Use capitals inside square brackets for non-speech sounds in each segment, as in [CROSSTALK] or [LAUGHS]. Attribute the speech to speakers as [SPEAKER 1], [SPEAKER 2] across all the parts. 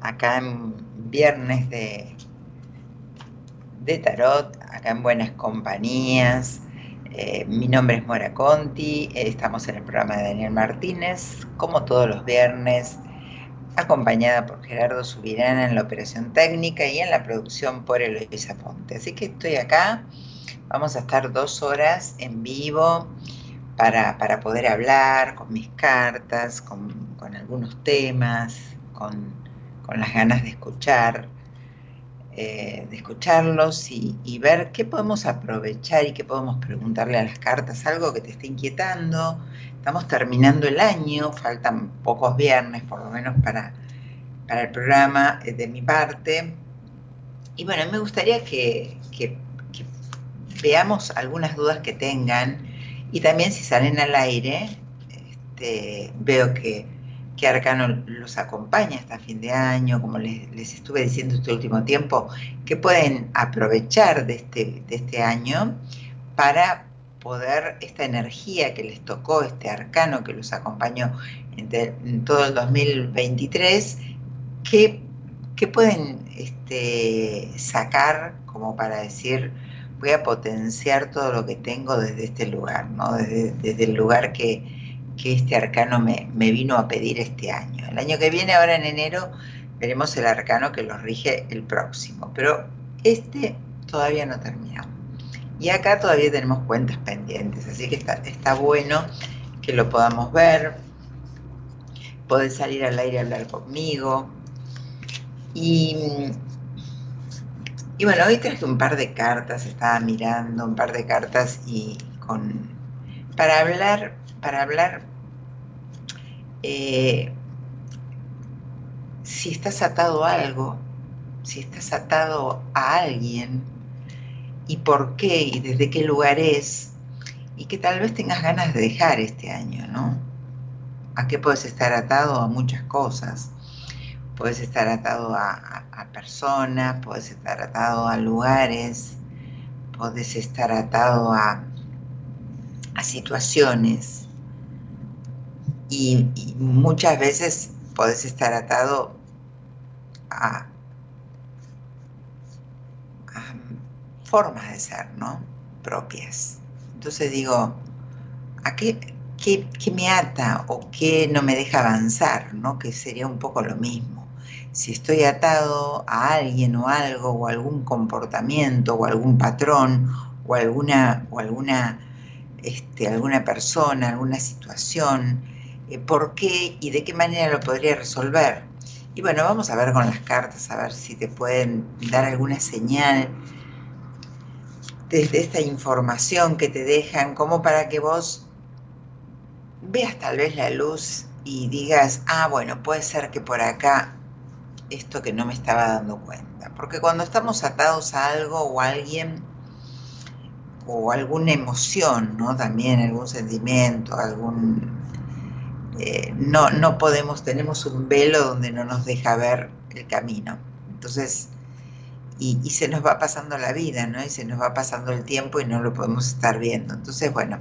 [SPEAKER 1] Acá en viernes de, de tarot, acá en Buenas Compañías. Eh, mi nombre es Mora Conti, estamos en el programa de Daniel Martínez, como todos los viernes, acompañada por Gerardo Subirana en la operación técnica y en la producción por Eloisa Ponte. Así que estoy acá, vamos a estar dos horas en vivo para, poder hablar con mis cartas, con, con algunos temas, con con las ganas de escuchar, eh, de escucharlos y, ver qué podemos aprovechar y qué podemos preguntarle a las cartas, algo que te esté inquietando. Estamos terminando el año, faltan pocos viernes por lo menos para, para el programa eh, de mi parte. y bueno, me gustaría que, veamos algunas dudas que tengan y también si salen al aire, este, veo que, que, Arcano los acompaña hasta fin de año, como les, estuve diciendo este último tiempo, que pueden aprovechar de este, de este año para poder, esta energía que les tocó, este arcano que los acompañó en, todo el 2023, que, pueden este, sacar como para decir, voy a potenciar todo lo que tengo desde este lugar, ¿no? desde, el lugar que, que este arcano me, me, vino a pedir este año. El año que viene, ahora en enero, veremos el arcano que los rige el próximo, pero este todavía no terminó. Y acá todavía tenemos cuentas pendientes, así que está, está bueno que lo podamos ver. Podés salir al aire a hablar conmigo. Y, y bueno, hoy traje un par de cartas, estaba mirando un par de cartas y con para hablar, para hablar eh, si estás atado a algo, si estás atado a alguien, y por qué y desde qué lugar es y que tal vez tengas ganas de dejar este año, ¿no? ¿A qué puedes estar atado? A muchas cosas. Puedes estar atado a, personas, puedes estar atado a lugares, puedes estar atado a, a situaciones y, muchas veces puedes estar atado a formas de ser, ¿no? Propias. Entonces digo, ¿a qué, qué, me ata o qué no me deja avanzar, ¿no? Que sería un poco lo mismo. Si estoy atado a alguien o algo, o algún comportamiento, o algún patrón, o alguna, o alguna, este, alguna persona, alguna situación, eh, ¿por qué y de qué manera lo podría resolver? Y bueno, vamos a ver con las cartas, a ver si te pueden dar alguna señal desde esta información que te dejan, como para que vos veas tal vez la luz y digas, ah, bueno, puede ser que por acá esto que no me estaba dando cuenta. Porque cuando estamos atados a algo o a alguien, o alguna emoción, ¿no? También algún sentimiento, algún... Eh, no, no podemos, tenemos un velo donde no nos deja ver el camino. Entonces, y, se nos va pasando la vida, ¿no? Y se nos va pasando el tiempo y no lo podemos estar viendo. Entonces, bueno,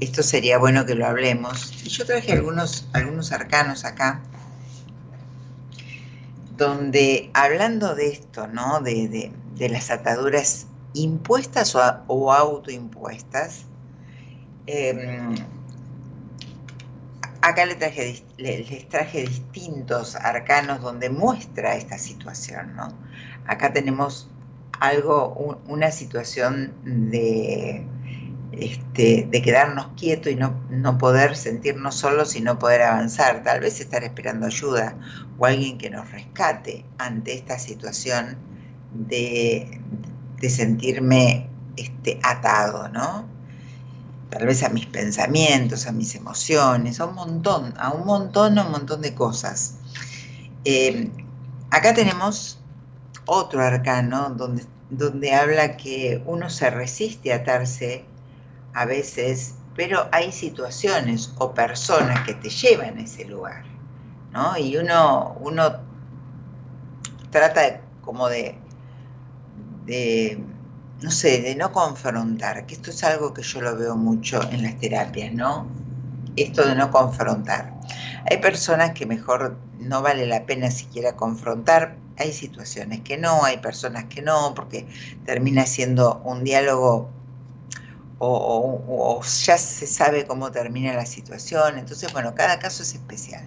[SPEAKER 1] esto sería bueno que lo hablemos. Y yo traje algunos, algunos arcanos acá, donde hablando de esto, ¿no? De, las ataduras impuestas o, autoimpuestas, em, acá les traje, traje distintos arcanos donde muestra esta situación, ¿no? acá tenemos algo, una situación de, este, de quedarnos quietos y no, no, poder sentirnos solos y no poder avanzar. Tal vez estar esperando ayuda o alguien que nos rescate ante esta situación de, de sentirme este, atado, ¿no? Tal vez a mis pensamientos, a mis emociones, a un montón, a un montón, a un montón de cosas. Eh, acá tenemos otro arcano donde, donde habla que uno se resiste a atarse a veces, pero hay situaciones o personas que te llevan a ese lugar, ¿no? Y uno, uno trata como de, de, no sé, de no confrontar, que esto es algo que yo lo veo mucho en las terapias, ¿no? Esto de no confrontar. Hay personas que mejor no vale la pena siquiera confrontar hay situaciones que no, hay personas que no, porque termina siendo un diálogo o, ya se sabe cómo termina la situación. Entonces, bueno, cada caso es especial.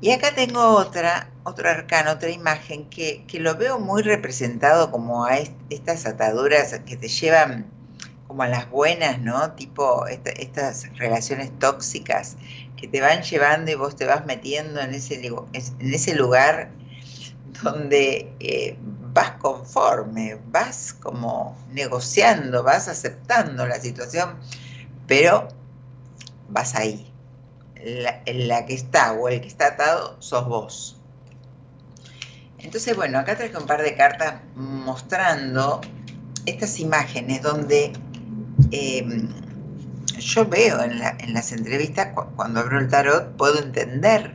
[SPEAKER 1] Y acá tengo otra, otro arcano, otra imagen que, lo veo muy representado como a estas ataduras que te llevan como a las buenas, ¿no? Tipo estas relaciones tóxicas que te van llevando y vos te vas metiendo en ese, en ese lugar donde eh, vas conforme, vas como negociando, vas aceptando la situación, pero vas ahí. La que está o el que está atado sos vos. Entonces, bueno, acá traje un par de cartas mostrando estas imágenes donde em, yo veo en, las entrevistas, cuando abro el tarot, puedo entender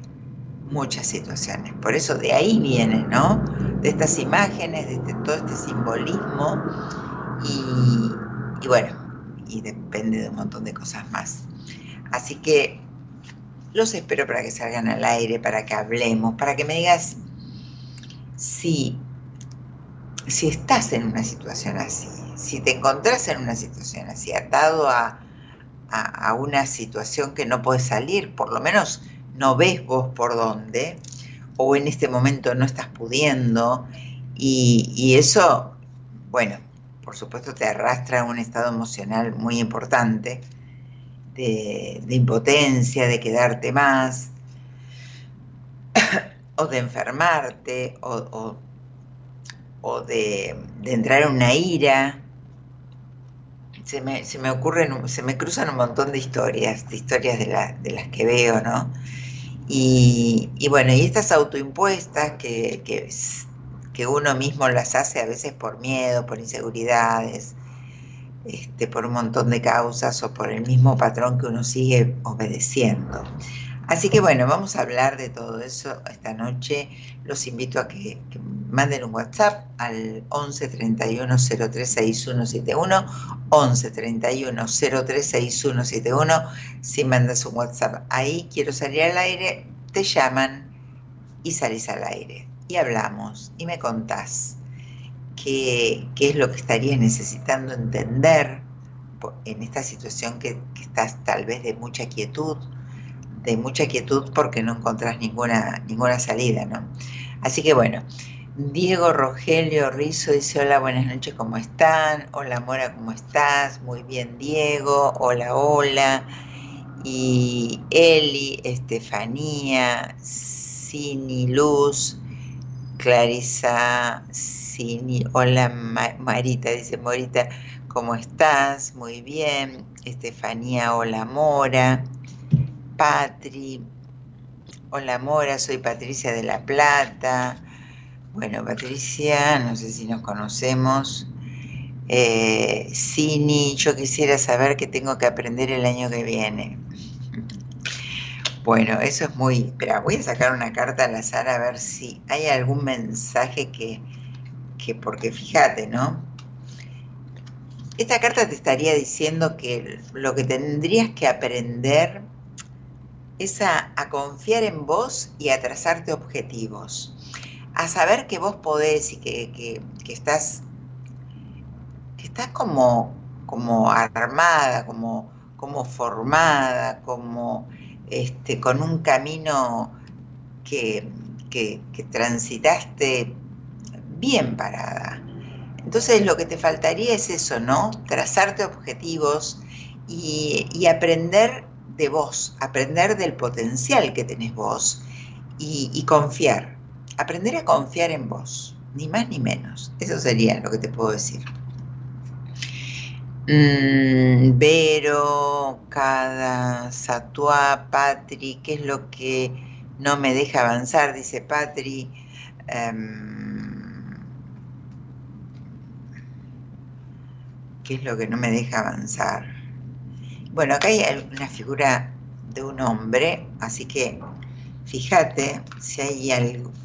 [SPEAKER 1] muchas situaciones. Por eso de ahí viene, ¿no? De estas imágenes, de este, todo este simbolismo. Y, y bueno, y depende de un montón de cosas más. Así que los espero para que salgan al aire, para que hablemos, para que me digas si, si estás en una situación así, si te encontrás en una situación así, atado a, una situación que no puedes salir, por lo menos no ves vos por dónde, o en este momento no estás pudiendo, y, eso, bueno, por supuesto te arrastra a un estado emocional muy importante, de, impotencia, de quedarte más, o de enfermarte, o, o, de, entrar en una ira. Se me, se me, ocurren, se me cruzan un montón de historias, de historias de, de las que veo, ¿no? Y, y, bueno, y estas autoimpuestas que, que, que uno mismo las hace a veces por miedo, por inseguridades, este, por un montón de causas o por el mismo patrón que uno sigue obedeciendo. Así que bueno, vamos a hablar de todo eso esta noche. Los invito a que, manden un WhatsApp al 11 31 03 6171, 11 31 03 6171. Si mandas un WhatsApp ahí, quiero salir al aire, te llaman y salís al aire. Y hablamos y me contás qué, es lo que estarías necesitando entender en esta situación que, estás tal vez de mucha quietud, de mucha quietud porque no encontrás ninguna, ninguna salida, ¿no? Así que bueno, Diego Rogelio Rizo dice, hola, buenas noches, ¿cómo están? Hola Mora, ¿cómo estás? Muy bien, Diego, hola, hola. Y Eli, Estefanía, Cini Luz, Clarisa, hola Marita, dice Morita, ¿cómo estás? Muy bien. Estefanía, hola Mora. Patri, hola Mora, soy Patricia de La Plata. Bueno, Patricia, no sé si nos conocemos. Eh, Cini, yo quisiera saber qué tengo que aprender el año que viene. Bueno, eso es muy... Espera, voy a sacar una carta al azar a ver si hay algún mensaje que porque fíjate, ¿no? Esta carta te estaría diciendo que lo que tendrías que aprender es a, confiar en vos y a trazarte objetivos, a saber que vos podés y que, estás, que estás como, como armada, como, como formada, como este, con un camino que, que, que transitaste bien parada. Entonces lo que te faltaría es eso, ¿no? Trazarte objetivos y, aprender de vos, aprender del potencial que tenés vos y, confiar. Aprender a confiar en vos, ni más ni menos. Eso sería lo que te puedo decir. Mm, Vero, Cada, Satua, Patri, ¿qué es lo que no me deja avanzar? Dice Patri. Em, qué es lo que no me deja avanzar. Bueno, acá hay una figura de un hombre, así que fíjate si hay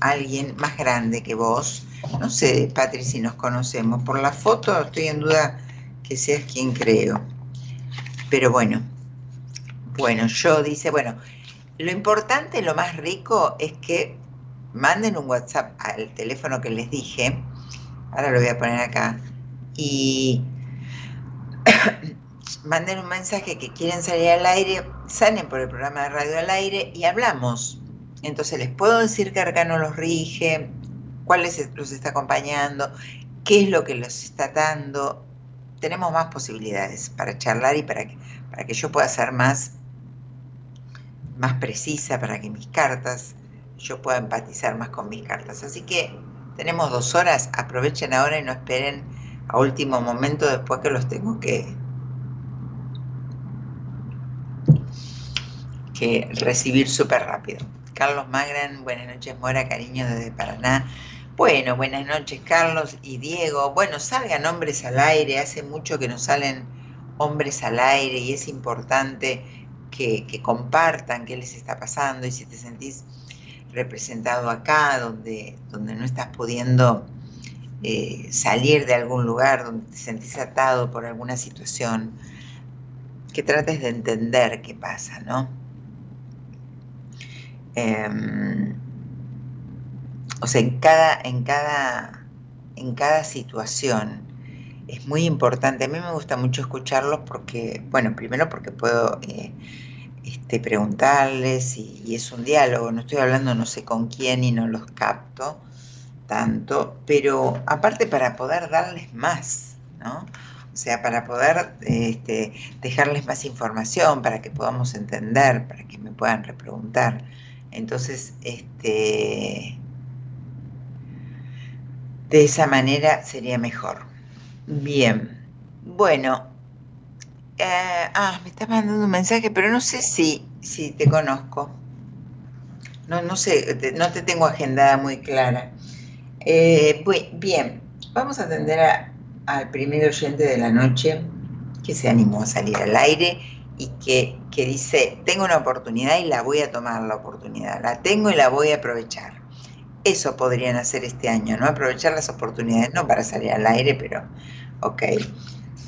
[SPEAKER 1] alguien más grande que vos. No sé, Patri, si nos conocemos. Por la foto estoy en duda que seas quien creo. Pero bueno, bueno, yo dice, bueno, lo importante, lo más rico es que manden un WhatsApp al teléfono que les dije. Ahora lo voy a poner acá. Y manden un mensaje que quieren salir al aire, salen por el programa de radio al aire y hablamos. Entonces les puedo decir que Arcano los rige, cuáles los está acompañando, qué es lo que los está dando. Tenemos más posibilidades para charlar y para que, para que yo pueda ser más, más precisa, para que mis cartas, yo pueda empatizar más con mis cartas. Así que tenemos dos horas, aprovechen ahora y no esperen a último momento después que los tengo que, que recibir súper rápido. Carlos Magran, buenas noches Mora, cariño desde Paraná. Bueno, buenas noches Carlos y Diego. Bueno, salgan hombres al aire, hace mucho que no salen hombres al aire y es importante que, compartan qué les está pasando y si te sentís representado acá, donde, donde no estás pudiendo eh, salir de algún lugar, donde te sentís atado por alguna situación, que trates de entender qué pasa, ¿no? Em, o sea, en cada, en cada, en cada situación es muy importante. A mí me gusta mucho escucharlos porque, bueno, primero porque puedo eh, este, preguntarles y, es un diálogo, no estoy hablando no sé con quién y no los capto tanto, pero aparte para poder darles más, ¿no? O sea, para poder este, dejarles más información, para que podamos entender, para que me puedan repreguntar. Entonces, este, de esa manera sería mejor. Bien, bueno, eh, ah, me estás mandando un mensaje, pero no sé si, si te conozco. No, no sé, no te tengo agendada muy clara. Eh, bien, vamos a atender al primer oyente de la noche que se animó a salir al aire y que, que dice, tengo una oportunidad y la voy a tomar la oportunidad, la tengo y la voy a aprovechar. Eso podrían hacer este año, ¿no? Aprovechar las oportunidades, no para salir al aire, pero, ok,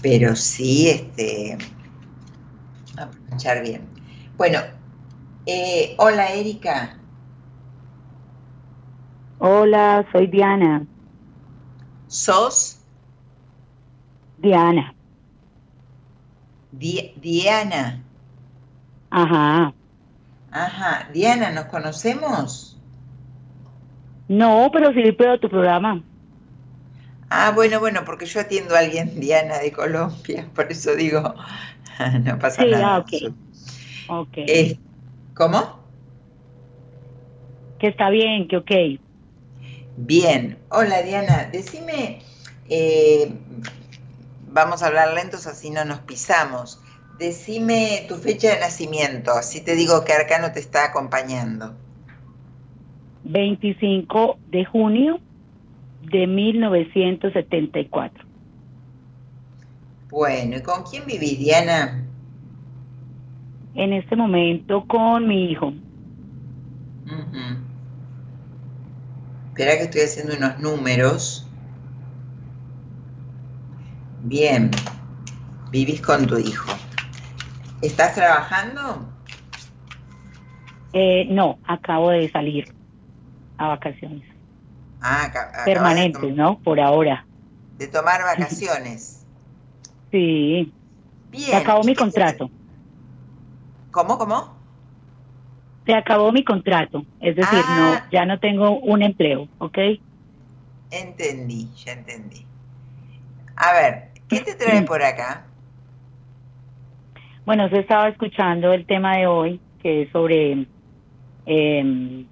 [SPEAKER 1] pero sí, este, aprovechar bien. Bueno, eh, hola Erika.
[SPEAKER 2] Hola, soy Diana.
[SPEAKER 1] ¿Sos?
[SPEAKER 2] Diana.
[SPEAKER 1] Diana.
[SPEAKER 2] Ajá.
[SPEAKER 1] Ajá. Diana, ¿nos conocemos?
[SPEAKER 2] No, pero sí veo tu programa.
[SPEAKER 1] Ah, bueno, bueno, porque yo atiendo a alguien, [LAUGHS] Diana, de Colombia, por eso digo, [LAUGHS] no pasa nada.
[SPEAKER 2] Sí, ok. okay.
[SPEAKER 1] Eh, ¿Cómo?
[SPEAKER 2] Que está bien, que ok.
[SPEAKER 1] Bien. Hola, Diana, decime, eh, vamos a hablar lentos así no nos pisamos. Decime tu fecha de nacimiento, así te digo que Arcano te está acompañando.
[SPEAKER 2] 25 de junio de 1974.
[SPEAKER 1] Bueno, ¿y con quién vivís, Diana?
[SPEAKER 2] En este momento con mi hijo.
[SPEAKER 1] Espera que estoy haciendo unos números. Bien, vivís con tu hijo. ¿Estás trabajando?
[SPEAKER 2] Eh, no, acabo de salir a vacaciones.
[SPEAKER 1] Ah,
[SPEAKER 2] Permanentes, ¿no? Por ahora.
[SPEAKER 1] De tomar vacaciones.
[SPEAKER 2] sí. Bien. Se acabó mi contrato.
[SPEAKER 1] ¿Cómo, cómo?
[SPEAKER 2] Se acabó mi contrato. Es decir, no, ah. ya no tengo un empleo, ¿ok?
[SPEAKER 1] Entendí, ya entendí. A ver, ¿Qué te trae por acá?
[SPEAKER 2] Bueno, se estaba escuchando el tema de hoy, que es sobre... Eh,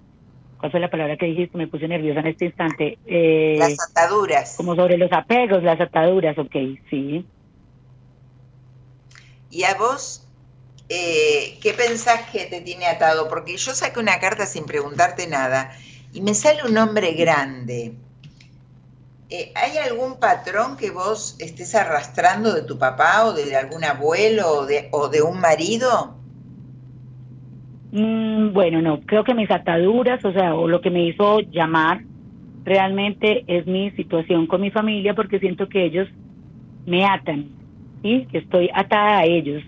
[SPEAKER 2] ¿Cuál fue la palabra que dijiste? Me puse nerviosa en este instante.
[SPEAKER 1] Eh, las ataduras.
[SPEAKER 2] Como sobre los apegos, las ataduras, ok, sí.
[SPEAKER 1] ¿Y a vos eh, qué pensás que te tiene atado? Porque yo saqué una carta sin preguntarte nada y me sale un hombre grande eh, ¿hay algún patrón que vos estés arrastrando de tu papá o de algún abuelo o de, o de un marido?
[SPEAKER 2] Mm, bueno, no, creo que mis ataduras, o sea, o lo que me hizo llamar realmente es mi situación con mi familia porque siento que ellos me atan, ¿sí? Que estoy atada a ellos,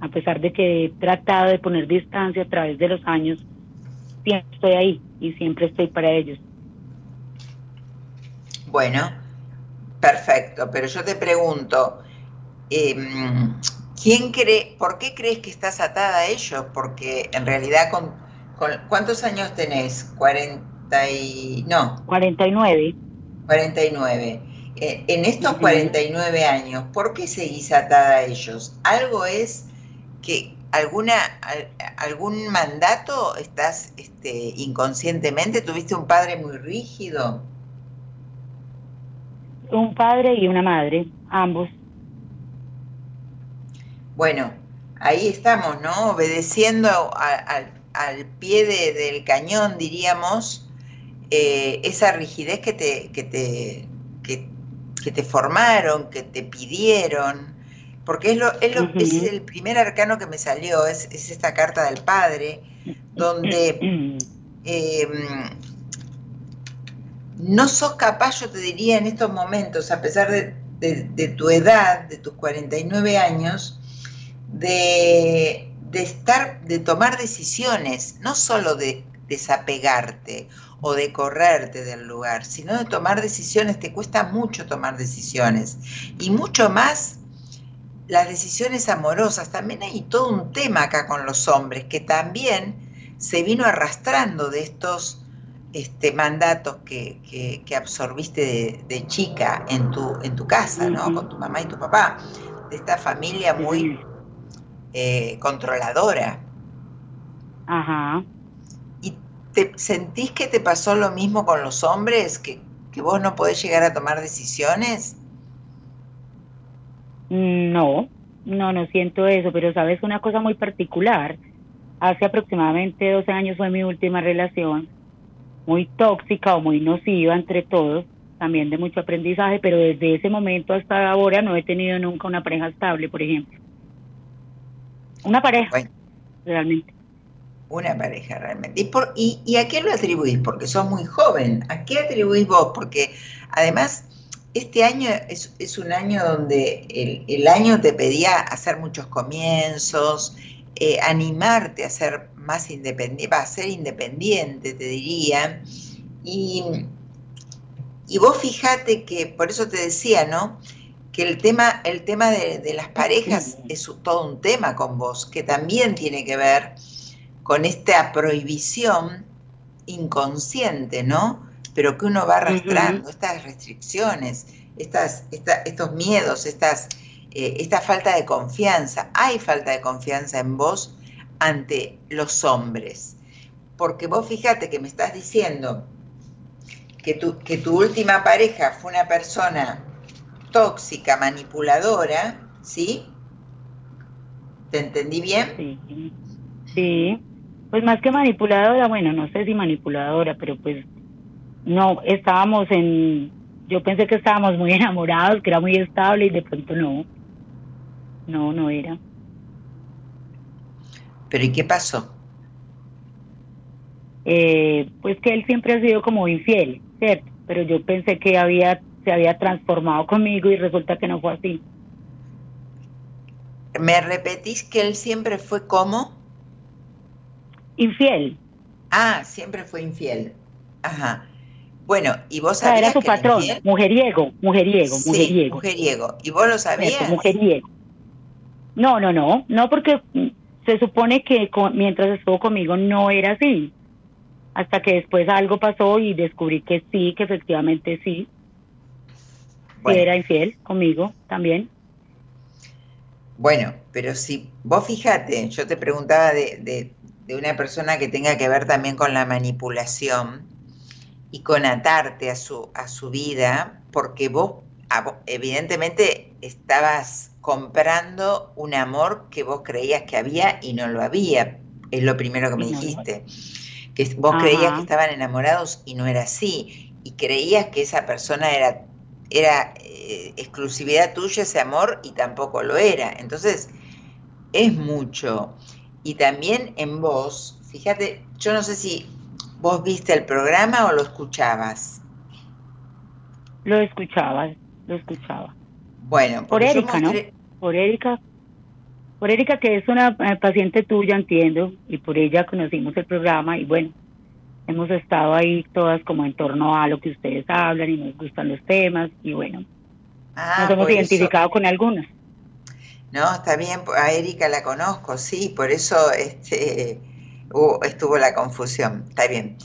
[SPEAKER 2] a pesar de que he tratado de poner distancia a través de los años, siempre estoy ahí y siempre estoy para ellos.
[SPEAKER 1] Bueno, perfecto, pero yo te pregunto, em, ¿quién cree, por qué crees que estás atada a ellos? Porque en realidad, con, ¿cuántos años tenés? 40 y... no.
[SPEAKER 2] 49.
[SPEAKER 1] 49. Eh, en estos 49 años, ¿por qué seguís atada a ellos? ¿Algo es que alguna algún mandato estás este, inconscientemente? ¿Tuviste un padre muy rígido?
[SPEAKER 2] Un padre y una madre, ambos.
[SPEAKER 1] Bueno, ahí estamos, ¿no? Obedeciendo al pie del cañón, diríamos, eh, esa rigidez que te, que te, que, te formaron, que te pidieron, porque es, lo, es, lo, es el primer arcano que me salió, es, es esta carta del padre, donde [CLEARS THROAT] em, no sos capaz, yo te diría en estos momentos, a pesar de, tu edad, de tus 49 años, de, de, estar, de tomar decisiones, no solo de desapegarte o de correrte del lugar, sino de tomar decisiones, te cuesta mucho tomar decisiones. Y mucho más las decisiones amorosas. También hay todo un tema acá con los hombres que también se vino arrastrando de estos este, mandatos que, que, absorbiste de, chica en tu, en tu casa, ¿no? Con tu mamá y tu papá, de esta familia muy eh, controladora.
[SPEAKER 2] Ajá.
[SPEAKER 1] ¿Te sentís que te pasó lo mismo con los hombres? ¿Que, vos no podés llegar a tomar decisiones?
[SPEAKER 2] No, no, no siento eso, pero sabes una cosa muy particular. Hace aproximadamente 12 años fue mi última relación, muy tóxica o muy nociva entre todos, también de mucho aprendizaje, pero desde ese momento hasta ahora no he tenido nunca una pareja estable, por ejemplo. Una pareja, realmente
[SPEAKER 1] una pareja realmente. ¿Y, por, y, a qué lo atribuís? Porque sos muy joven. ¿A qué atribuís vos? Porque además este año es, un año donde el, año te pedía hacer muchos comienzos, eh, animarte a ser más independiente, a ser independiente, te diría. Y, y vos fíjate que, por eso te decía, ¿no? que el tema, el tema de, de las parejas es todo un tema con vos, que también tiene que ver con esta prohibición inconsciente, ¿no? Pero que uno va arrastrando, estas restricciones, estas, estos miedos, estas, eh, esta falta de confianza. Hay falta de confianza en vos ante los hombres. Porque vos fíjate que me estás diciendo que tu, que tu última pareja fue una persona tóxica, manipuladora, ¿sí? ¿Te entendí bien?
[SPEAKER 2] Sí. Sí. Pues más que manipuladora, bueno, no sé si manipuladora, pero pues no, estábamos en, yo pensé que estábamos muy enamorados, que era muy estable y de pronto no, no, no era.
[SPEAKER 1] ¿Pero y qué pasó?
[SPEAKER 2] Eh, pues que él siempre ha sido como infiel, ¿cierto? Pero yo pensé que había se había transformado conmigo y resulta que no fue así.
[SPEAKER 1] ¿Me repetís que él siempre fue como?
[SPEAKER 2] Infiel.
[SPEAKER 1] Ah, siempre fue infiel. Ajá. Bueno, y vos sabías
[SPEAKER 2] era su patrón, mujeriego, mujeriego, mujeriego.
[SPEAKER 1] mujeriego. ¿Y vos lo sabías?
[SPEAKER 2] mujeriego. No, no, no, no porque se supone que mientras estuvo conmigo no era así. Hasta que después algo pasó y descubrí que sí, que efectivamente sí. Que era infiel conmigo también.
[SPEAKER 1] Bueno, pero si vos fíjate, yo te preguntaba de, de una persona que tenga que ver también con la manipulación y con atarte a su, a su vida, porque vos evidentemente estabas comprando un amor que vos creías que había y no lo había, es lo primero que me dijiste, que vos creías que estaban enamorados y no era así, y creías que esa persona era, era eh, exclusividad tuya ese amor y tampoco lo era, entonces es mucho. Y también en vos, fíjate, yo no sé si vos viste el programa o lo escuchabas.
[SPEAKER 2] Lo escuchaba, lo escuchaba.
[SPEAKER 1] Bueno,
[SPEAKER 2] por Erika, ¿no? Por Erika. Por Erika, que es una eh, paciente tuya, entiendo, y por ella conocimos el programa y bueno, hemos estado ahí todas como en torno a lo que ustedes hablan y nos gustan los temas y bueno, ah, nos hemos identificado con algunas.
[SPEAKER 1] No, está bien, a Erika la conozco, sí, por eso este, estuvo la confusión, está bien.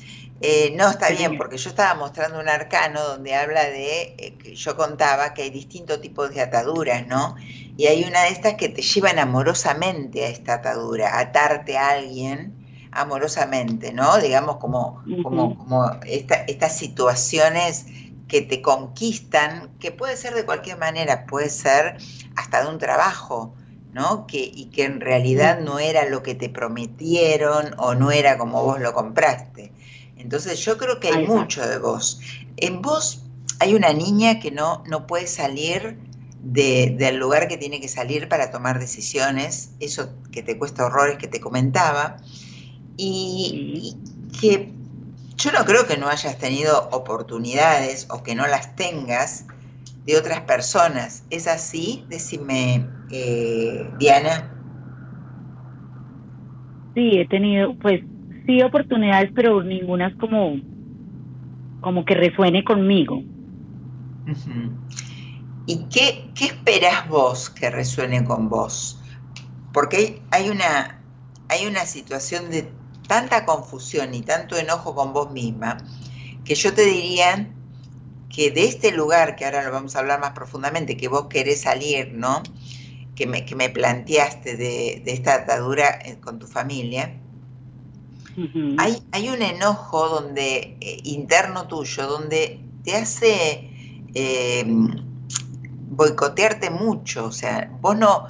[SPEAKER 1] Eh, no, está bien, porque yo estaba mostrando un arcano donde habla de, eh, que yo contaba que hay distintos tipos de ataduras, ¿no? Y hay una de estas que te llevan amorosamente a esta atadura, atarte a alguien amorosamente, ¿no? Digamos como, como, como estas situaciones que te conquistan, que puede ser de cualquier manera, puede ser hasta de un trabajo, ¿no? Que, y que en realidad no era lo que te prometieron o no era como vos lo compraste. Entonces yo creo que hay mucho de vos. En vos hay una niña que no, no puede salir del lugar que tiene que salir para tomar decisiones, eso que te cuesta horrores que te comentaba, y, que yo no creo que no hayas tenido oportunidades o que no las tengas de otras personas. ¿Es así? Decime, eh, Diana.
[SPEAKER 2] Sí, he tenido, pues, sí oportunidades, pero ninguna es como, como que resuene conmigo.
[SPEAKER 1] ¿Y qué, qué esperas vos que resuene con vos? Porque hay una, hay una situación de tanta confusión y tanto enojo con vos misma, que yo te diría que de este lugar, que ahora lo vamos a hablar más profundamente, que vos querés salir, ¿no? Que me, que me planteaste de, esta atadura eh, con tu familia, hay, hay, un enojo donde, eh, interno tuyo, donde te hace eh, boicotearte mucho, o sea, vos no,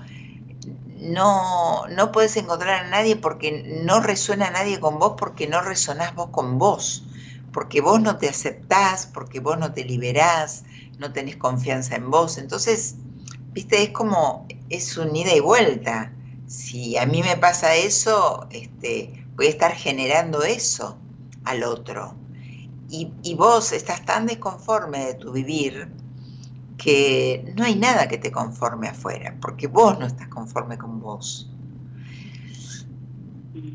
[SPEAKER 1] no, no puedes encontrar a nadie porque no resuena nadie con vos, porque no resonás vos con vos, porque vos no te aceptás, porque vos no te liberás, no tenés confianza en vos. Entonces, viste, es como, es un ida y vuelta. Si a mí me pasa eso, este, voy a estar generando eso al otro. Y, y vos estás tan desconforme de tu vivir que no hay nada que te conforme afuera, porque vos no estás conforme con vos.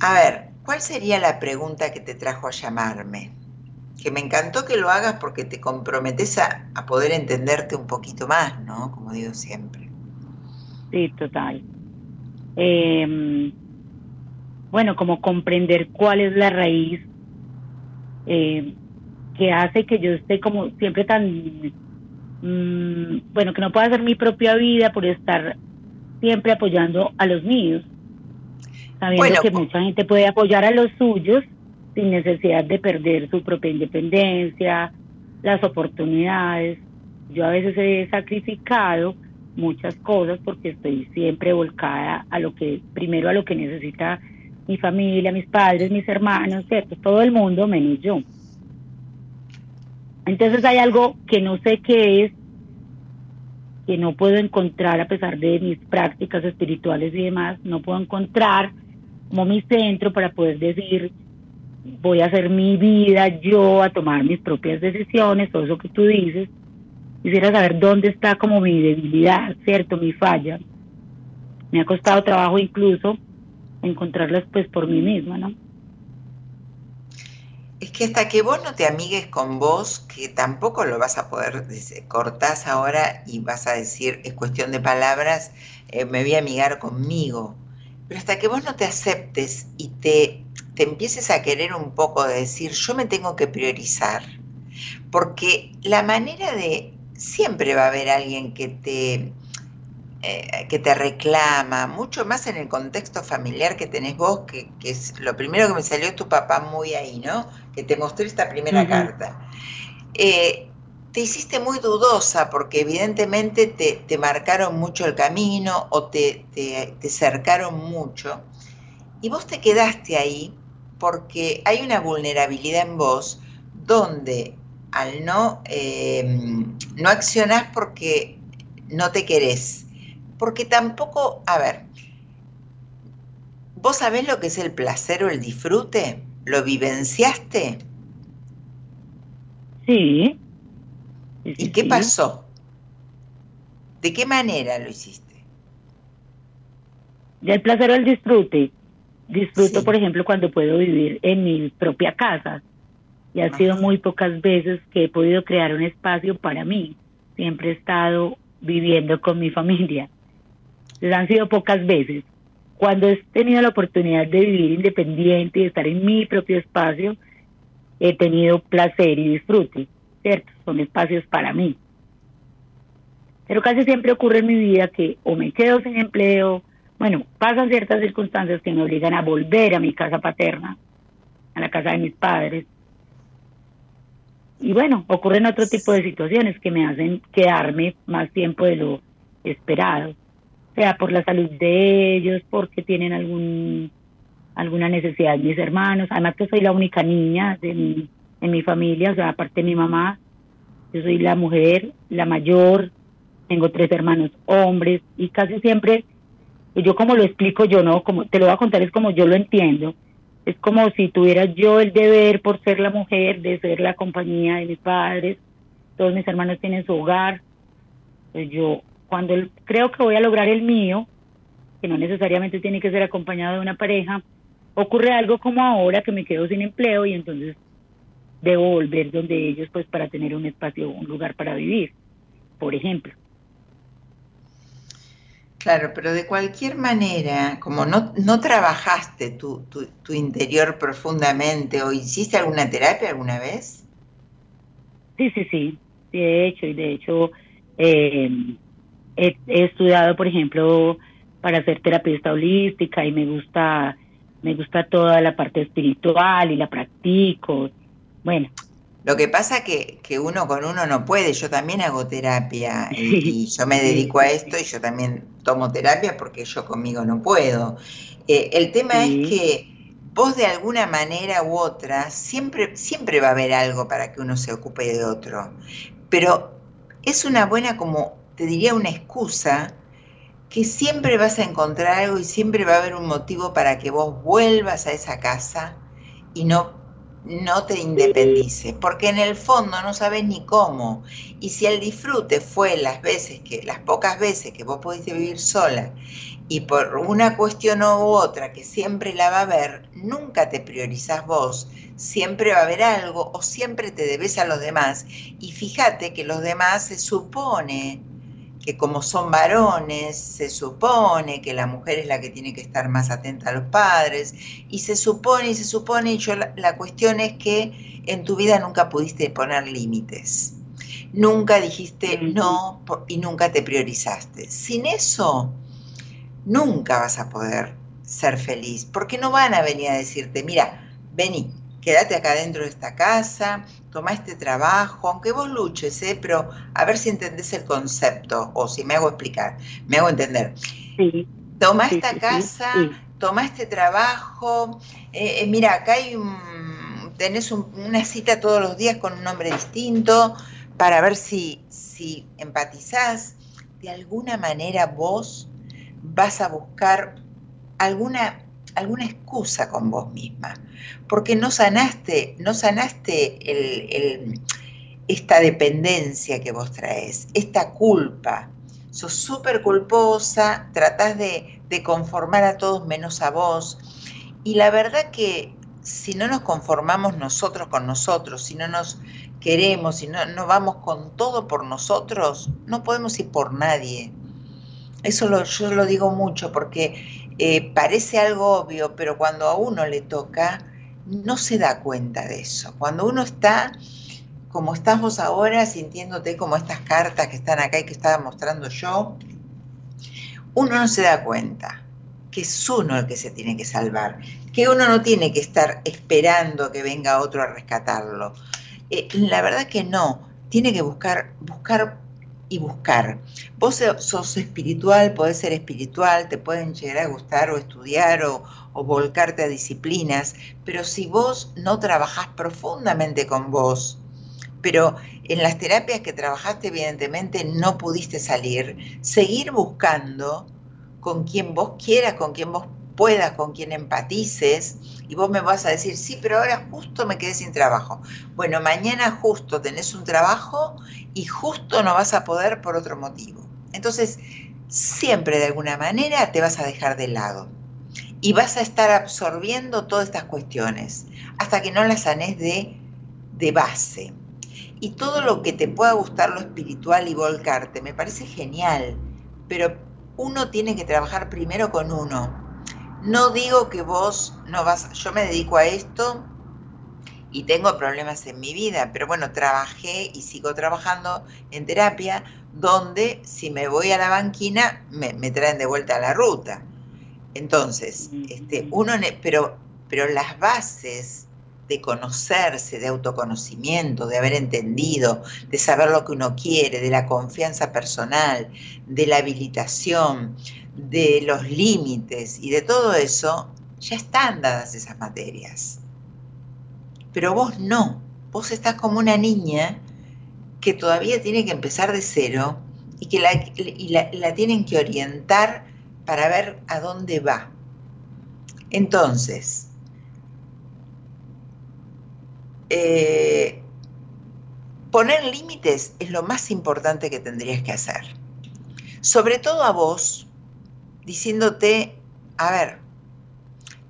[SPEAKER 1] A ver, ¿cuál sería la pregunta que te trajo a llamarme? Que me encantó que lo hagas porque te comprometes a, poder entenderte un poquito más, ¿no? Como digo siempre.
[SPEAKER 2] Sí, total. Em, bueno, como comprender cuál es la raíz eh, que hace que yo esté como siempre tan Mm, bueno, que no pueda hacer mi propia vida por estar siempre apoyando a los míos, sabiendo que mucha gente puede apoyar a los suyos sin necesidad de perder su propia independencia, las oportunidades. Yo a veces he sacrificado muchas cosas porque estoy siempre volcada a lo que, primero a lo que necesita mi familia, mis padres, mis hermanos, ¿cierto? Todo el mundo menos yo. Entonces hay algo que no sé qué es, que no puedo encontrar a pesar de mis prácticas espirituales y demás, no puedo encontrar como mi centro para poder decir, voy a hacer mi vida yo, a tomar mis propias decisiones, todo eso que tú dices. Quisiera saber dónde está como mi debilidad, ¿cierto? Mi falla. Me ha costado trabajo incluso encontrarlas pues por mí misma, ¿no?
[SPEAKER 1] Es que hasta que vos no te amigues con vos, que tampoco lo vas a poder, cortás ahora y vas a decir, es cuestión de palabras, eh, me voy a amigar conmigo. Pero hasta que vos no te aceptes y te, te empieces a querer un poco de decir, yo me tengo que priorizar. Porque la manera de, siempre va a haber alguien que te, eh, que te reclama, mucho más en el contexto familiar que tenés vos, que, es lo primero que me salió tu papá muy ahí, ¿no? Que te mostré esta primera carta. Eh, te hiciste muy dudosa porque evidentemente te, marcaron mucho el camino o te, te, cercaron mucho y vos te quedaste ahí porque hay una vulnerabilidad en vos donde al no, eh, no accionás porque no te querés, porque tampoco, a ver, ¿vos sabés lo que es el placer o el disfrute? ¿Lo vivenciaste?
[SPEAKER 2] Sí.
[SPEAKER 1] ¿Y qué pasó? ¿De qué manera lo hiciste?
[SPEAKER 2] Del placer o el disfrute. Disfruto, por ejemplo, cuando puedo vivir en mi propia casa. Y ha sido muy pocas veces que he podido crear un espacio para mí. Siempre he estado viviendo con mi familia han sido pocas veces. Cuando he tenido la oportunidad de vivir independiente y de estar en mi propio espacio, he tenido placer y disfrute, ¿cierto? Son espacios para mí. Pero casi siempre ocurre en mi vida que o me quedo sin empleo, bueno, pasan ciertas circunstancias que me obligan a volver a mi casa paterna, a la casa de mis padres. Y bueno, ocurren otro tipo de situaciones que me hacen quedarme más tiempo de lo esperado sea por la salud de ellos, porque tienen algún alguna necesidad mis hermanos. Además que soy la única niña de mi, en mi familia, o sea, aparte de mi mamá, yo soy la mujer, la mayor, tengo tres hermanos hombres y casi siempre, yo como lo explico yo, ¿no? Como te lo voy a contar, es como yo lo entiendo. Es como si tuviera yo el deber por ser la mujer de ser la compañía de mis padres. Todos mis hermanos tienen su hogar. Pues yo, cuando creo que voy a lograr el mío, que no necesariamente tiene que ser acompañado de una pareja, ocurre algo como ahora que me quedo sin empleo y entonces debo volver donde ellos pues para tener un espacio, un lugar para vivir, por ejemplo.
[SPEAKER 1] Claro, pero de cualquier manera, como no, no trabajaste tu, tu, interior profundamente o hiciste alguna terapia alguna vez?
[SPEAKER 2] Sí, sí, sí, sí he hecho y de hecho eh, he, estudiado, por ejemplo, para ser terapista holística y me gusta me gusta toda la parte espiritual y la practico. Bueno,
[SPEAKER 1] lo que pasa que, que uno con uno no puede, yo también hago terapia y, [LAUGHS] yo me dedico a esto y yo también tomo terapia porque yo conmigo no puedo. Eh, el tema es que vos de alguna manera u otra, siempre, siempre va a haber algo para que uno se ocupe de otro, pero es una buena, como te diría, una excusa que siempre vas a encontrar algo y siempre va a haber un motivo para que vos vuelvas a esa casa y no no te independices, porque en el fondo no sabes ni cómo. Y si el disfrute fue las veces que, las pocas veces que vos pudiste vivir sola, y por una cuestión u otra que siempre la va a haber, nunca te priorizás vos, siempre va a haber algo o siempre te debes a los demás. Y fíjate que los demás se supone que como son varones, se supone que la mujer es la que tiene que estar más atenta a los padres, y se supone y se supone, y yo la, cuestión es que en tu vida nunca pudiste poner límites, nunca dijiste no y nunca te priorizaste. Sin eso, nunca vas a poder ser feliz, porque no van a venir a decirte, mira, vení, quédate acá dentro de esta casa, toma este trabajo, aunque vos luches, ¿eh? pero a ver si entendés el concepto o si me hago explicar, me hago entender. Toma esta casa, toma este trabajo, eh, eh, mira, acá hay tenés una cita todos los días con un hombre distinto para ver si, si empatizás. De alguna manera vos vas a buscar alguna alguna excusa con vos misma, porque no sanaste, no sanaste esta dependencia que vos traes, esta culpa. Sos súper culposa, tratás de, conformar a todos menos a vos. Y la verdad que si no nos conformamos nosotros con nosotros, si no nos queremos, si no, vamos con todo por nosotros, no podemos ir por nadie. Eso lo, yo lo digo mucho porque eh, parece algo obvio, pero cuando a uno le toca, no se da cuenta de eso. Cuando uno está, como estamos ahora, sintiéndote como estas cartas que están acá y que estaba mostrando yo, uno no se da cuenta que es uno el que se tiene que salvar, que uno no tiene que estar esperando que venga otro a rescatarlo. Eh, la verdad que no, tiene que buscar, buscar y buscar. Vos sos espiritual, podés ser espiritual, te pueden llegar a gustar o estudiar o, volcarte a disciplinas, pero si vos no trabajás profundamente con vos, pero en las terapias que trabajaste evidentemente no pudiste salir, seguir buscando con quien vos quieras, con quien vos puedas, con quien empatices, y vos me vas a decir, sí, pero ahora justo me quedé sin trabajo. Bueno, mañana justo tenés un trabajo y justo no vas a poder por otro motivo. Entonces, siempre de alguna manera te vas a dejar de lado y vas a estar absorbiendo todas estas cuestiones hasta que no las sanes de, de base. Y todo lo que te pueda gustar lo espiritual y volcarte, me parece genial, pero uno tiene que trabajar primero con uno, no digo que vos no vas, yo me dedico a esto y tengo problemas en mi vida, pero bueno, trabajé y sigo trabajando en terapia donde si me voy a la banquina me, traen de vuelta a la ruta. Entonces, este, uno, pero, pero las bases de conocerse, de autoconocimiento, de haber entendido, de saber lo que uno quiere, de la confianza personal, de la habilitación, de los límites y de todo eso, ya están dadas esas materias. Pero vos no, vos estás como una niña que todavía tiene que empezar de cero y que la, tienen que orientar para ver a dónde va. Entonces, eh, poner límites es lo más importante que tendrías que hacer. Sobre todo a vos, diciéndote, a ver,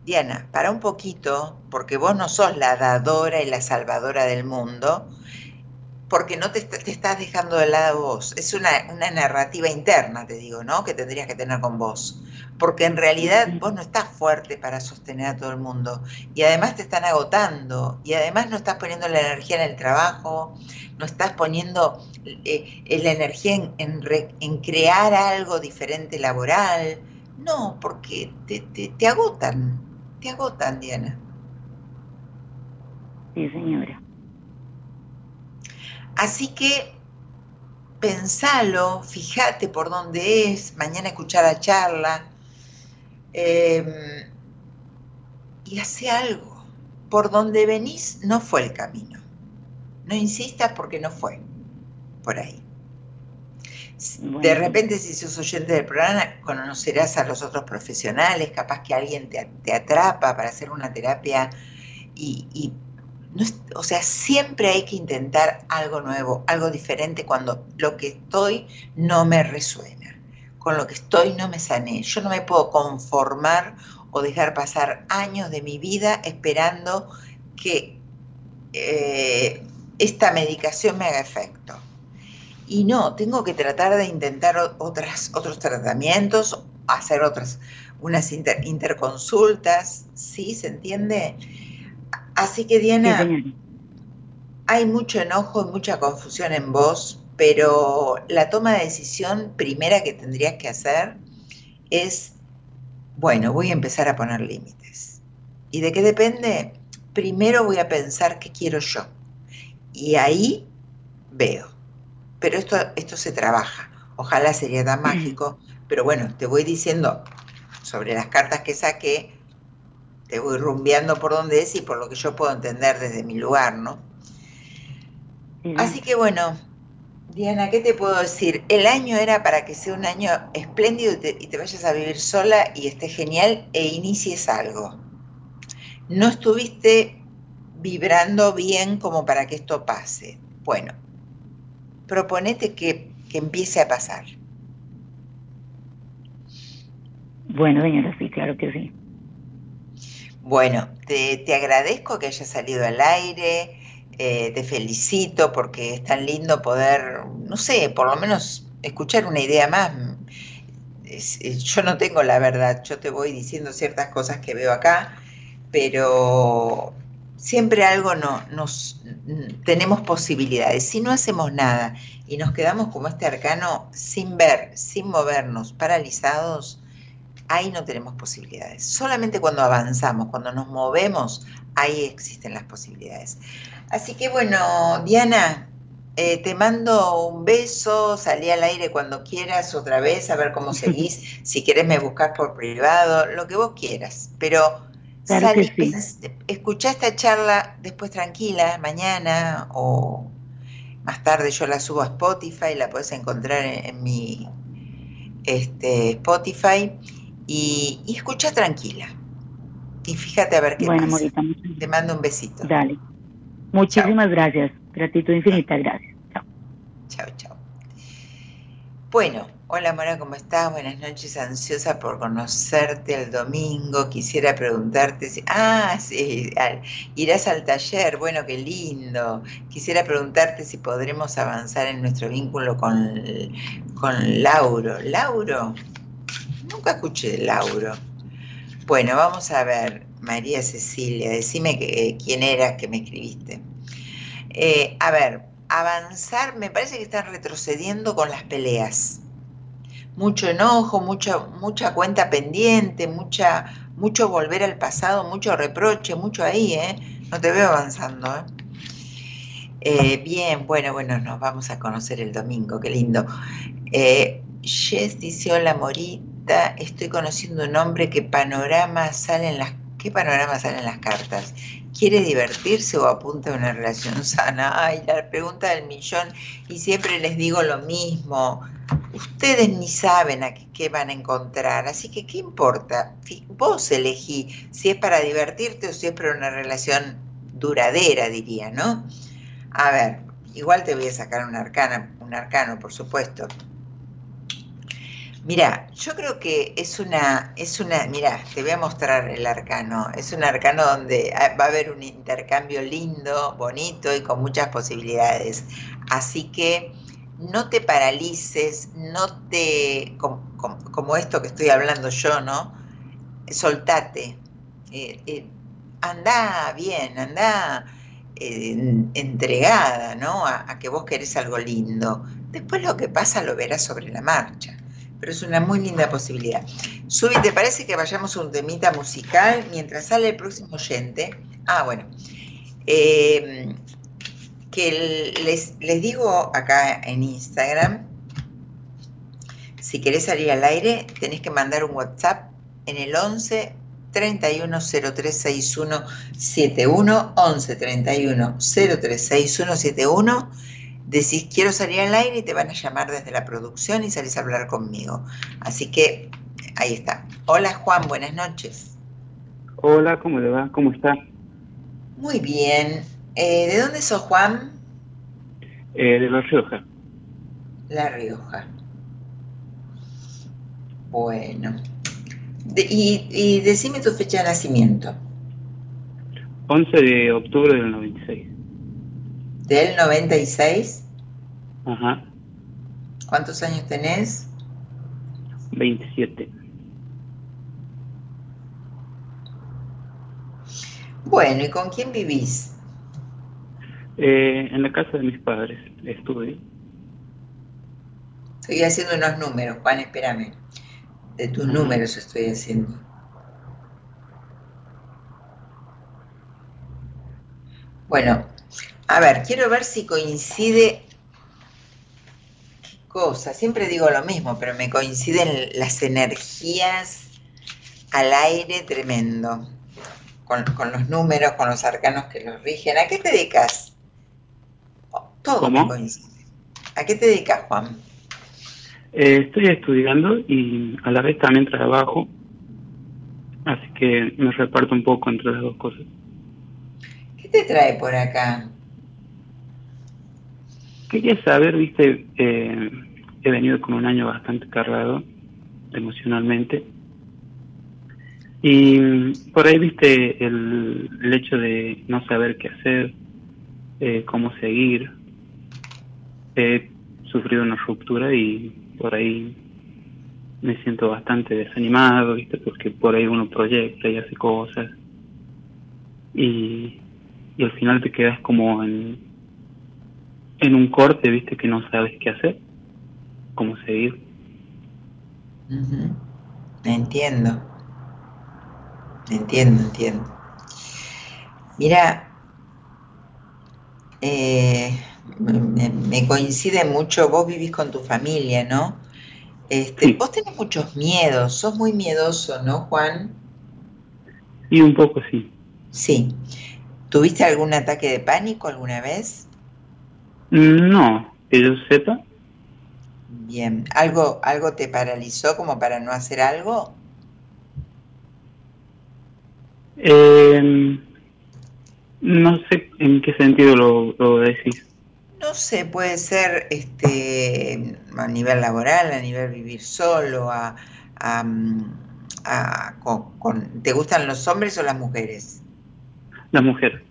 [SPEAKER 1] Diana, para un poquito, porque vos no sos la dadora y la salvadora del mundo, porque no te, estás dejando de lado vos. Es una, narrativa interna, te digo, ¿no? Que tendrías que tener con vos. Porque en realidad vos no estás fuerte para sostener a todo el mundo. Y además te están agotando. Y además no estás poniendo la energía en el trabajo. No estás poniendo eh, la energía en, en, crear algo diferente laboral. No, porque te, te agotan. Te agotan, Diana.
[SPEAKER 2] Sí, señora.
[SPEAKER 1] Así que pensalo, fíjate por dónde es, mañana escuchar la charla em, y hace algo. Por donde venís no fue el camino. No insistas porque no fue por ahí. De repente, si sos oyente del programa, conocerás a los otros profesionales, capaz que alguien te, atrapa para hacer una terapia y o sea, siempre hay que intentar algo nuevo, algo diferente cuando lo que estoy no me resuena, con lo que estoy no me sané. Yo no me puedo conformar o dejar pasar años de mi vida esperando que eh, esta medicación me haga efecto. Y no, tengo que tratar de intentar otras, otros tratamientos, hacer otras, unas interconsultas, ¿sí? ¿Se entiende? Así que Diana, hay mucho enojo y mucha confusión en vos, pero la toma de decisión primera que tendrías que hacer es, bueno, voy a empezar a poner límites. ¿Y de qué depende? Primero voy a pensar qué quiero yo. Y ahí veo. Pero esto, esto se trabaja. Ojalá sería tan mágico. Pero bueno, te voy diciendo sobre las cartas que saqué te voy rumbeando por donde es y por lo que yo puedo entender desde mi lugar, ¿no? Así que bueno, Diana, ¿qué te puedo decir? El año era para que sea un año espléndido y te, vayas a vivir sola y esté genial e inicies algo. No estuviste vibrando bien como para que esto pase. Bueno, proponete que, que empiece a pasar.
[SPEAKER 2] Bueno, señora, sí, claro que sí.
[SPEAKER 1] Bueno, te, agradezco que hayas salido al aire, eh, te felicito porque es tan lindo poder, no sé, por lo menos escuchar una idea más. yo no tengo la verdad, yo te voy diciendo ciertas cosas que veo acá, pero siempre algo no, nos tenemos posibilidades. Si no hacemos nada y nos quedamos como este arcano sin ver, sin movernos, paralizados, ahí no tenemos posibilidades. Solamente cuando avanzamos, cuando nos movemos, ahí existen las posibilidades. Así que bueno, Diana, eh, te mando un beso, salí al aire cuando quieras otra vez, a ver cómo [LAUGHS] seguís. si quieres me buscas por privado, lo que vos quieras. Pero escuchá esta charla después tranquila, mañana o más tarde yo la subo a Spotify, la puedes encontrar en, mi este, Spotify y, escucha tranquila. Y fíjate a ver qué bueno, pasa. Te mando un besito.
[SPEAKER 2] Dale. Muchísimas gracias. Gratitud infinita. Gracias. Chao.
[SPEAKER 1] Chao, chao. Bueno, hola Mora, ¿cómo estás? Buenas noches, ansiosa por conocerte el domingo. Quisiera preguntarte si... Ah, sí, irás al taller, bueno, qué lindo. Quisiera preguntarte si podremos avanzar en nuestro vínculo con, con Lauro. ¿Lauro? Nunca escuché de Lauro. Bueno, vamos a ver, María Cecilia, decime que, quién eras que me escribiste. Eh, a ver, avanzar, me parece que están retrocediendo con las peleas. Mucho enojo, mucha, mucha cuenta pendiente, mucha, mucho volver al pasado, mucho reproche, mucho ahí, ¿eh? No te veo avanzando, ¿eh? eh bien, bueno, bueno, nos vamos a conocer el domingo, qué lindo. Eh, Jess dice, hola, morí estoy conociendo un hombre que panorama sale en las ¿Qué panorama salen las cartas? ¿Quiere divertirse o apunta a una relación sana? Ay, la pregunta del millón y siempre les digo lo mismo. Ustedes ni saben a qué, van a encontrar, así que ¿qué importa? Vos elegí si es para divertirte o si es para una relación duradera, diría, ¿no? A ver, igual te voy a sacar un un arcano, por supuesto. Mira, yo creo que es una, es una, mira, te voy a mostrar el arcano. Es un arcano donde va a haber un intercambio lindo, bonito y con muchas posibilidades. Así que no te paralices, no te, como, esto que estoy hablando yo, ¿no? Soltate. Eh, eh, anda bien, anda entregada, ¿no? a que vos querés algo lindo. Después lo que pasa lo verás sobre la marcha pero es una muy linda posibilidad. Subi, ¿te parece que vayamos a un temita musical mientras sale el próximo oyente? Ah, bueno. Eh, que les, les digo acá en Instagram, si querés salir al aire, tenés que mandar un WhatsApp en el 11 31 0361 71 11 31 0361 71 decís quiero salir al aire y te van a llamar desde la producción y salís a hablar conmigo. Así que ahí está. Hola Juan, buenas noches.
[SPEAKER 3] Hola, ¿cómo le va? ¿Cómo está?
[SPEAKER 1] Muy bien. Eh, ¿De dónde sos Juan?
[SPEAKER 3] Eh, de La Rioja.
[SPEAKER 1] La Rioja. Bueno. y, y decime tu fecha de nacimiento.
[SPEAKER 3] 11 de octubre del 96.
[SPEAKER 1] ¿Del 96?
[SPEAKER 3] Ajá.
[SPEAKER 1] ¿Cuántos años tenés?
[SPEAKER 3] 27.
[SPEAKER 1] Bueno, ¿y con quién vivís?
[SPEAKER 3] Eh, en la casa de mis padres, estuve.
[SPEAKER 1] Estoy haciendo unos números, Juan, espérame. De tus números estoy haciendo. Bueno, a ver, quiero ver si coincide. ¿Qué cosa? Siempre digo lo mismo, pero me coinciden las energías al aire tremendo. Con, los números, con los arcanos que los rigen. ¿A qué te dedicas? Todo me coincide. ¿A qué te dedicas, Juan?
[SPEAKER 3] Eh, estoy estudiando y a la vez también trabajo. Así que me reparto un poco entre las dos cosas.
[SPEAKER 1] ¿Qué te trae por acá?
[SPEAKER 3] Quería saber, viste, eh, he venido con un año bastante cargado emocionalmente. Y por ahí, viste, el, hecho de no saber qué hacer, eh, cómo seguir. He sufrido una ruptura y por ahí me siento bastante desanimado, viste, porque por ahí uno proyecta y hace cosas. Y, y al final te quedas como en, en un corte, viste, que no sabes qué hacer, cómo seguir.
[SPEAKER 1] Entiendo. Entiendo, entiendo. Mira, eh, me, coincide mucho, vos vivís con tu familia, ¿no? Este, Vos tenés muchos miedos, sos muy miedoso, ¿no, Juan?
[SPEAKER 3] Y un poco sí.
[SPEAKER 1] Sí. ¿Tuviste algún ataque de pánico alguna vez?
[SPEAKER 3] No, que yo sepa.
[SPEAKER 1] Bien, ¿algo, algo te paralizó como para no hacer algo?
[SPEAKER 3] Eh, no sé en qué sentido lo, lo decís.
[SPEAKER 1] No sé, puede ser este a nivel laboral, a nivel vivir solo, a, a, con, ¿te gustan los hombres o las mujeres?
[SPEAKER 3] Las mujeres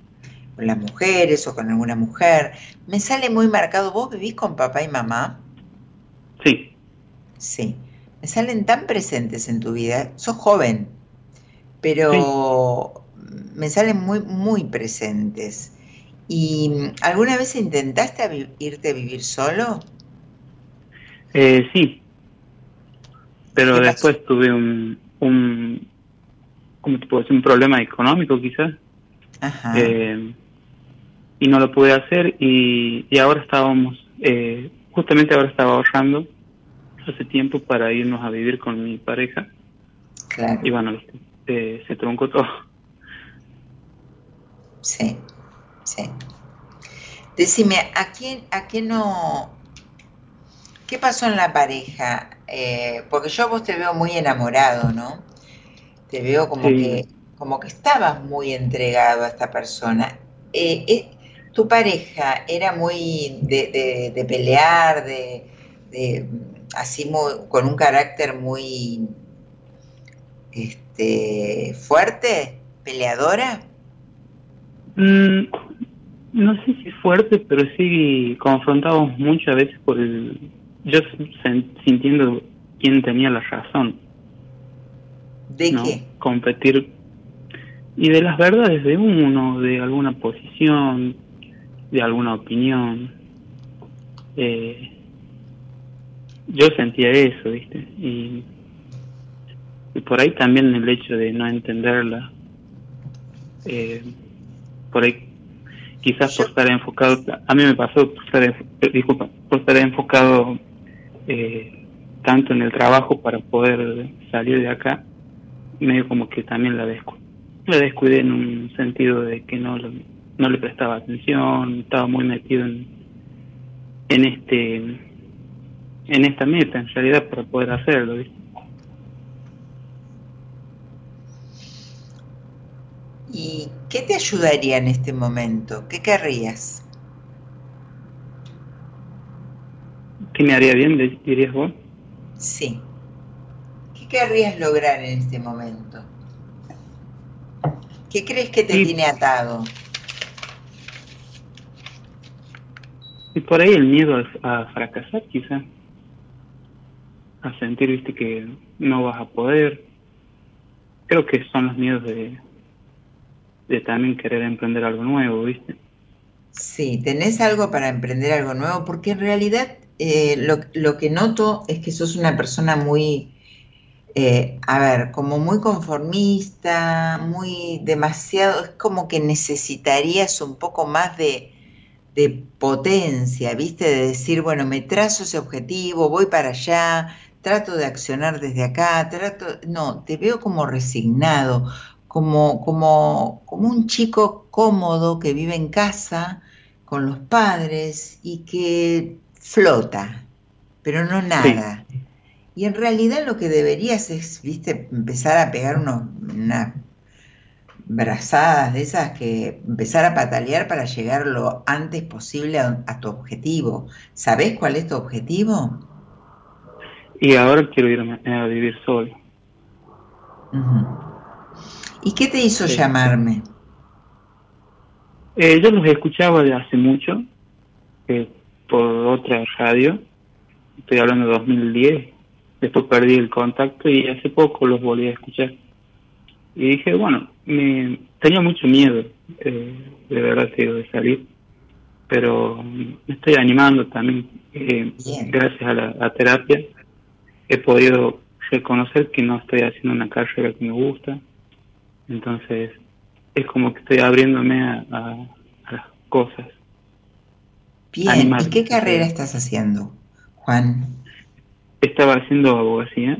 [SPEAKER 1] con las mujeres o con alguna mujer. Me sale muy marcado, ¿vos vivís con papá y mamá?
[SPEAKER 3] Sí.
[SPEAKER 1] Sí. Me salen tan presentes en tu vida. Sos joven, pero me salen muy, muy presentes. ¿Y alguna vez intentaste irte a vivir solo?
[SPEAKER 3] Eh, sí. Pero después tuve un, un, ¿cómo te puedo decir? Un problema económico quizás. Ajá. Eh, y no lo pude hacer y, y ahora estábamos, eh, justamente ahora estaba ahorrando hace tiempo para irnos a vivir con mi pareja.
[SPEAKER 1] Claro.
[SPEAKER 3] Y bueno, eh, se truncó todo.
[SPEAKER 1] Sí, sí. Decime, ¿a quién, a qué no, qué pasó en la pareja? Eh, porque yo vos te veo muy enamorado, ¿no? Te veo como que, como que estabas muy entregado a esta persona. Eh, eh, ¿Tu pareja era muy de, de, pelear, de, de así con un carácter muy este, fuerte, peleadora?
[SPEAKER 3] Mm, no sé si fuerte, pero sí confrontados muchas veces por el... Yo sintiendo quién tenía la razón.
[SPEAKER 1] ¿De qué?
[SPEAKER 3] Competir. Y de las verdades de uno, de alguna posición, de alguna opinión. Eh, yo sentía eso, ¿viste? Y, por ahí también el hecho de no entenderla. Eh, por ahí quizás por estar enfocado, a mí me pasó por estar, eh, disculpa, por estar enfocado eh, tanto en el trabajo para poder salir de acá, medio como que también la, descu la descuidé en un sentido de que no, no le prestaba atención, estaba muy metido en, en este en esta meta en realidad para poder hacerlo, ¿viste?
[SPEAKER 1] ¿Y qué te ayudaría en este momento? ¿Qué querrías?
[SPEAKER 3] ¿Qué me haría bien, dirías vos?
[SPEAKER 1] Sí. ¿Qué querrías lograr en este momento? ¿Qué crees que te tiene atado?
[SPEAKER 3] Y por ahí el miedo a fracasar, quizá. A sentir, viste, que no vas a poder. Creo que son los miedos de, de también querer emprender algo nuevo, ¿viste?
[SPEAKER 1] Sí, tenés algo para emprender algo nuevo, porque en realidad eh, lo, lo, que noto es que sos una persona muy, eh, a ver, como muy conformista, muy demasiado, es como que necesitarías un poco más de, de potencia, ¿viste? De decir, bueno, me trazo ese objetivo, voy para allá, trato de accionar desde acá, trato, no, te veo como resignado, como, como, como un chico cómodo que vive en casa con los padres y que flota, pero no nada. Y en realidad lo que deberías es, viste, empezar a pegar unos, unas brazadas de esas que empezar a patalear para llegar lo antes posible a, tu objetivo. ¿Sabés cuál es tu objetivo?
[SPEAKER 3] Y ahora quiero irme a vivir solo.
[SPEAKER 1] ¿Y qué te hizo llamarme?
[SPEAKER 3] Eh, yo los escuchaba de hace mucho, eh, por otra radio, estoy hablando de 2010, después perdí el contacto y hace poco los volví a escuchar. Y dije, bueno, me, tenía mucho miedo, eh, de verdad, de salir, pero me estoy animando también, eh, gracias a la terapia, he podido reconocer que no estoy haciendo una carrera que me gusta, entonces, es como que estoy abriéndome a, las cosas.
[SPEAKER 1] Bien, ¿y qué carrera estás haciendo, Juan?
[SPEAKER 3] Estaba haciendo abogacía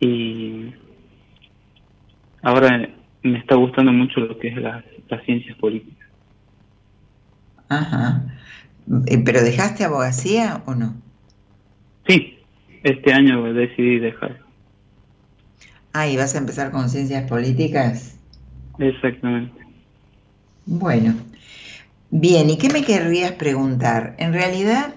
[SPEAKER 3] y ahora me está gustando mucho lo que es las, ciencias políticas.
[SPEAKER 1] Ajá. Eh, ¿Pero dejaste abogacía o no?
[SPEAKER 3] Sí, este año decidí dejar.
[SPEAKER 1] Ah, ¿y vas a empezar con ciencias políticas?
[SPEAKER 3] Exactamente.
[SPEAKER 1] Bueno, bien, ¿y qué me querrías preguntar? En realidad,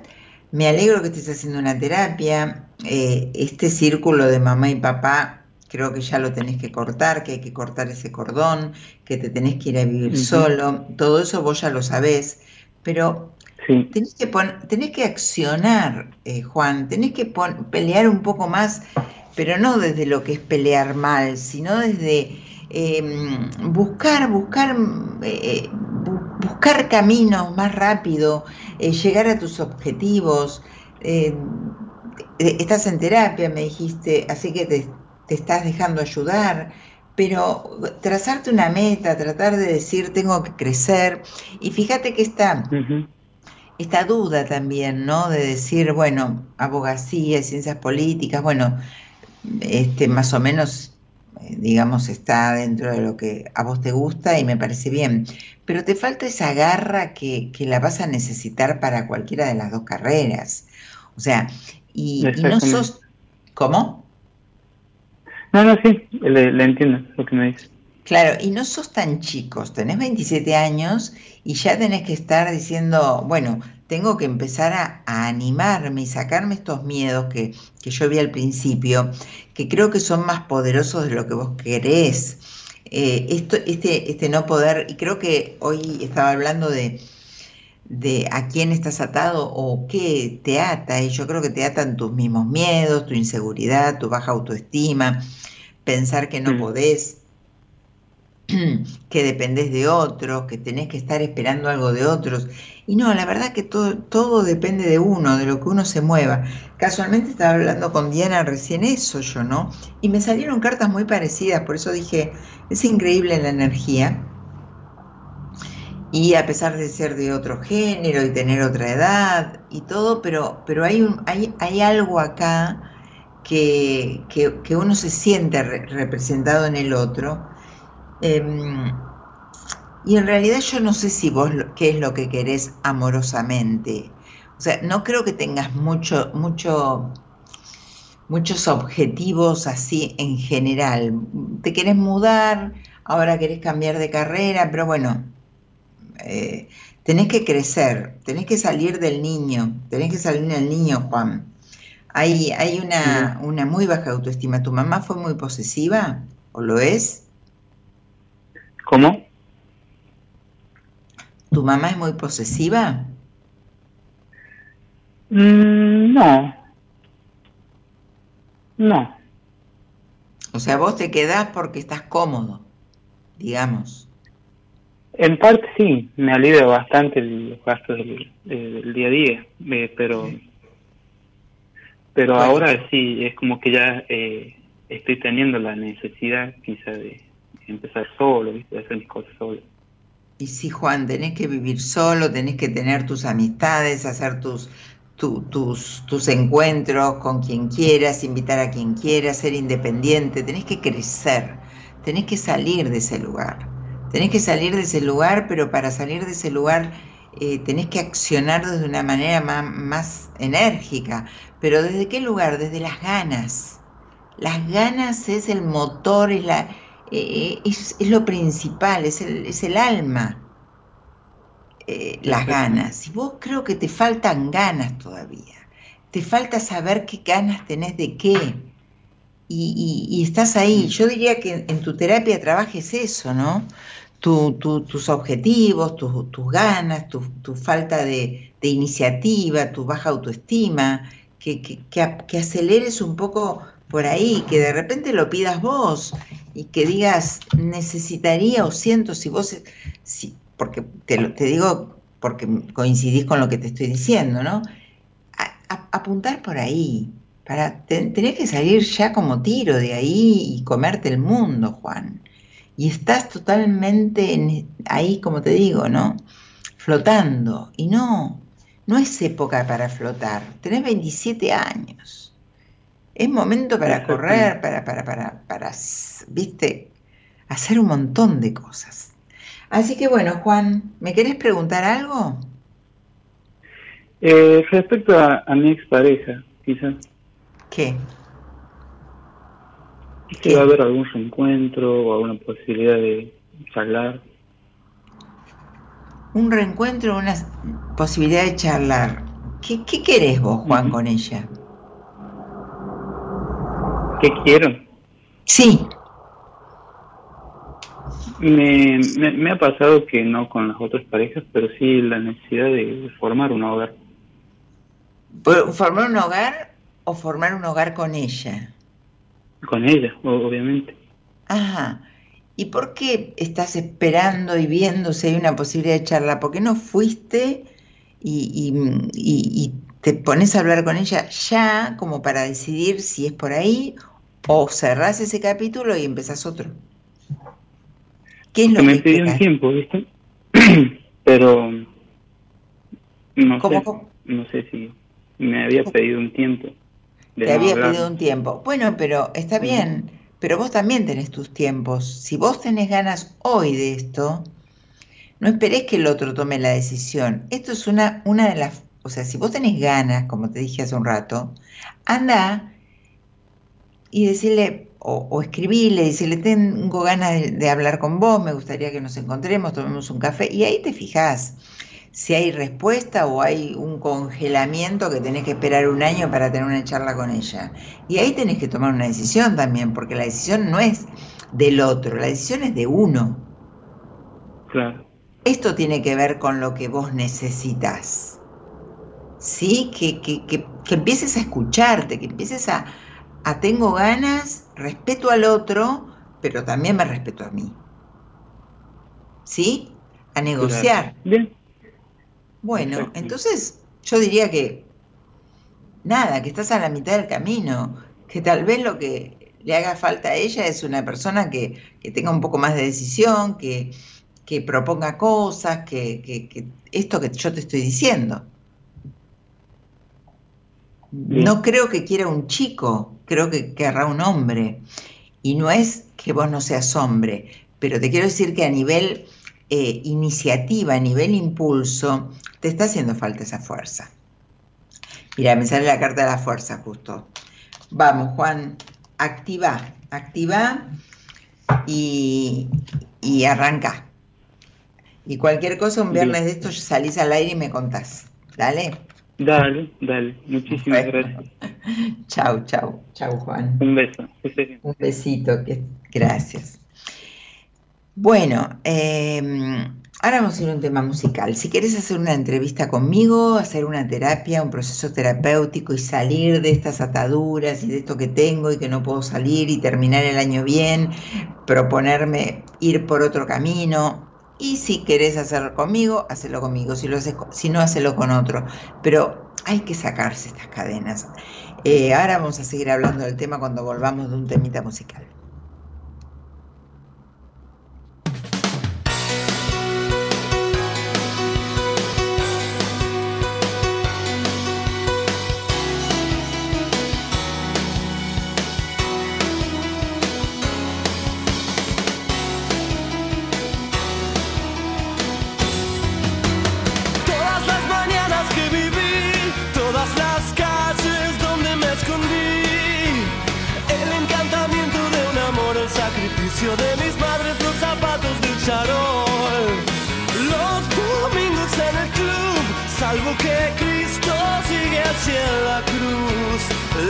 [SPEAKER 1] me alegro que estés haciendo una terapia. Eh, este círculo de mamá y papá, creo que ya lo tenés que cortar, que hay que cortar ese cordón, que te tenés que ir a vivir solo. Todo eso vos ya lo sabés, pero tenés, que tenés que accionar, eh, Juan, tenés que pelear un poco más pero no desde lo que es pelear mal, sino desde em, buscar, buscar, eh, buscar caminos más rápido, eh, llegar a tus objetivos. Eh, estás en terapia, me dijiste, así que te, estás dejando ayudar, pero trazarte una meta, tratar de decir tengo que crecer, y fíjate que esta, esta duda también, ¿no? De decir, bueno, abogacía, ciencias políticas, bueno, este más o menos, eh, digamos, está dentro de lo que a vos te gusta y me parece bien. Pero te falta esa garra que, que la vas a necesitar para cualquiera de las dos carreras. O sea, y, no sos... ¿Cómo?
[SPEAKER 3] No, no, sí, le, entiendo lo que me dice.
[SPEAKER 1] Claro, y no sos tan chicos, tenés 27 años y ya tenés que estar diciendo, bueno, tengo que empezar a, animarme y sacarme estos miedos que, que, yo vi al principio, que creo que son más poderosos de lo que vos querés. Eh, esto, este, este no poder, y creo que hoy estaba hablando de, de a quién estás atado o qué te ata, y yo creo que te atan tus mismos miedos, tu inseguridad, tu baja autoestima, pensar que no mm. podés, [CLEARS THROAT] que dependés de otros, que tenés que estar esperando algo de otros. Y no, la verdad que todo, todo depende de uno, de lo que uno se mueva. Casualmente estaba hablando con Diana recién eso yo, ¿no? Y me salieron cartas muy parecidas, por eso dije, es increíble la energía y a pesar de ser de otro género y tener otra edad y todo, pero, pero hay, hay, hay algo acá que, que, uno se siente representado en el otro. Em, y en realidad yo no sé si vos qué es lo que querés amorosamente. O sea, no creo que tengas mucho, mucho, muchos objetivos así en general. Te querés mudar, ahora querés cambiar de carrera, pero bueno, eh, tenés que crecer, tenés que salir del niño, tenés que salir del niño, Juan. Hay, hay una, una muy baja autoestima. ¿Tu mamá fue muy posesiva o lo es?
[SPEAKER 3] ¿Cómo?
[SPEAKER 1] ¿Tu mamá es muy posesiva?
[SPEAKER 3] Mm, no. No.
[SPEAKER 1] O sea, vos te quedás porque estás cómodo, digamos.
[SPEAKER 3] En parte sí, me alivia bastante los gastos del, día a día, eh, pero pero ahora sí, es como que ya eh, estoy teniendo la necesidad quizá de empezar solo, de hacer mis cosas solo.
[SPEAKER 1] Y sí, Juan, tenés que vivir solo, tenés que tener tus amistades, hacer tus, tus, tus encuentros con quien quieras, invitar a quien quieras, ser independiente, tenés que crecer, tenés que salir de ese lugar. Tenés que salir de ese lugar, pero para salir de ese lugar eh, tenés que accionar desde una manera más, enérgica. Pero ¿desde qué lugar? Desde las ganas. Las ganas es el motor, es, la, eh, es, lo principal, es el, es el alma. Eh, las ganas. Y vos creo que te faltan ganas todavía. Te falta saber qué ganas tenés de qué. Y, estás ahí. Yo diría que en tu terapia trabajes eso, ¿no? tus objetivos, tus ganas, tu, falta de, iniciativa, tu baja autoestima, que, que, aceleres un poco por ahí, que de repente lo pidas vos y que digas, necesitaría o siento si vos, si, porque te, te digo porque coincidís con lo que te estoy diciendo, ¿no? apuntar por ahí, para tener que salir ya como tiro de ahí y comerte el mundo, Juan y estás totalmente ahí, como te digo, ¿no? Flotando. Y no, no es época para flotar. Tenés 27 años. Es momento para correr, para, para, para, para, viste, hacer un montón de cosas. Así que bueno, Juan, ¿me querés preguntar algo?
[SPEAKER 3] Eh, respecto a, a mi expareja, quizás.
[SPEAKER 1] ¿Qué?
[SPEAKER 3] ¿Que va a haber algún reencuentro o alguna posibilidad de charlar?
[SPEAKER 1] Un reencuentro, una posibilidad de charlar. ¿Qué, qué querés vos, Juan, con ella?
[SPEAKER 3] ¿Qué quiero?
[SPEAKER 1] Sí.
[SPEAKER 3] Me, me, ha pasado que no con las otras parejas, pero sí la necesidad de formar un hogar.
[SPEAKER 1] ¿Formar un hogar o formar un hogar con ella?
[SPEAKER 3] Con ella, obviamente.
[SPEAKER 1] Ajá. ¿Y por qué estás esperando y viendo si hay una posibilidad de charla? ¿Por qué no fuiste y, y, te pones a hablar con ella ya como para decidir si es por ahí o cerrás ese capítulo y empezás otro?
[SPEAKER 3] ¿Qué es lo que, me pidió un tiempo, ¿viste? [CLEARS THROAT] Pero No sé, no sé si me había pedido un tiempo.
[SPEAKER 1] Te había pedido un tiempo. Bueno, pero está bien, pero vos también tenés tus tiempos. Si vos tenés ganas hoy de esto, no esperés que el otro tome la decisión. Esto es una, una de las, o sea, si vos tenés ganas, como te dije hace un rato, anda y decirle, o, o escribirle, decirle, tengo ganas de, de, hablar con vos, me gustaría que nos encontremos, tomemos un café, y ahí te fijás si hay respuesta o hay un congelamiento que tenés que esperar un año para tener una charla con ella. Y ahí tenés que tomar una decisión también, porque la decisión no es del otro, la decisión es de uno.
[SPEAKER 3] Claro.
[SPEAKER 1] Esto tiene que ver con lo que vos necesitas. ¿Sí? Que, que, que, que empieces a escucharte, que empieces a, a tengo ganas, respeto al otro, pero también me respeto a mí. ¿Sí? A negociar.
[SPEAKER 3] Bien.
[SPEAKER 1] Bueno, entonces yo diría que nada, que estás a la mitad del camino, que tal vez lo que le haga falta a ella es una persona que, que tenga un poco más de decisión, que, que proponga cosas, que, que, que, esto que yo te estoy diciendo. No creo que quiera un chico, creo que querrá un hombre. Y no es que vos no seas hombre, pero te quiero decir que a nivel eh, iniciativa, a nivel impulso, te está haciendo falta esa fuerza. Mira, me sale la carta de la fuerza justo. Vamos, Juan, activa, activa y, y arranca. Y cualquier cosa, un viernes de estos salís al aire y me contás. Dale.
[SPEAKER 3] Dale, dale. Muchísimas bueno. gracias. [LAUGHS]
[SPEAKER 1] chau, chau. Chau, Juan.
[SPEAKER 3] Un beso.
[SPEAKER 1] Un besito. Que, gracias. Bueno, eh, ahora vamos a ir a un tema musical. Si quieres hacer una entrevista conmigo, hacer una terapia, un proceso terapéutico y salir de estas ataduras y de esto que tengo y que no puedo salir y terminar el año bien, proponerme ir por otro camino, y si querés hacerlo conmigo, hacelo conmigo. Si, lo haces, no, hacelo con otro. Pero hay que sacarse estas cadenas. Eh, ahora vamos a seguir hablando del tema cuando volvamos de un temita musical.
[SPEAKER 4] De mis madres los zapatos del charol. Los domingos en el club, salvo que Cristo sigue hacia la cruz.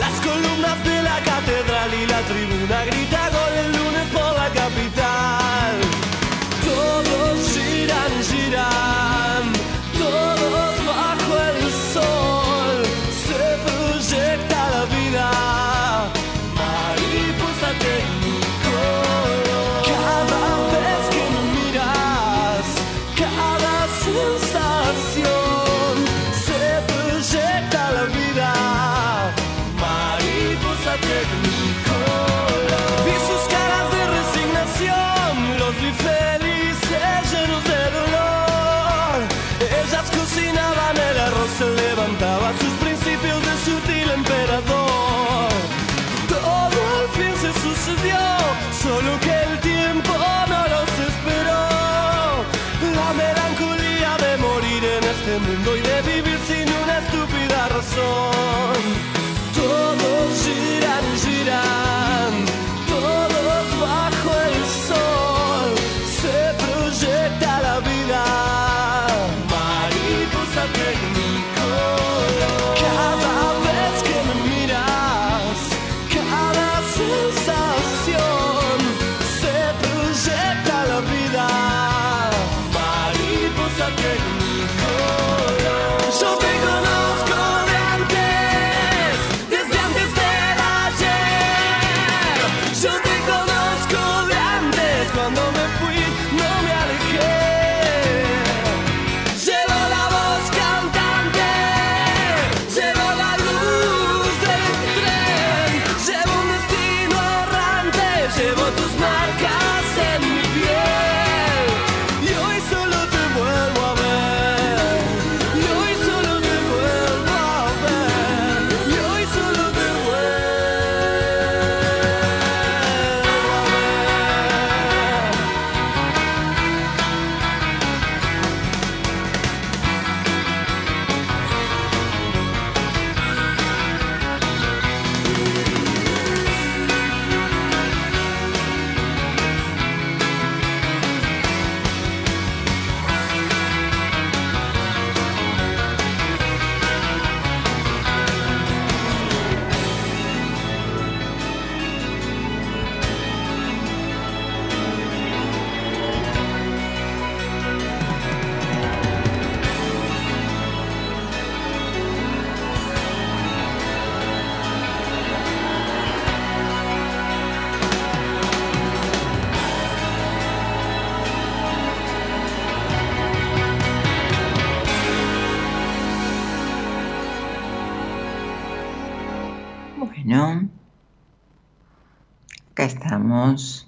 [SPEAKER 4] Las columnas de la catedral y la tribuna grita gol el lunes por la capital. Todos giran, giran,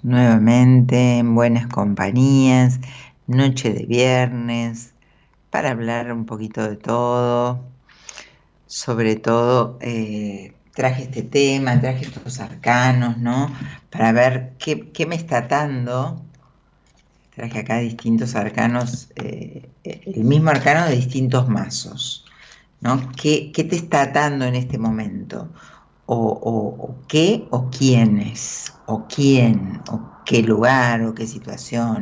[SPEAKER 1] nuevamente en buenas compañías, noche de viernes, para hablar un poquito de todo. Sobre todo, eh, traje este tema, traje estos arcanos, ¿no? Para ver qué, qué me está atando. Traje acá distintos arcanos, eh, el mismo arcano de distintos mazos. ¿no? ¿Qué, qué te está atando en este momento? O, o, o, qué o quiénes, o quién, o qué lugar, o qué situación,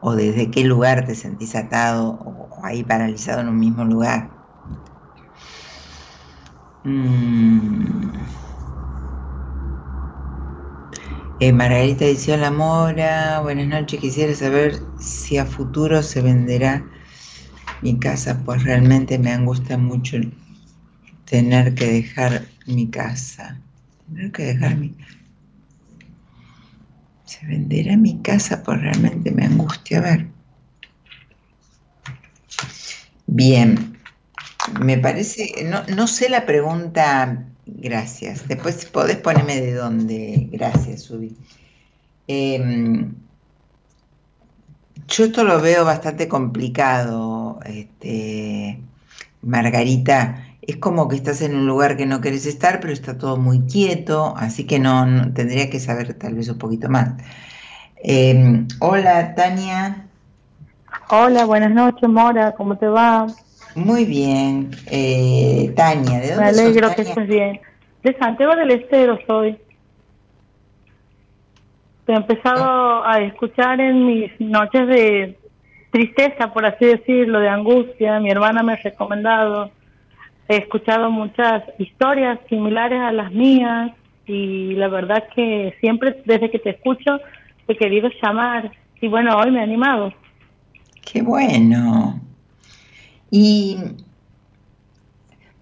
[SPEAKER 1] o desde qué lugar te sentís atado o, ahí paralizado en un mismo lugar. Mm. Eh, Margarita Mora, buenas noches, quisiera saber si a futuro se venderá mi casa, pues realmente me angustia mucho tener que dejar mi casa. Tener que dejar mi Se venderá mi casa, pues realmente me angustia. A ver. Bien. Me parece, no, no sé la pregunta, gracias. Después podés ponerme de dónde, gracias, Subi. Eh, yo esto lo veo bastante complicado, este, Margarita. Es como que estás en un lugar que no querés estar, pero está todo muy quieto, así que no, no tendría que saber tal vez un poquito más. Eh, hola, Tania.
[SPEAKER 5] Hola, buenas noches, Mora, ¿cómo te va?
[SPEAKER 1] Muy bien, eh, Tania, ¿de dónde
[SPEAKER 5] Me alegro
[SPEAKER 1] sos,
[SPEAKER 5] que
[SPEAKER 1] Tania?
[SPEAKER 5] estés bien. De Santiago del Estero soy. Te he empezado a escuchar en mis noches de tristeza, por así decirlo, de angustia. Mi hermana me ha recomendado. He escuchado muchas historias similares a las mías y la verdad que siempre desde que te escucho he querido llamar y bueno, hoy me he animado.
[SPEAKER 1] Qué bueno. Y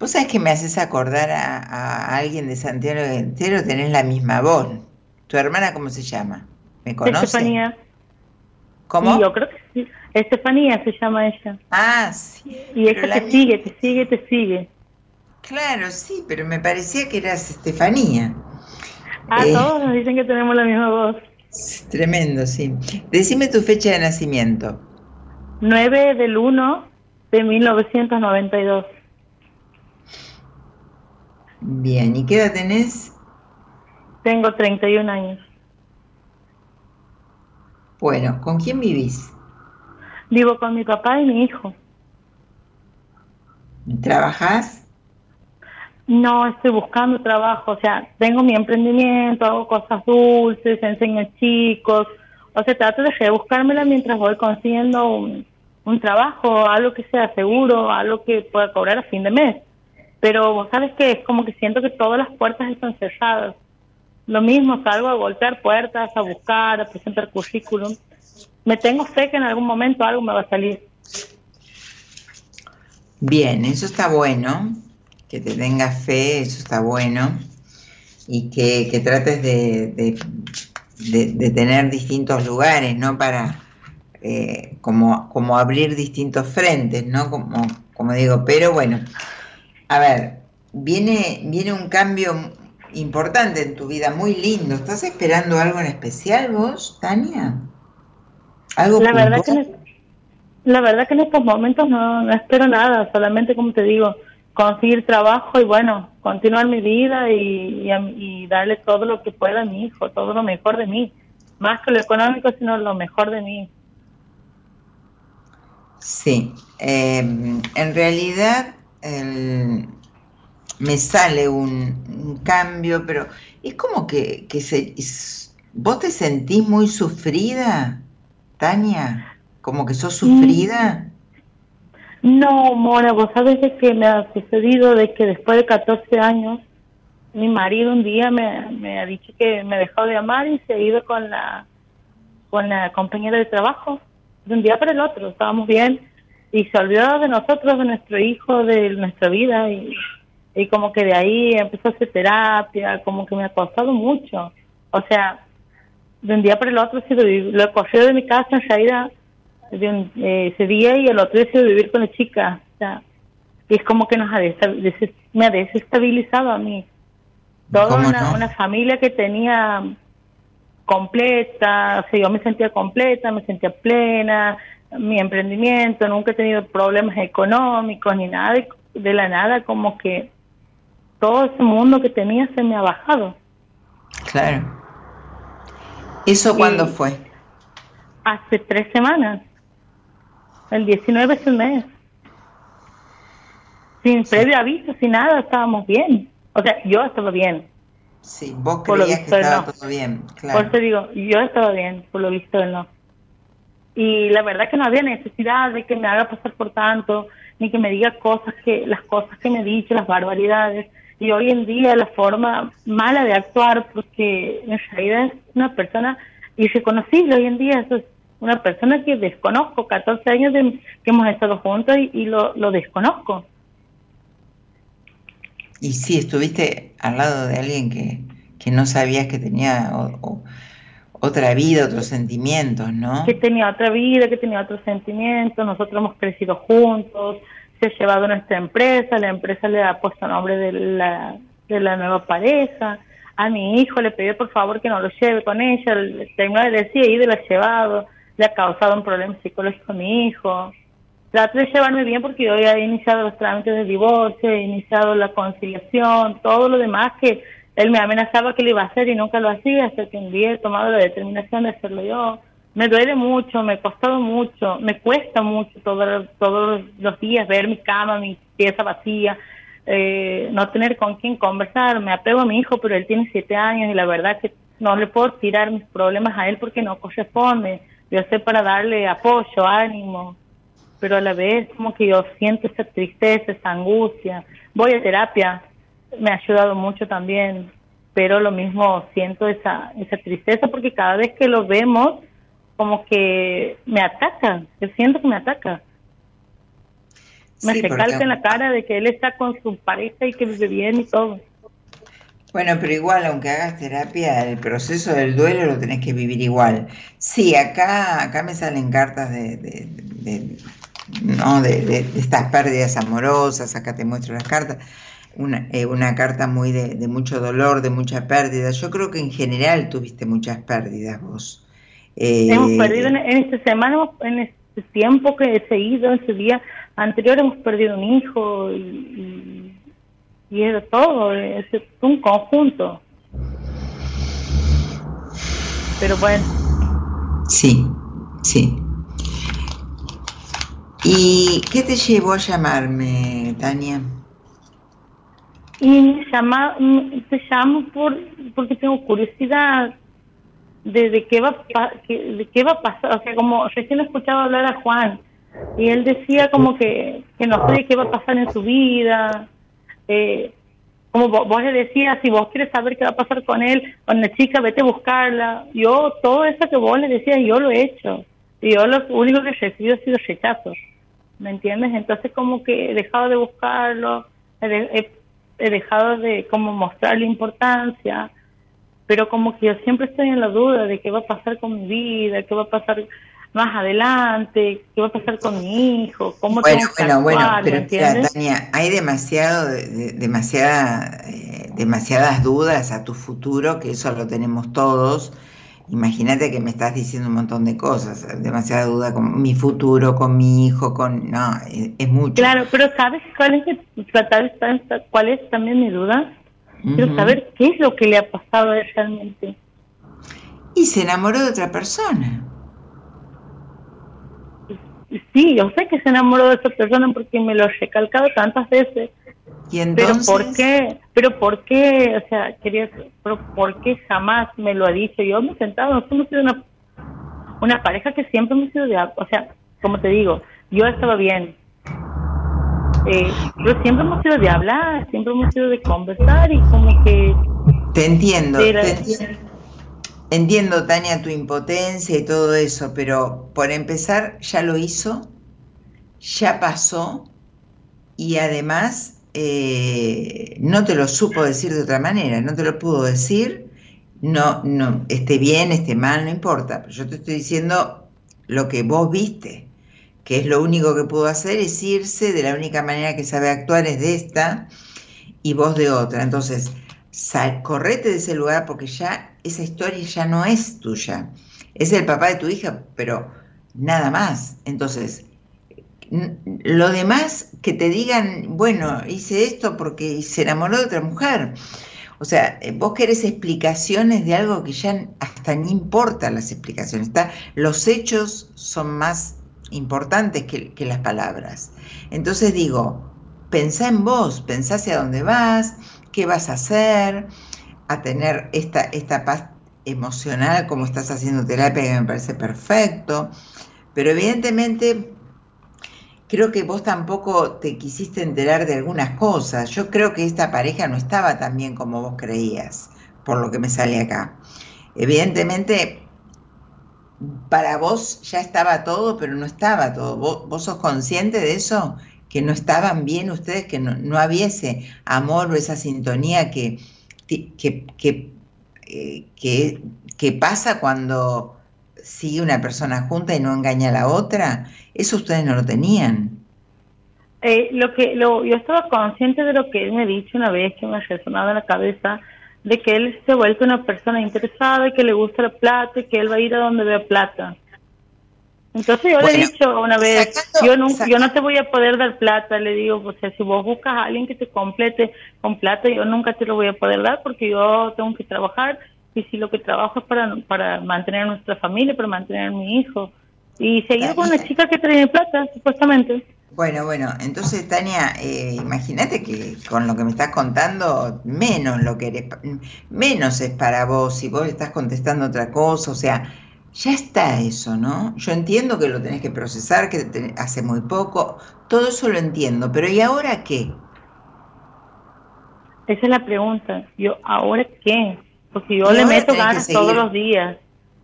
[SPEAKER 1] vos sabés que me haces acordar a, a alguien de Santiago del Estero, tenés la misma voz. ¿Tu hermana cómo se llama? ¿Me conoce?
[SPEAKER 5] Estefanía.
[SPEAKER 1] ¿Cómo?
[SPEAKER 5] Sí, yo creo que sí. Estefanía se llama ella.
[SPEAKER 1] Ah, sí.
[SPEAKER 5] Y ella
[SPEAKER 1] la
[SPEAKER 5] te sigue, te sigue, te sigue.
[SPEAKER 1] Claro, sí, pero me parecía que eras Estefanía.
[SPEAKER 5] Ah,
[SPEAKER 1] Eh.
[SPEAKER 5] todos nos dicen que tenemos la misma voz.
[SPEAKER 1] Tremendo, sí. Decime tu fecha de nacimiento.
[SPEAKER 5] 9 del 1 de 1992.
[SPEAKER 1] Bien, ¿y qué edad tenés?
[SPEAKER 5] Tengo 31 años.
[SPEAKER 1] Bueno, ¿con quién vivís?
[SPEAKER 5] Vivo con mi papá y mi hijo.
[SPEAKER 1] ¿Trabajás?
[SPEAKER 5] No estoy buscando trabajo, o sea, tengo mi emprendimiento, hago cosas dulces, enseño chicos, o sea, trato de rebuscármela mientras voy consiguiendo un, un trabajo, algo que sea seguro, algo que pueda cobrar a fin de mes. Pero vos sabes que es como que siento que todas las puertas están cerradas. Lo mismo, salgo a golpear puertas, a buscar, a presentar currículum. Me tengo fe que en algún momento algo me va a salir.
[SPEAKER 1] Bien, eso está bueno, que te tengas fe, eso está bueno, y que, que trates de, de- de- de tener distintos lugares, ¿no? Para eh, como, como abrir distintos frentes, ¿no? Como, como digo, pero bueno, a ver, viene, viene un cambio importante en tu vida, muy lindo. ¿Estás esperando algo en especial vos, Tania? ¿Algo
[SPEAKER 5] La verdad que en, la verdad que en estos momentos no, no espero nada, solamente como te digo, conseguir trabajo y bueno, continuar mi vida y, y, y darle todo lo que pueda a mi hijo, todo lo mejor de mí, más que lo económico, sino lo mejor de mí.
[SPEAKER 1] Sí, eh, en realidad el- me sale un, un cambio, pero es como que, que se, es- vos te sentís muy sufrida, Tania, como que sos sufrida.
[SPEAKER 5] No, Mora, vos sabes de que me ha sucedido de que después de 14 años, mi marido un día me, me ha dicho que me dejó de amar y se ha ido con la, con la compañera de trabajo, de un día para el otro, estábamos bien, y se olvidó de nosotros, de nuestro hijo, de nuestra vida, y, y como que de ahí empezó a hacer terapia, como que me ha costado mucho. O sea, de un día para el otro he sido, lo he corrido de mi casa en realidad de un- eh, ese día y el otro sido vivir con la chica. O sea, y es como que nos ha me ha desestabilizado a mí. Toda
[SPEAKER 1] ¿Cómo
[SPEAKER 5] una,
[SPEAKER 1] no?
[SPEAKER 5] una familia que tenía completa, o sea, yo me sentía completa, me sentía plena, mi emprendimiento, nunca he tenido problemas económicos ni nada, de, de la nada como que todo ese mundo que tenía se me ha bajado.
[SPEAKER 1] Claro. ¿Eso cuándo
[SPEAKER 5] Y-
[SPEAKER 1] fue?
[SPEAKER 5] Hace tres semanas, el 19 es el mes. Sin previo aviso, sin nada, estábamos bien. O sea, yo estaba bien.
[SPEAKER 1] Sí, vos
[SPEAKER 5] Por lo
[SPEAKER 1] creías que estaba
[SPEAKER 5] no.
[SPEAKER 1] todo bien,
[SPEAKER 5] Por
[SPEAKER 1] claro.
[SPEAKER 5] eso digo, yo estaba bien, por lo visto él no. Y la verdad que no había necesidad de que me haga pasar por tanto, ni que me diga cosas que, las cosas que me dice, las barbaridades. Y hoy en día la forma mala de actuar, porque en realidad es una persona irreconocible hoy en día, eso es una persona que desconozco, 14 años de, que hemos estado juntos y, y lo, lo desconozco.
[SPEAKER 1] Y sí, estuviste al lado de alguien que, que no sabías que tenía o- o- otra vida, otros sentimientos, ¿no?
[SPEAKER 5] que tenía otra vida, que tenía otros sentimientos, nosotros hemos crecido juntos, se ha llevado nuestra empresa, la empresa le ha puesto nombre de la, de la nueva pareja, a mi hijo le pidió por favor que no lo lleve con ella, le terminó de decir y lo ha llevado, le ha causado un problema psicológico a mi hijo. Trato de llevarme bien porque yo ya he iniciado los trámites de divorcio, he iniciado la conciliación, todo lo demás que él me amenazaba que lo iba a hacer y nunca lo hacía hasta que un día he tomado la determinación de hacerlo yo. Me duele mucho, me ha costado mucho, me cuesta mucho todo- todos los días ver mi cama, mi pieza vacía, eh, no tener con quién conversar. Me apego a mi hijo, pero él tiene siete años y la verdad que no le puedo tirar mis problemas a él porque no corresponde. Yo sé para darle apoyo, ánimo, pero a la vez como que yo siento esa tristeza, esa angustia. Voy a terapia, me ha ayudado mucho también, pero lo mismo siento esa, esa tristeza porque cada vez que lo vemos como que me ataca, yo siento que me ataca. Me
[SPEAKER 1] Sí, porque-
[SPEAKER 5] recalca en la cara de que él está con su pareja y que vive bien y todo.
[SPEAKER 1] Bueno, pero igual, aunque hagas terapia, el proceso del duelo lo tenés que vivir igual. Sí, acá, acá me salen cartas de, ¿no? de, estas pérdidas amorosas, acá te muestro las cartas, una, eh, una carta muy de, mucho dolor, de mucha pérdida. Yo creo que en general tuviste muchas pérdidas vos. Eh,
[SPEAKER 5] Hemos perdido en, en esta semana, en este tiempo que he seguido, ese día anterior hemos perdido un hijo y, y era todo, es un conjunto. Pero bueno,
[SPEAKER 1] Sí, sí. ¿Y qué te llevó a llamarme, Tania?
[SPEAKER 5] y me llama, mm, te llamo por, porque tengo curiosidad de, de qué va de qué va a pasar, o sea, como recién he escuchado hablar a Juan y él decía como que, que no sé qué va a pasar en su vida, eh, como vo- vos, le decías, si vos quieres saber qué va a pasar con él, con la chica, vete a buscarla. Yo, todo eso que vos le decías, yo lo he hecho. Y yo lo único que he recibido ha sido rechazo. ¿Me entiendes? Entonces como que he dejado de buscarlo, he, he- he dejado de como mostrarle importancia, pero como que yo siempre estoy en la duda de qué va a pasar con mi vida, qué va a pasar más adelante, qué va a pasar con mi hijo, cómo
[SPEAKER 1] Bueno,
[SPEAKER 5] tengo que
[SPEAKER 1] bueno, bueno,
[SPEAKER 5] actuar, ¿me
[SPEAKER 1] pero mira,
[SPEAKER 5] entiendes?
[SPEAKER 1] Tania, hay demasiado, de- de- demasiada, eh, demasiadas dudas a tu futuro, que eso lo tenemos todos. Imagínate que me estás diciendo un montón de cosas, demasiada duda con mi futuro, con mi hijo, con... No, es, es mucho.
[SPEAKER 5] Claro, pero ¿sabes cuál es, tratar- cuál es también mi duda? Quiero saber qué es lo que le ha pasado a él realmente.
[SPEAKER 1] Y se enamoró de otra persona.
[SPEAKER 5] Sí, yo sé que se enamoró de esa persona porque me lo he recalcado tantas veces.
[SPEAKER 1] Y
[SPEAKER 5] Pero
[SPEAKER 1] entonces...
[SPEAKER 5] ¿por qué? Pero ¿por qué? O sea, quería, pero ¿por qué jamás me lo ha dicho? Yo me he sentado, nosotros hemos sido una, una pareja que siempre hemos sido de, o sea, como te digo, yo estaba bien. Eh, pero siempre hemos sido de hablar, siempre hemos sido de conversar y como que
[SPEAKER 1] Te entiendo,
[SPEAKER 5] Pero-
[SPEAKER 1] te entiendo. Entiendo, Tania, tu impotencia y todo eso, pero por empezar, ya lo hizo, ya pasó y además eh, no te lo supo decir de otra manera, no te lo pudo decir, no, no, esté bien, esté mal, no importa, pero yo te estoy diciendo lo que vos viste, que es lo único que pudo hacer, es irse, de la única manera que sabe actuar es de esta y vos de otra. Entonces, sal, correte de ese lugar porque ya esa historia ya no es tuya. Es el papá de tu hija, pero nada más. Entonces, lo demás que te digan, bueno, hice esto porque se enamoró de otra mujer. O sea, eh, vos querés explicaciones de algo que ya hasta ni importa las explicaciones. Está, los hechos son más importantes que, que las palabras. Entonces digo, pensá en vos, pensá hacia dónde vas, qué vas a hacer, a tener esta, esta paz emocional como estás haciendo terapia, que me parece perfecto. Pero evidentemente creo que vos tampoco te quisiste enterar de algunas cosas. Yo creo que esta pareja no estaba tan bien como vos creías, por lo que me sale acá. Evidentemente, para vos ya estaba todo, pero no estaba todo. ¿Vos, sos consciente de eso? Que no estaban bien ustedes, que no, había ese amor o esa sintonía que, que, que, eh, que, que pasa cuando sigue una persona junta y no engaña a la otra, eso ustedes no lo tenían.
[SPEAKER 5] Eh, lo que lo, yo estaba consciente de lo que él me dicho una vez que me ha resonado en la cabeza de que él se ha vuelto una persona interesada y que le gusta la plata y que él va a ir a donde vea plata. Entonces yo le he dicho una vez, yo, no, yo no te voy a poder dar plata, le digo, o sea, si vos buscas a alguien que te complete con plata, yo nunca te lo voy a poder dar porque yo tengo que trabajar y si lo que trabajo es para, para mantener a nuestra familia, para mantener a mi hijo y seguir con la chica que tiene plata, supuestamente.
[SPEAKER 1] Bueno, bueno, entonces Tania, eh, imagínate que con lo que me estás contando, menos lo que eres, menos es para vos, si vos estás contestando otra cosa, o sea, ya está eso, ¿no? Yo entiendo que lo tenés que procesar, que hace muy poco, todo eso lo entiendo, pero ¿y ahora qué?
[SPEAKER 5] Esa es la pregunta, yo, ¿ahora qué? Porque yo le meto ganas todos los días.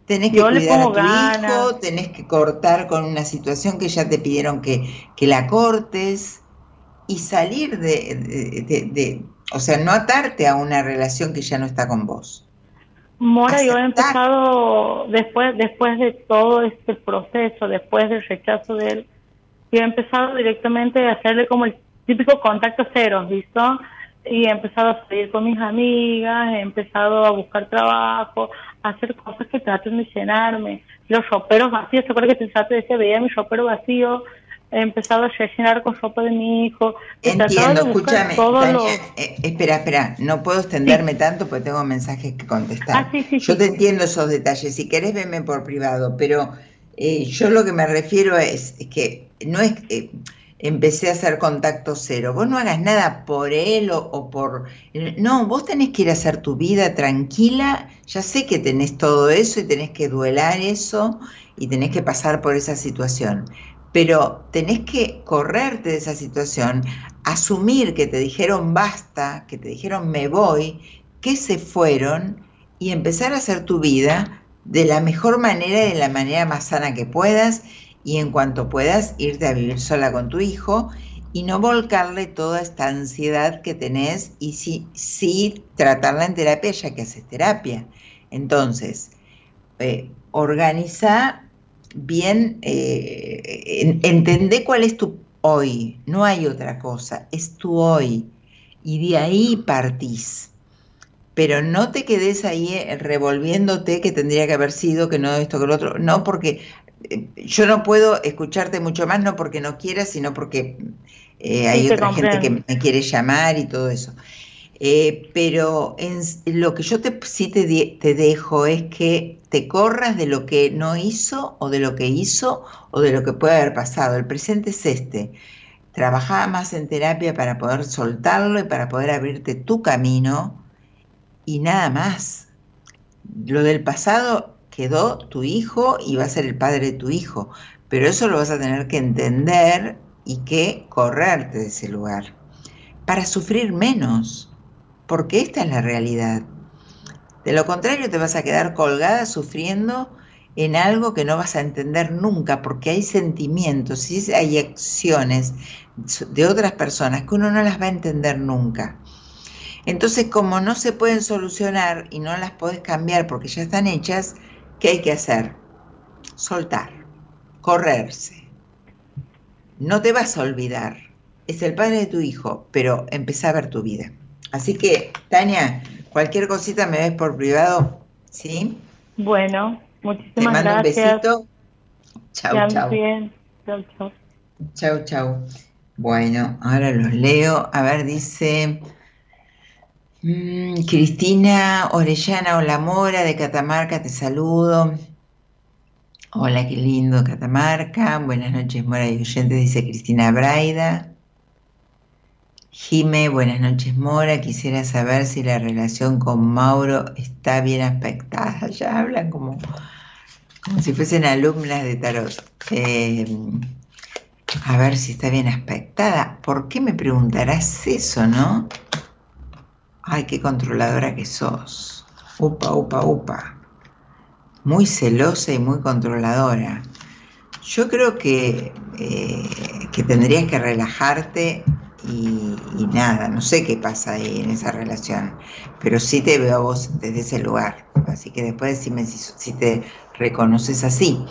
[SPEAKER 1] Tenés que cuidar a tu hijo, tenés que cortar con una situación que ya te pidieron que, que la cortes y salir de, de, o sea, no atarte a una relación que ya no está con vos.
[SPEAKER 5] Mora, yo he empezado, después, después de todo este proceso, después del rechazo de él, yo he empezado directamente a hacerle como el típico contacto cero, ¿visto? y he empezado a salir con mis amigas, he empezado a buscar trabajo, a hacer cosas que traten de llenarme. Los roperos vacíos, ¿te acuerdas que te decía, veía mi ropero vacío? He empezado a rellenar con ropa de mi hijo.
[SPEAKER 1] Entiendo, escúchame, eh, espera, espera, no puedo extenderme tanto porque tengo mensajes que contestar. Ah, yo te entiendo esos detalles, si querés verme por privado, pero eh, yo lo que me refiero es, que no es... Eh, empecé a hacer contacto cero. Vos no hagas nada por él o, por... No, vos tenés que ir a hacer tu vida tranquila. Ya sé que tenés todo eso y tenés que duelar eso y tenés que pasar por esa situación. Pero tenés que correrte de esa situación, asumir que te dijeron basta, que te dijeron me voy, que se fueron y empezar a hacer tu vida de la mejor manera y de la manera más sana que puedas y en cuanto puedas irte a vivir sola con tu hijo y no volcarle toda esta ansiedad que tenés y sí, sí tratarla en terapia ya que haces terapia. Entonces, eh, organiza bien, eh, entendé cuál es tu hoy, no hay otra cosa, es tu hoy y de ahí partís. Pero no te quedes ahí eh, revolviéndote que tendría que haber sido, que no esto, que lo otro. No, porque yo no puedo escucharte mucho más, no porque no quieras, sino porque eh, hay otra gente que me quiere llamar y todo eso. Eh, pero en, lo que yo te, sí te, te, dejo es que te corras de lo que no hizo o de lo que hizo o de lo que puede haber pasado. El presente es este. Trabajaba más en terapia para poder soltarlo y para poder abrirte tu camino y nada más. Lo del pasado quedó tu hijo y va a ser el padre de tu hijo. Pero eso lo vas a tener que entender y que correrte de ese lugar para sufrir menos, porque esta es la realidad. De lo contrario te vas a quedar colgada sufriendo en algo que no vas a entender nunca, porque hay sentimientos y hay acciones de otras personas que uno no las va a entender nunca. Entonces, como no se pueden solucionar y no las puedes cambiar porque ya están hechas, ¿Qué hay que hacer? Soltar, correrse. No te vas a olvidar. Es el padre de tu hijo, pero empezá a ver tu vida. Así que, Tania, Cualquier cosita me ves por privado, ¿sí?
[SPEAKER 5] Bueno,
[SPEAKER 1] Te
[SPEAKER 5] muchísimas
[SPEAKER 1] mando un
[SPEAKER 5] gracias.
[SPEAKER 1] besito. Chau, chau.
[SPEAKER 5] bien. Chau, chau.
[SPEAKER 1] Chau, chau. Bueno, ahora los leo. A ver, dice mm, Cristina Orellana Olamora de Catamarca, te saludo. Hola, qué lindo Catamarca. Buenas noches, Mora y oyentes, dice Cristina Braida. Jime, buenas noches, Mora. Quisiera saber si la relación con Mauro está bien aspectada. [LAUGHS] Ya hablan como, como si fuesen alumnas de tarot. Eh, a ver si está bien aspectada. ¿Por qué me preguntarás eso, no? Ay, qué controladora que sos. Upa, upa, upa. Muy celosa y muy controladora. Yo creo que, eh, que tendrías que relajarte y, nada, no sé qué pasa ahí en esa relación, pero sí te veo a vos desde ese lugar. Así que después decime si, si te reconoces así.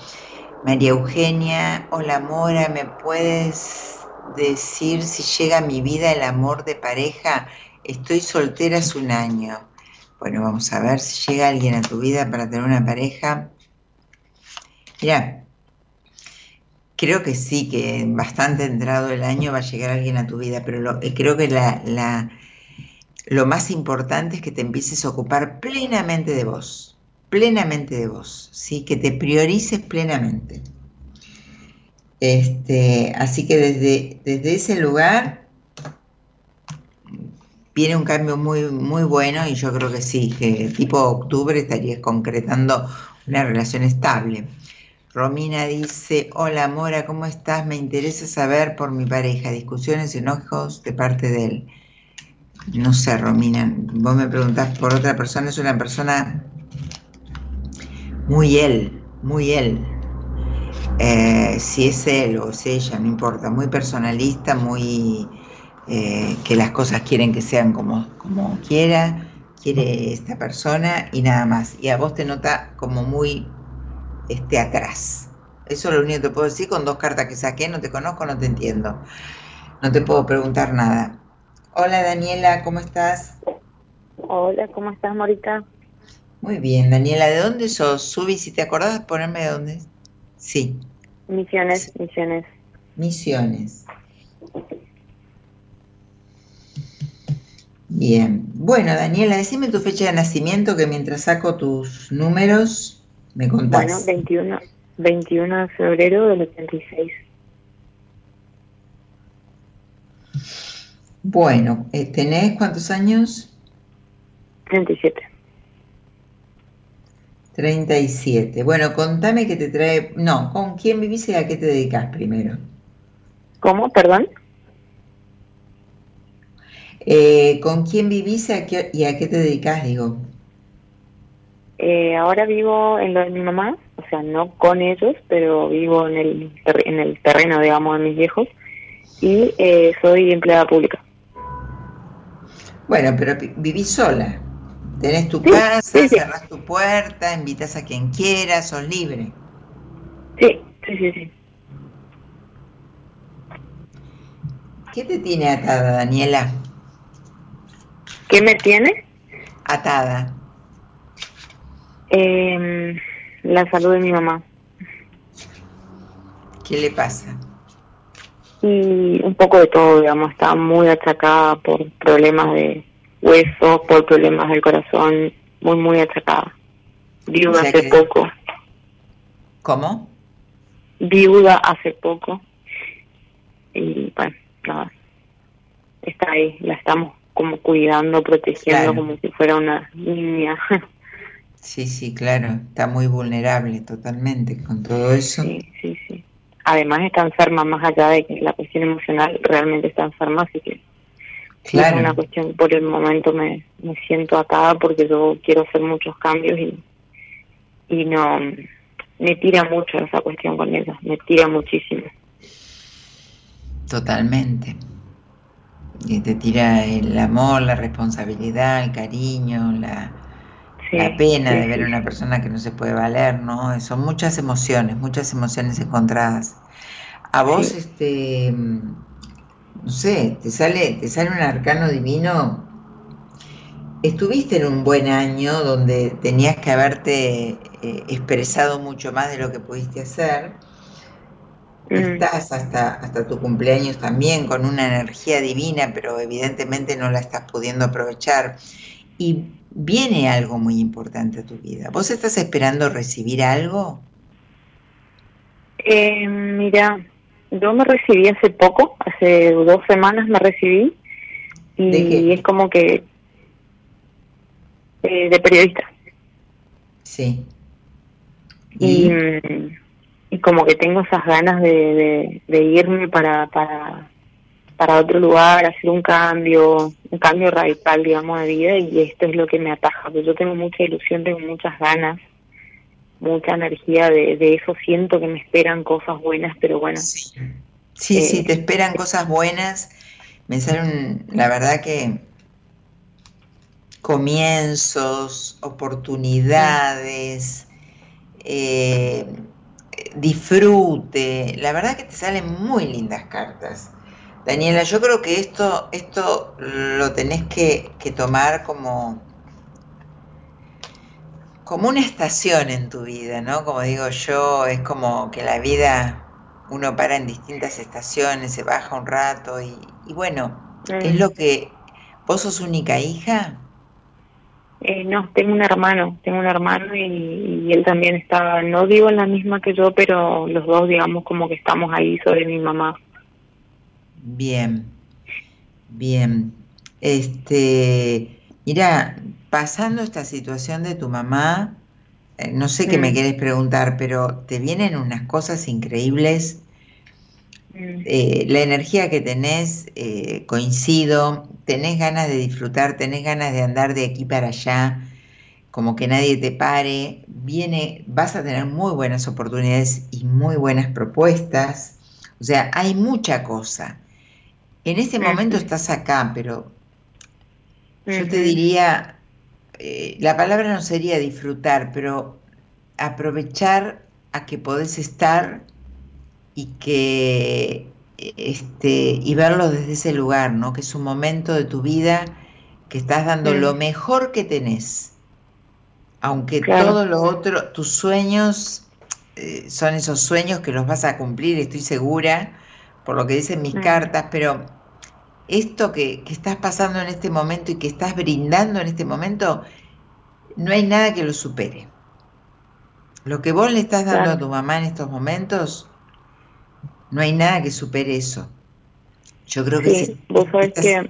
[SPEAKER 1] María Eugenia, hola Mora, ¿me puedes decir si llega a mi vida el amor de pareja? Estoy soltera hace un año. Bueno, vamos a ver si llega alguien a tu vida para tener una pareja. Mira, creo que sí, que bastante entrado el año va a llegar alguien a tu vida, pero lo- eh, creo que lo más importante es que te empieces a ocupar plenamente de vos, plenamente de vos, ¿sí? que te priorices plenamente. Este, así que desde, desde ese lugar viene un cambio muy, muy bueno y yo creo que sí, que tipo octubre estarías concretando una relación estable. Romina dice, hola Mora, ¿cómo estás? Me interesa saber por mi pareja, discusiones y enojos de parte de él. No sé, Romina, vos me preguntás por otra persona, es una persona muy él, muy él. Eh, si es él o es ella, no importa, muy personalista, muy eh, que las cosas quieren que sean como, como quiera, quiere esta persona y nada más. Y a vos te nota como muy este, atrás. Eso es lo único que te puedo decir con dos cartas que saqué, no te conozco, no te entiendo. No te puedo preguntar nada. Hola Daniela, ¿cómo estás?
[SPEAKER 6] Hola, ¿cómo estás, Morita?
[SPEAKER 1] Muy bien, Daniela, ¿de dónde sos? Subi, si te acordás, ponerme de dónde. Sí,
[SPEAKER 6] Misiones, misiones.
[SPEAKER 1] Misiones. Bien. Bueno, Daniela, decime tu fecha de nacimiento que mientras saco tus números me contás.
[SPEAKER 6] Bueno, 21, 21 de febrero del 86.
[SPEAKER 1] Bueno, eh, ¿tenés cuántos años?
[SPEAKER 6] 37.
[SPEAKER 1] 37. Bueno, contame qué te trae... No, ¿con quién vivís y a qué te dedicas primero?
[SPEAKER 6] ¿Cómo? Perdón.
[SPEAKER 1] Eh, ¿Con quién vivís y a qué, y a qué te dedicas, digo?
[SPEAKER 6] Eh, ahora vivo en lo de mi mamá, o sea, no con ellos, pero vivo en el, en el terreno, digamos, de mis viejos. Y eh, soy empleada pública.
[SPEAKER 1] Bueno, pero vi- vivís sola. Tenés tu
[SPEAKER 6] Sí,
[SPEAKER 1] casa,
[SPEAKER 6] sí, sí.
[SPEAKER 1] cerrás tu puerta, invitas a quien quieras, sos libre.
[SPEAKER 6] Sí, sí, sí, sí.
[SPEAKER 1] ¿Qué te tiene atada, Daniela?
[SPEAKER 6] ¿Qué me tiene?
[SPEAKER 1] Atada.
[SPEAKER 6] Eh, la salud de mi mamá.
[SPEAKER 1] ¿Qué le pasa?
[SPEAKER 6] y un poco de todo, digamos, está muy achacada por problemas de huesos, por problemas del corazón, muy, muy achacada. Viuda
[SPEAKER 1] O sea
[SPEAKER 6] hace
[SPEAKER 1] que-
[SPEAKER 6] poco,
[SPEAKER 1] ¿Cómo?
[SPEAKER 6] viuda hace poco, y bueno, nada, está ahí, la estamos como cuidando, protegiendo
[SPEAKER 1] Claro.
[SPEAKER 6] como si fuera una niña. [LAUGHS]
[SPEAKER 1] Sí, sí, claro. Está muy vulnerable totalmente con todo eso.
[SPEAKER 6] sí, sí, sí. Además está enferma, más allá de que la cuestión emocional realmente está enferma, así que Sí, es una
[SPEAKER 1] Claro.
[SPEAKER 6] cuestión que por el momento me, me siento atada porque yo quiero hacer muchos cambios y, y no me tira mucho esa cuestión con ella, me tira muchísimo.
[SPEAKER 1] Totalmente. Y te tira el amor, la responsabilidad, el cariño, la,
[SPEAKER 6] Sí,
[SPEAKER 1] la pena
[SPEAKER 6] sí,
[SPEAKER 1] de ver a una persona que no se puede valer, ¿no? Son muchas emociones, muchas emociones encontradas. A vos,
[SPEAKER 6] Sí.
[SPEAKER 1] este, no sé, te sale, te sale un arcano divino estuviste en un buen año donde tenías que haberte eh, expresado mucho más de lo que pudiste hacer.
[SPEAKER 6] Mm.
[SPEAKER 1] Estás hasta, hasta tu cumpleaños también con una energía divina, pero evidentemente no la estás pudiendo aprovechar. Y viene algo muy importante a tu vida. ¿Vos estás esperando recibir algo?
[SPEAKER 6] Eh, mira, yo me recibí hace poco, hace dos semanas me recibí y
[SPEAKER 1] ¿De qué?
[SPEAKER 6] es como que eh, de periodista
[SPEAKER 1] Sí.
[SPEAKER 6] y, y como que tengo esas ganas de, de, de irme para, para para otro lugar, hacer un cambio, un cambio radical, digamos, de vida y esto es lo que me ataja, porque yo tengo mucha ilusión, tengo muchas ganas, mucha energía de, de eso, siento que me esperan cosas buenas, pero bueno,
[SPEAKER 1] Sí, sí,
[SPEAKER 6] Eh,
[SPEAKER 1] sí, te esperan cosas buenas. Me salen, la verdad que comienzos, oportunidades, eh, disfrute. La verdad que te salen muy lindas cartas. Daniela, yo creo que esto, esto lo tenés que, que tomar como, como una estación en tu vida, ¿no? Como digo yo, es como que la vida uno para en distintas estaciones, se baja un rato y, y bueno, es
[SPEAKER 6] Mm.
[SPEAKER 1] lo que... ¿Vos sos única hija?
[SPEAKER 6] Eh, no, tengo un hermano, tengo un hermano y, y él también está, no digo en la misma que yo, pero los dos digamos como que estamos ahí sobre mi mamá.
[SPEAKER 1] Bien, bien. Este, mira, pasando esta situación de tu mamá, eh, no sé qué me quieres preguntar, pero te vienen unas cosas increíbles.
[SPEAKER 6] Mm.
[SPEAKER 1] Eh, la energía que tenés, eh, coincido, tenés ganas de disfrutar, tenés ganas de andar de aquí para allá, como que nadie te pare, viene, vas a tener muy buenas oportunidades y muy buenas propuestas, o sea, hay mucha cosa. En este momento estás acá, pero yo te diría, eh, la palabra no sería disfrutar, pero aprovechar a que podés estar y que este y verlo desde ese lugar, ¿no? Que es un momento de tu vida que estás dando lo mejor que tenés. Aunque
[SPEAKER 6] Claro.
[SPEAKER 1] todo lo otro, tus sueños eh, son esos sueños que los vas a cumplir, estoy segura, por lo que dicen mis cartas, pero esto que, que estás pasando en este momento y que estás brindando en este momento, no hay nada que lo supere. Lo que vos le estás dando
[SPEAKER 6] Claro.
[SPEAKER 1] a tu mamá en estos momentos, no hay nada que supere eso. Yo creo que
[SPEAKER 6] Sí, vos sabés
[SPEAKER 1] estás-
[SPEAKER 6] que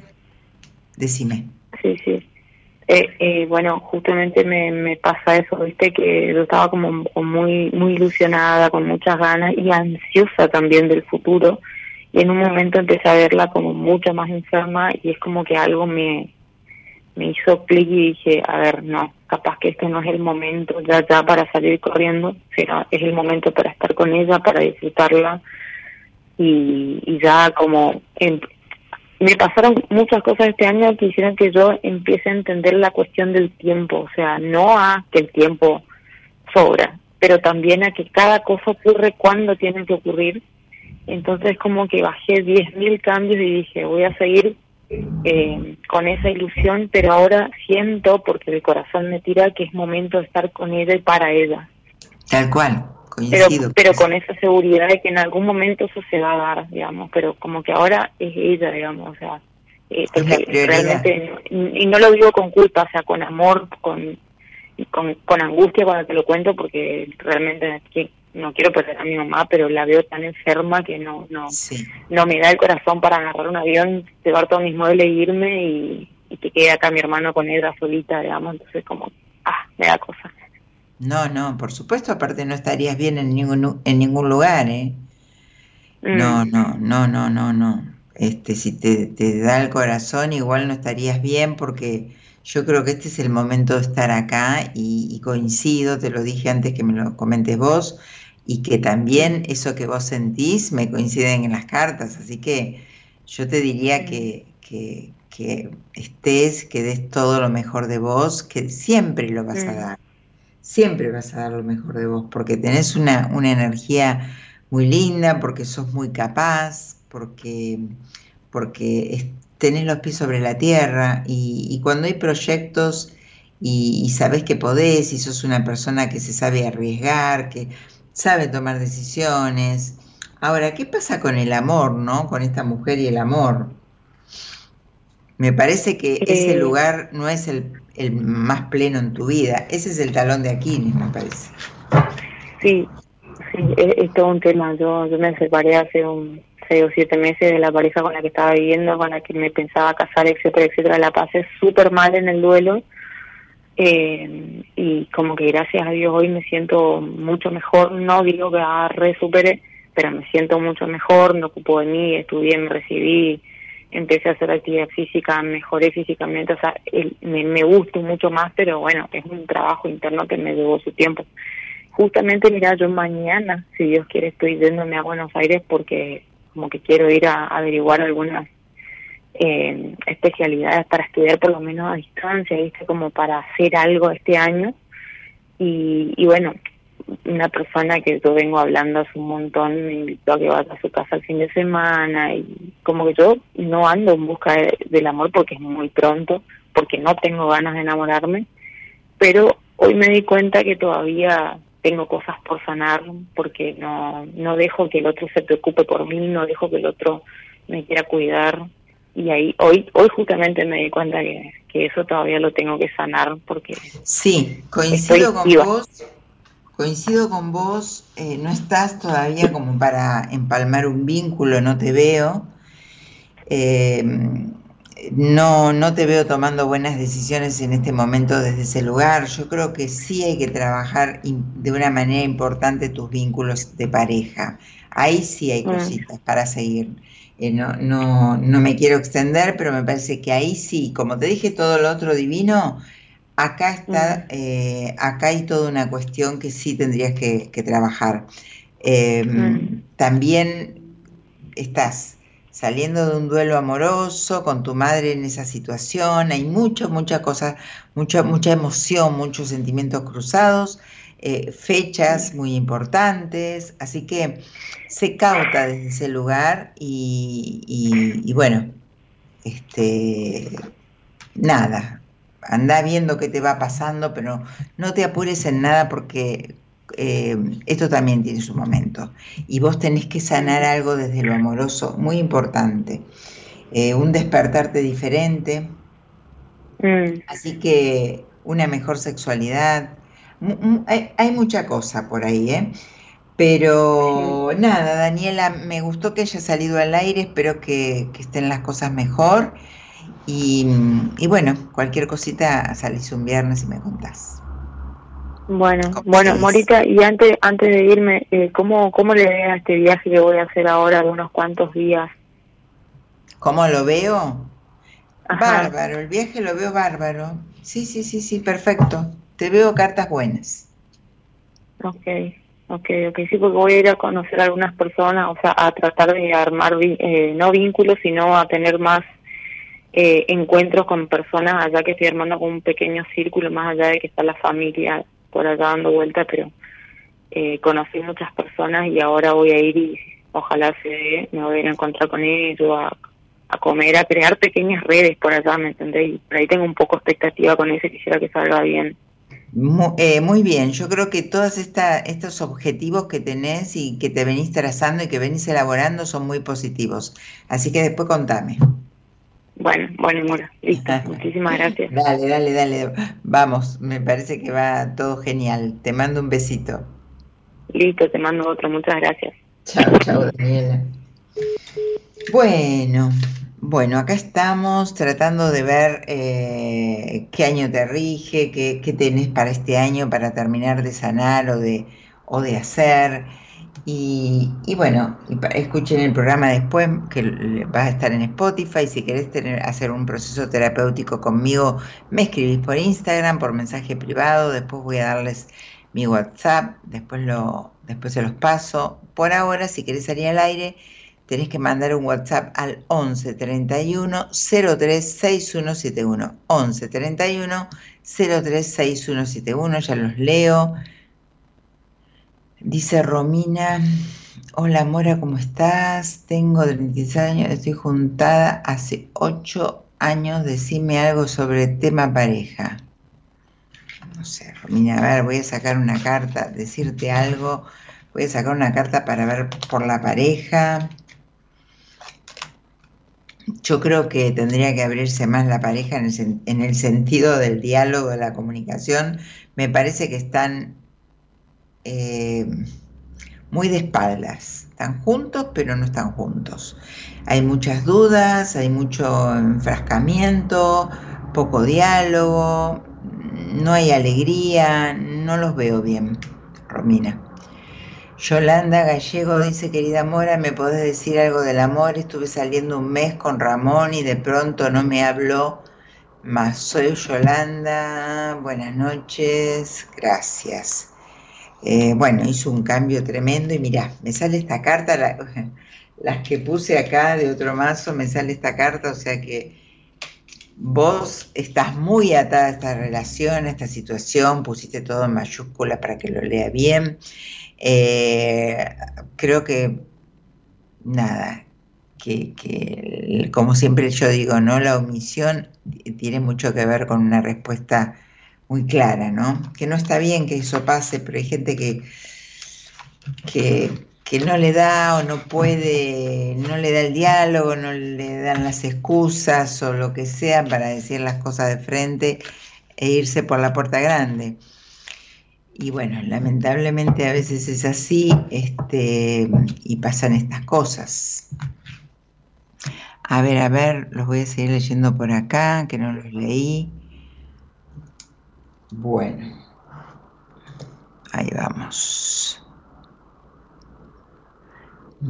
[SPEAKER 1] Decime.
[SPEAKER 6] Sí, sí. Eh, eh, bueno, justamente me, me pasa eso, viste, que yo estaba como, como muy muy ilusionada, con muchas ganas y ansiosa también del futuro. Y en un momento empecé a verla como mucho más enferma y es como que algo me, me hizo clic y dije, a ver, no, capaz que este no es el momento ya ya para salir corriendo, sino es el momento para estar con ella, para disfrutarla y, y ya como em- me pasaron muchas cosas este año que hicieron que yo empiece a entender la cuestión del tiempo, o sea, no a que el tiempo sobra, pero también a que cada cosa ocurre cuando tiene que ocurrir. Entonces como que bajé 10.000 cambios y dije, voy a seguir eh, con esa ilusión, pero ahora siento, porque el corazón me tira, que es momento de estar con ella y para ella.
[SPEAKER 1] Tal cual,
[SPEAKER 6] Pero,
[SPEAKER 1] coincido.
[SPEAKER 6] pero con esa seguridad de que en algún momento eso se va a dar, digamos, pero como que ahora es ella, digamos, o sea, eh, porque realmente, y no lo digo con culpa, o sea, con amor, con, con, con angustia cuando te lo cuento, porque realmente no quiero perder a mi mamá, pero la veo tan enferma que no, no,
[SPEAKER 1] Sí.
[SPEAKER 6] no me da el corazón para agarrar un avión, llevar todos mis muebles e irme y, y que quede acá mi hermano con ella solita, digamos, entonces como, ah, me da cosa.
[SPEAKER 1] No, no, por supuesto, aparte no estarías bien en ningún, en ningún lugar, ¿eh?
[SPEAKER 6] Mm.
[SPEAKER 1] No, no, no, no, no, no. Este, si te, te da el corazón, igual no estarías bien porque yo creo que este es el momento de estar acá y, y coincido, te lo dije antes que me lo comentes vos, y que también eso que vos sentís me coinciden en las cartas, así que yo te diría que, que, que estés, que des todo lo mejor de vos, que siempre lo vas a dar, siempre vas a dar lo mejor de vos, porque tenés una, una energía muy linda, porque sos muy capaz, porque, porque tenés los pies sobre la tierra y, cuando hay proyectos y, sabes que podés y sos una persona que se sabe arriesgar, que sabe tomar decisiones. Ahora, ¿qué pasa con el amor, no? Con esta mujer y el amor. Me parece que ese
[SPEAKER 6] Eh.
[SPEAKER 1] lugar no es el, el más pleno en tu vida. Ese es el talón de Aquiles, me parece.
[SPEAKER 6] Sí, sí, es, es todo un tema. Yo, yo me separé hace un seis o siete meses de la pareja con la que estaba viviendo, con la que me pensaba casar, etcétera, etcétera. La pasé súper mal en el duelo. Eh, y como que gracias a Dios hoy me siento mucho mejor. No digo que ah, re superé, pero me siento mucho mejor. Me ocupo de mí, estudié, me recibí, empecé a hacer actividad física, mejoré físicamente. O sea, el- me, me gusta mucho más, pero bueno, es un trabajo interno que me llevó su tiempo justamente mira yo mañana si Dios quiere estoy yéndome a Buenos Aires porque como que quiero ir a, averiguar algunas eh, especialidades para estudiar por lo menos a distancia viste como para hacer algo este año. Y, y bueno una persona que yo vengo hablando hace un montón me invitó a que vaya a su casa el fin de semana y como que yo no ando en busca de- del amor porque es muy pronto porque no tengo ganas de enamorarme pero hoy me di cuenta que todavía tengo cosas por sanar porque no no dejo que el otro se preocupe por mí no dejo que el otro me quiera cuidar y ahí hoy hoy justamente me di cuenta que, que eso todavía lo tengo que sanar porque
[SPEAKER 1] Sí, coincido con
[SPEAKER 6] viva.
[SPEAKER 1] vos. Coincido con vos, eh, no estás todavía como para empalmar un vínculo, no te veo. Eh, no, no te veo tomando buenas decisiones en este momento desde ese lugar. Yo creo que sí hay que trabajar de una manera importante tus vínculos de pareja. Ahí sí hay
[SPEAKER 6] Mm.
[SPEAKER 1] cositas para seguir. Eh, no, no, no me quiero extender, pero me parece que ahí sí, como te dije todo lo otro divino, acá está, eh, acá hay toda una cuestión que sí tendrías que, que trabajar. Eh,
[SPEAKER 6] Mm.
[SPEAKER 1] También estás saliendo de un duelo amoroso con tu madre en esa situación, hay mucho, mucha cosa, mucha, mucha emoción, muchos sentimientos cruzados, eh, fechas muy importantes, así que se cauta desde ese lugar y, y- bueno, este, nada, anda viendo qué te va pasando, pero no te apures en nada porque eh, esto también tiene su momento. Y vos tenés que sanar algo desde lo amoroso, muy importante. Eh, un despertarte diferente,
[SPEAKER 6] mm,
[SPEAKER 1] así que una mejor sexualidad. Hay mucha cosa por ahí, ¿eh? Pero nada, Daniela, me gustó que haya salido al aire, espero que, que estén las cosas mejor. Y, y bueno, cualquier cosita salís un viernes y me contás.
[SPEAKER 6] Bueno
[SPEAKER 1] ¿Cómo
[SPEAKER 6] bueno? Morita y antes antes de irme eh, cómo cómo le ves a este viaje que voy a hacer ahora de unos cuantos días
[SPEAKER 1] ¿Cómo lo veo?
[SPEAKER 6] Ajá.
[SPEAKER 1] Bárbaro, el viaje lo veo bárbaro. Sí, sí, sí, sí, perfecto. Te veo cartas buenas.
[SPEAKER 6] Okay, okay, okay, sí, porque voy a ir a conocer a algunas personas, o sea, a tratar de armar, eh, no vínculos, sino a tener más eh, encuentros con personas allá que estoy armando como un pequeño círculo, más allá de que está la familia por allá dando vueltas, pero eh, conocí muchas personas y ahora voy a ir y ojalá se dé, me voy a ir a encontrar con ellos, a, a comer, a crear pequeñas redes por allá, ¿me entendés? Y por ahí tengo un poco expectativa con eso y quisiera que salga bien.
[SPEAKER 1] Mu- eh, muy bien, yo creo que todos estos objetivos que tenés y que te venís trazando y que venís elaborando son muy positivos. Así que después contame.
[SPEAKER 6] Bueno, bueno, Mora, listo, muchísimas gracias.
[SPEAKER 1] Dale, dale, dale. Vamos, me parece que va todo genial. Te mando un besito.
[SPEAKER 6] Listo, te mando otro, muchas gracias.
[SPEAKER 1] Chao, chao, Daniela. Bueno, bueno, acá estamos tratando de ver eh, qué año te rige, qué, qué tenés para este año para terminar de sanar o de, o de hacer. Y, y bueno, escuchen el programa después, que l- va a estar en Spotify. Si querés tener, hacer un proceso terapéutico conmigo, me escribís por Instagram, por mensaje privado. Después voy a darles mi WhatsApp, después, lo, después se los paso. Por ahora, si querés salir al aire, tenés que mandar un WhatsApp al 11 31 03 6171. 11 31 03 6171, ya los leo. Dice Romina, hola Mora, ¿cómo estás? Tengo 36 años, estoy juntada hace 8 años, decime algo sobre el tema pareja. No sé, Romina, a ver, voy a sacar una carta, decirte algo, voy a sacar una carta para ver por la pareja. Yo creo que tendría que abrirse más la pareja en el, en el sentido del diálogo, de la comunicación. Me parece que están eh, muy de espaldas. Están juntos, pero no están juntos. Hay muchas dudas, hay mucho enfrascamiento, poco diálogo, no hay alegría, no los veo bien, Romina. Yolanda Gallego dice, querida Mora, ¿me podés decir algo del amor? Estuve saliendo un mes con Ramón y de pronto no me habló más. Soy Yolanda, buenas noches, gracias. Eh, bueno, hizo un cambio tremendo y mirá, me sale esta carta, [LAUGHS] las que puse acá de otro mazo, me sale esta carta, o sea que vos estás muy atada a esta relación, a esta situación, pusiste todo en mayúscula para que lo lea bien. Eh, creo que, nada, que, que, como siempre yo digo, ¿no? La omisión tiene mucho que ver con una respuesta muy clara, ¿no? Que no está bien que eso pase, pero hay gente que, que, que no le da o no puede, no le da el diálogo, no le dan las excusas o lo que sea para decir las cosas de frente e irse por la puerta grande. Y bueno, lamentablemente a veces es así este, y pasan estas cosas. A ver, a ver, los voy a seguir leyendo por acá, que no los leí. Bueno, ahí vamos.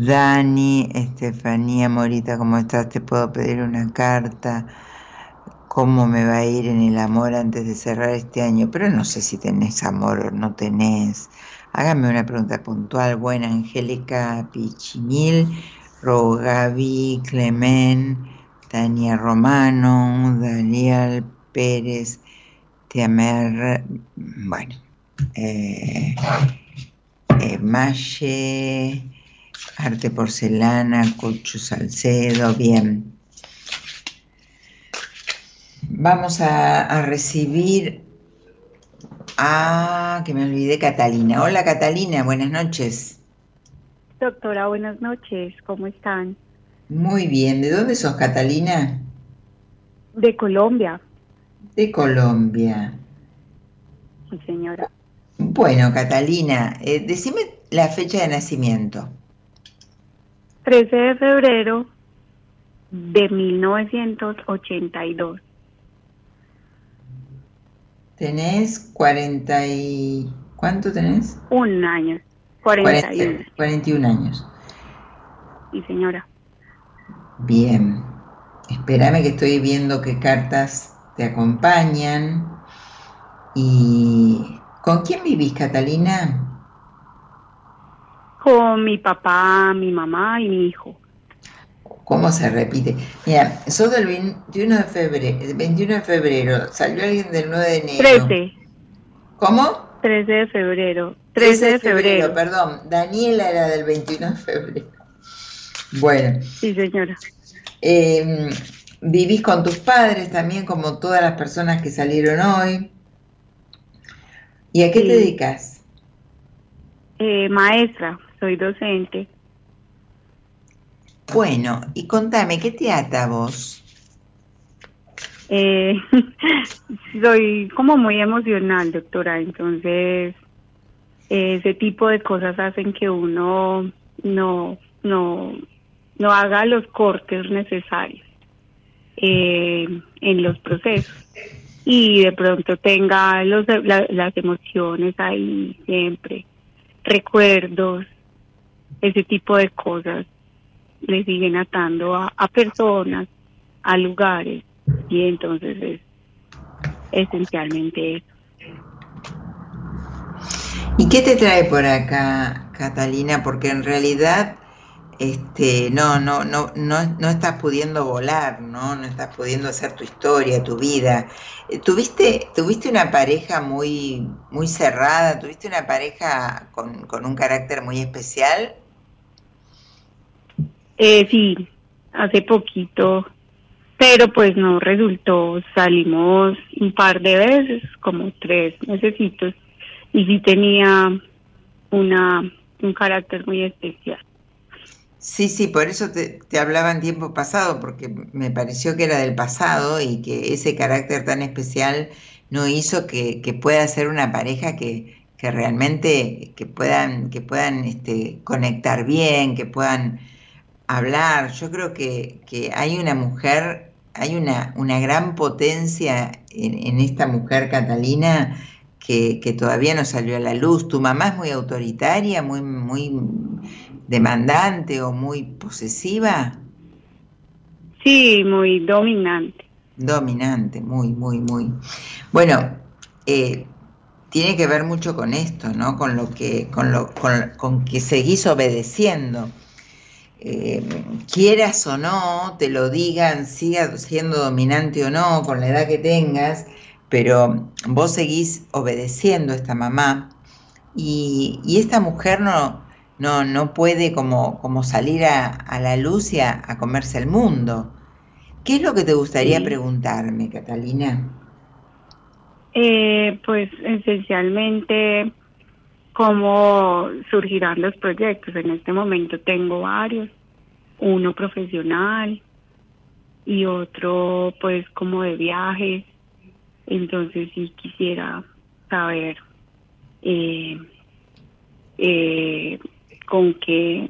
[SPEAKER 1] Dani, Estefanía Morita, ¿cómo estás? Te puedo pedir una carta cómo me va a ir en el amor antes de cerrar este año, pero no sé si tenés amor o no tenés. Hágame una pregunta puntual. Buena, Angélica Pichimil, Rogavi, Clemen, Tania Romano, Daniel Pérez, Teamer, bueno, eh, eh, Maye, Arte Porcelana, Cocho Salcedo, bien. Vamos a, recibir a, que me olvidé, Catalina. Hola Catalina, buenas noches.
[SPEAKER 7] Doctora, buenas noches, ¿cómo están?
[SPEAKER 1] Muy bien, ¿de dónde sos Catalina?
[SPEAKER 7] De Colombia.
[SPEAKER 1] De Colombia.
[SPEAKER 7] Sí, señora.
[SPEAKER 1] Bueno, Catalina, eh, decime la fecha de nacimiento.
[SPEAKER 7] 13 de febrero de 1982.
[SPEAKER 1] Tenés 40 y... ¿Cuánto tenés?
[SPEAKER 7] Un año. 41.
[SPEAKER 1] 41 años.
[SPEAKER 7] Sí, señora.
[SPEAKER 1] Bien. Espérame que estoy viendo qué cartas te acompañan. ¿Y con quién vivís, Catalina?
[SPEAKER 7] Con mi papá, mi mamá y mi hijo.
[SPEAKER 1] ¿Cómo se repite? Mira, sos del 21 de febrero, 21 de febrero, salió alguien del 9 de enero.
[SPEAKER 7] 13.
[SPEAKER 1] ¿Cómo?
[SPEAKER 7] 13 de febrero. 13 de febrero.
[SPEAKER 1] Perdón, Daniela era del 21 de febrero. Bueno.
[SPEAKER 7] Sí, señora.
[SPEAKER 1] Eh, vivís con tus padres también, como todas las personas que salieron hoy. ¿Y a qué
[SPEAKER 7] Sí.
[SPEAKER 1] te dedicas?
[SPEAKER 7] Eh, maestra, soy docente.
[SPEAKER 1] Bueno, y contame, ¿qué te ata a vos?
[SPEAKER 7] Eh, [LAUGHS] soy como muy emocional, doctora, entonces eh, ese tipo de cosas hacen que uno no, no, no haga los cortes necesarios eh, en los procesos y de pronto tenga los, la- las emociones ahí siempre, recuerdos, ese tipo de cosas le siguen atando a, a personas, a lugares y entonces es esencialmente eso.
[SPEAKER 1] ¿Y qué te trae por acá, Catalina? Porque en realidad este, no, no, no, no, no estás pudiendo volar, ¿no? No estás pudiendo hacer tu historia, tu vida. Eh, ¿Tuviste, tuviste una pareja muy, muy cerrada? ¿Tuviste una pareja con, con un carácter muy especial?
[SPEAKER 7] Eh, sí, hace poquito, pero pues no resultó. Salimos un par de veces, como tres necesitos, y sí tenía una un carácter muy especial.
[SPEAKER 1] Sí, sí, por eso te, te, hablaba en tiempo pasado, porque me pareció que era del pasado y que ese carácter tan especial no hizo que, que pueda ser una pareja que, que realmente que puedan, que puedan este, conectar bien, que puedan hablar. Yo creo que, que hay una mujer, hay una, una gran potencia en, en esta mujer Catalina que, que, todavía no salió a la luz. Tu mamá es muy autoritaria, muy, muy demandante o muy posesiva?
[SPEAKER 7] Sí, muy dominante.
[SPEAKER 1] Dominante, muy, muy, muy. Bueno, eh, tiene que ver mucho con esto, ¿no? Con lo que, con lo, con, con que seguís obedeciendo. Eh, quieras o no, te lo digan, sigas siendo dominante o no, con la edad que tengas, pero vos seguís obedeciendo a esta mamá y, y esta mujer no, no, no puede como, como salir a, a la luz y a, a, comerse el mundo. ¿Qué es lo que te gustaría sí. preguntarme, Catalina?
[SPEAKER 7] Eh, pues esencialmente cómo surgirán los proyectos. En este momento tengo varios, uno profesional y otro pues como de viajes. Entonces sí quisiera saber eh, eh, con qué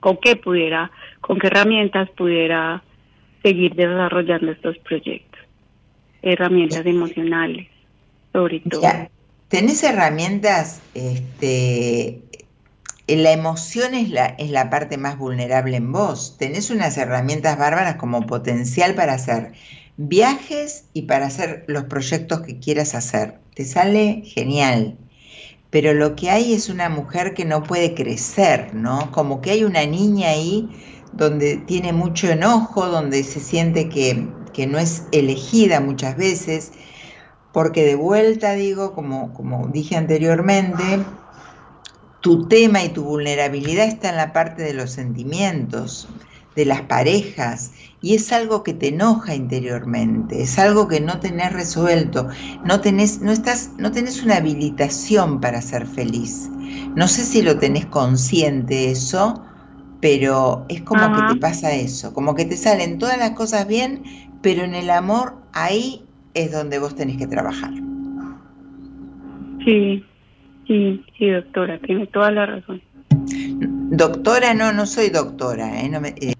[SPEAKER 7] con qué pudiera con qué herramientas pudiera seguir desarrollando estos proyectos. Herramientas emocionales sobre todo.
[SPEAKER 1] tenés herramientas este la emoción es la, es la parte más vulnerable en vos. Tenés unas herramientas bárbaras como potencial para hacer viajes y para hacer los proyectos que quieras hacer. Te sale genial pero lo que hay es una mujer que no puede crecer, ¿no? Como que hay una niña ahí donde tiene mucho enojo, donde se siente que, que no es elegida muchas veces, porque de vuelta digo, como, como dije anteriormente, tu tema y tu vulnerabilidad está en la parte de los sentimientos, de las parejas, y es algo que te enoja interiormente, es algo que no tenés resuelto, no tenés, no estás, no tenés una habilitación para ser feliz. No sé si lo tenés consciente eso, pero es como Ajá. que te pasa eso, como que te salen todas las cosas bien, pero en el amor ahí es donde vos tenés que trabajar.
[SPEAKER 7] Sí, sí, sí, doctora, tiene toda la razón.
[SPEAKER 1] Doctora, no, no soy doctora, ¿eh? No me, eh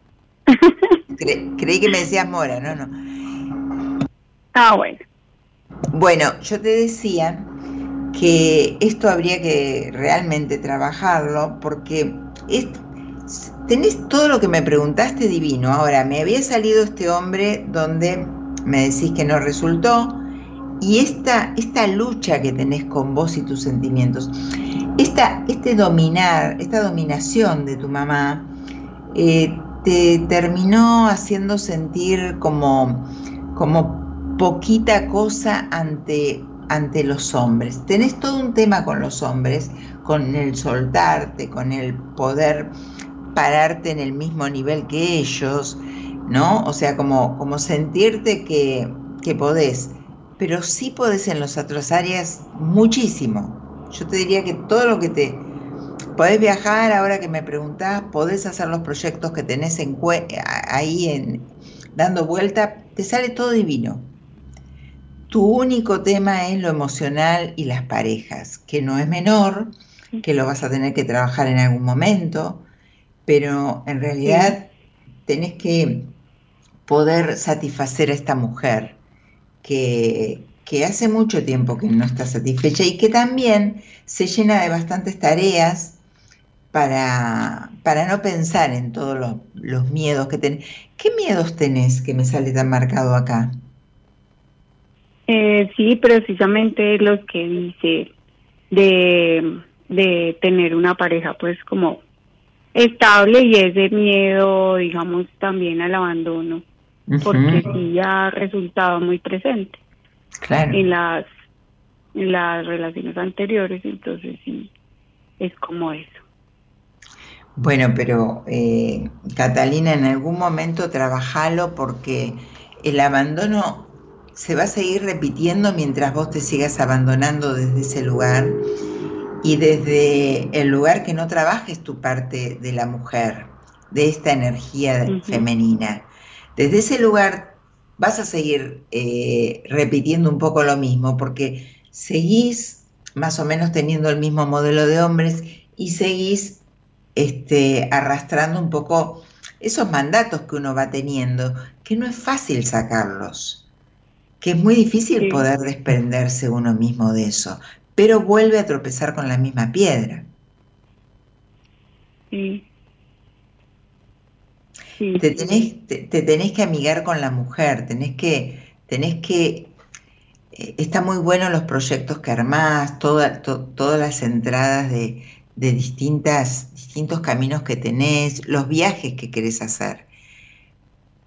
[SPEAKER 1] Cre creí que me decías Mora, no, no.
[SPEAKER 7] Ah, bueno.
[SPEAKER 1] Bueno, yo te decía que esto habría que realmente trabajarlo porque es, tenés todo lo que me preguntaste divino. Ahora, me había salido este hombre donde me decís que no resultó y esta, esta lucha que tenés con vos y tus sentimientos, esta, este dominar, esta dominación de tu mamá, eh, te terminó haciendo sentir como, como poquita cosa ante, ante los hombres. Tenés todo un tema con los hombres, con el soltarte, con el poder pararte en el mismo nivel que ellos, ¿no? O sea, como, como sentirte que, que podés, pero sí podés en las otras áreas muchísimo. Yo te diría que todo lo que te, podés viajar, ahora que me preguntás, podés hacer los proyectos que tenés en ahí en, dando vuelta, te sale todo divino. Tu único tema es lo emocional y las parejas, que no es menor, que lo vas a tener que trabajar en algún momento, pero en realidad sí. tenés que poder satisfacer a esta mujer que, que hace mucho tiempo que no está satisfecha y que también se llena de bastantes tareas para, para no pensar en todos los, los miedos que tenés. ¿Qué miedos tenés que me sale tan marcado acá?
[SPEAKER 7] Eh, sí, precisamente los que dice de, de tener una pareja pues como estable y ese miedo, digamos, también al abandono, uh -huh. porque sí ha resultado muy presente
[SPEAKER 1] claro.
[SPEAKER 7] en las en las relaciones anteriores, entonces sí, es como eso.
[SPEAKER 1] Bueno, pero eh, Catalina, en algún momento trabajalo porque el abandono se va a seguir repitiendo mientras vos te sigas abandonando desde ese lugar y desde el lugar que no trabajes tu parte de la mujer, de esta energía femenina. Desde ese lugar vas a seguir eh, repitiendo un poco lo mismo porque seguís más o menos teniendo el mismo modelo de hombres y seguís este, arrastrando un poco esos mandatos que uno va teniendo, que no es fácil sacarlos, que es muy difícil poder desprenderse uno mismo de eso, pero vuelve a tropezar con la misma piedra.
[SPEAKER 7] Sí.
[SPEAKER 1] te, tenés, te, tenés que amigar con la mujer, tenés que, tenés que eh, está muy bueno los proyectos que armás, todas las entradas de, de distintas, distintos caminos que tenés, los viajes que querés hacer.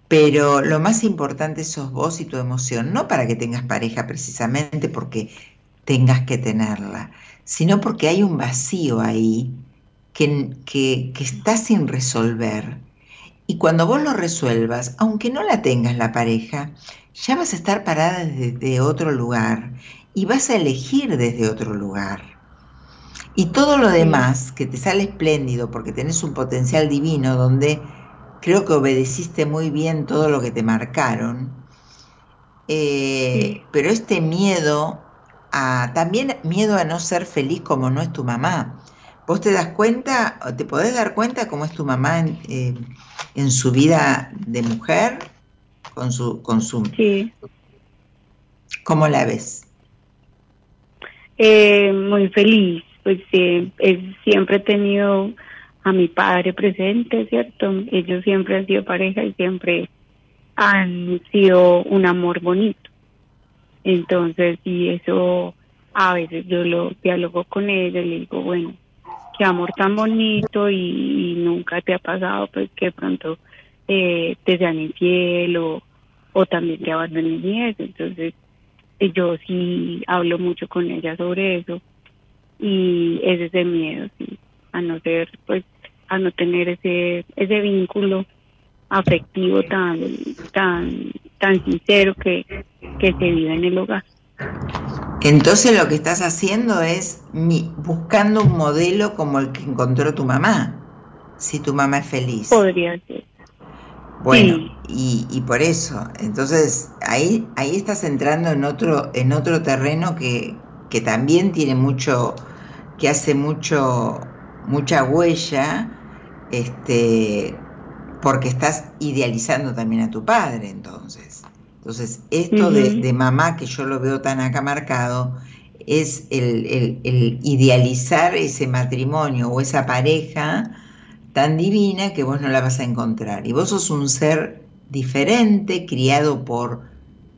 [SPEAKER 1] Pero lo más importante sos vos y tu emoción, no para que tengas pareja precisamente porque tengas que tenerla, sino porque hay un vacío ahí que, que, que está sin resolver. Y cuando vos lo resuelvas, aunque no la tengas la pareja, ya vas a estar parada desde otro lugar y vas a elegir desde otro lugar. Y todo lo demás, que te sale espléndido porque tenés un potencial divino donde creo que obedeciste muy bien todo lo que te marcaron, eh, pero este miedo a, también miedo a no ser feliz como no es tu mamá. ¿Vos te das cuenta, te podés dar cuenta cómo es tu mamá en, eh, en su vida de mujer? Con su, con su,
[SPEAKER 7] sí.
[SPEAKER 1] ¿Cómo la ves?
[SPEAKER 7] Eh, muy feliz, pues eh, siempre he tenido a mi padre presente, ¿cierto? Ellos siempre han sido pareja y siempre han sido un amor bonito. Entonces, y eso a veces yo lo dialogo con ella y le digo, bueno, qué amor tan bonito y, nunca te ha pasado pues que pronto eh, te sean infiel o, o también te abandonen y eso. Entonces, yo sí hablo mucho con ella sobre eso y ese es el miedo, sí, a no ser, pues, a no tener ese, ese vínculo afectivo tan, tan, tan sincero que, que se vive en el hogar.
[SPEAKER 1] Entonces lo que estás haciendo es mi, buscando un modelo como el que encontró tu mamá, si tu mamá es feliz.
[SPEAKER 7] Podría ser.
[SPEAKER 1] Bueno, y, y, por eso, entonces ahí, ahí estás entrando en otro, en otro terreno que, que también tiene mucho, que hace mucho, mucha huella, este, porque estás idealizando también a tu padre entonces. Entonces, esto de, mamá, que yo lo veo tan acá marcado, es el, el, idealizar ese matrimonio o esa pareja tan divina que vos no la vas a encontrar. Y vos sos un ser diferente, criado por,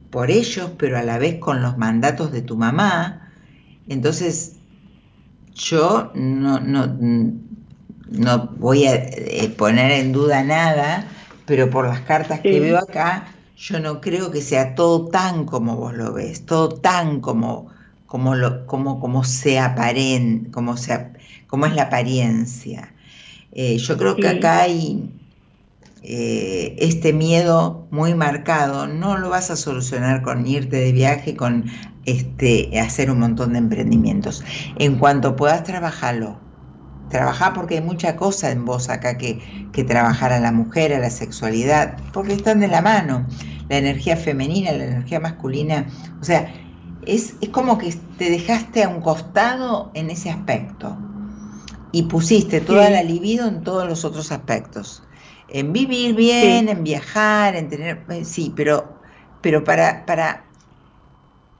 [SPEAKER 1] por ellos, pero a la vez con los mandatos de tu mamá. Entonces, yo no, no, no voy a eh, poner en duda nada, pero por las cartas que veo acá, yo no creo que sea todo tan como vos lo ves, todo tan como, como, lo, como, como se aparen, como, se, como es la apariencia. Eh, yo creo que acá hay eh, este miedo muy marcado, no lo vas a solucionar con irte de viaje, con este, hacer un montón de emprendimientos. En cuanto puedas trabajarlo, trabajar porque hay mucha cosa en vos acá que, que trabajar a la mujer, a la sexualidad, porque están de la mano. La energía femenina, la energía masculina, o sea, es, es como que te dejaste a un costado en ese aspecto y pusiste toda la libido en todos los otros aspectos. En vivir bien, en viajar, en tener, eh, sí, pero, pero para, para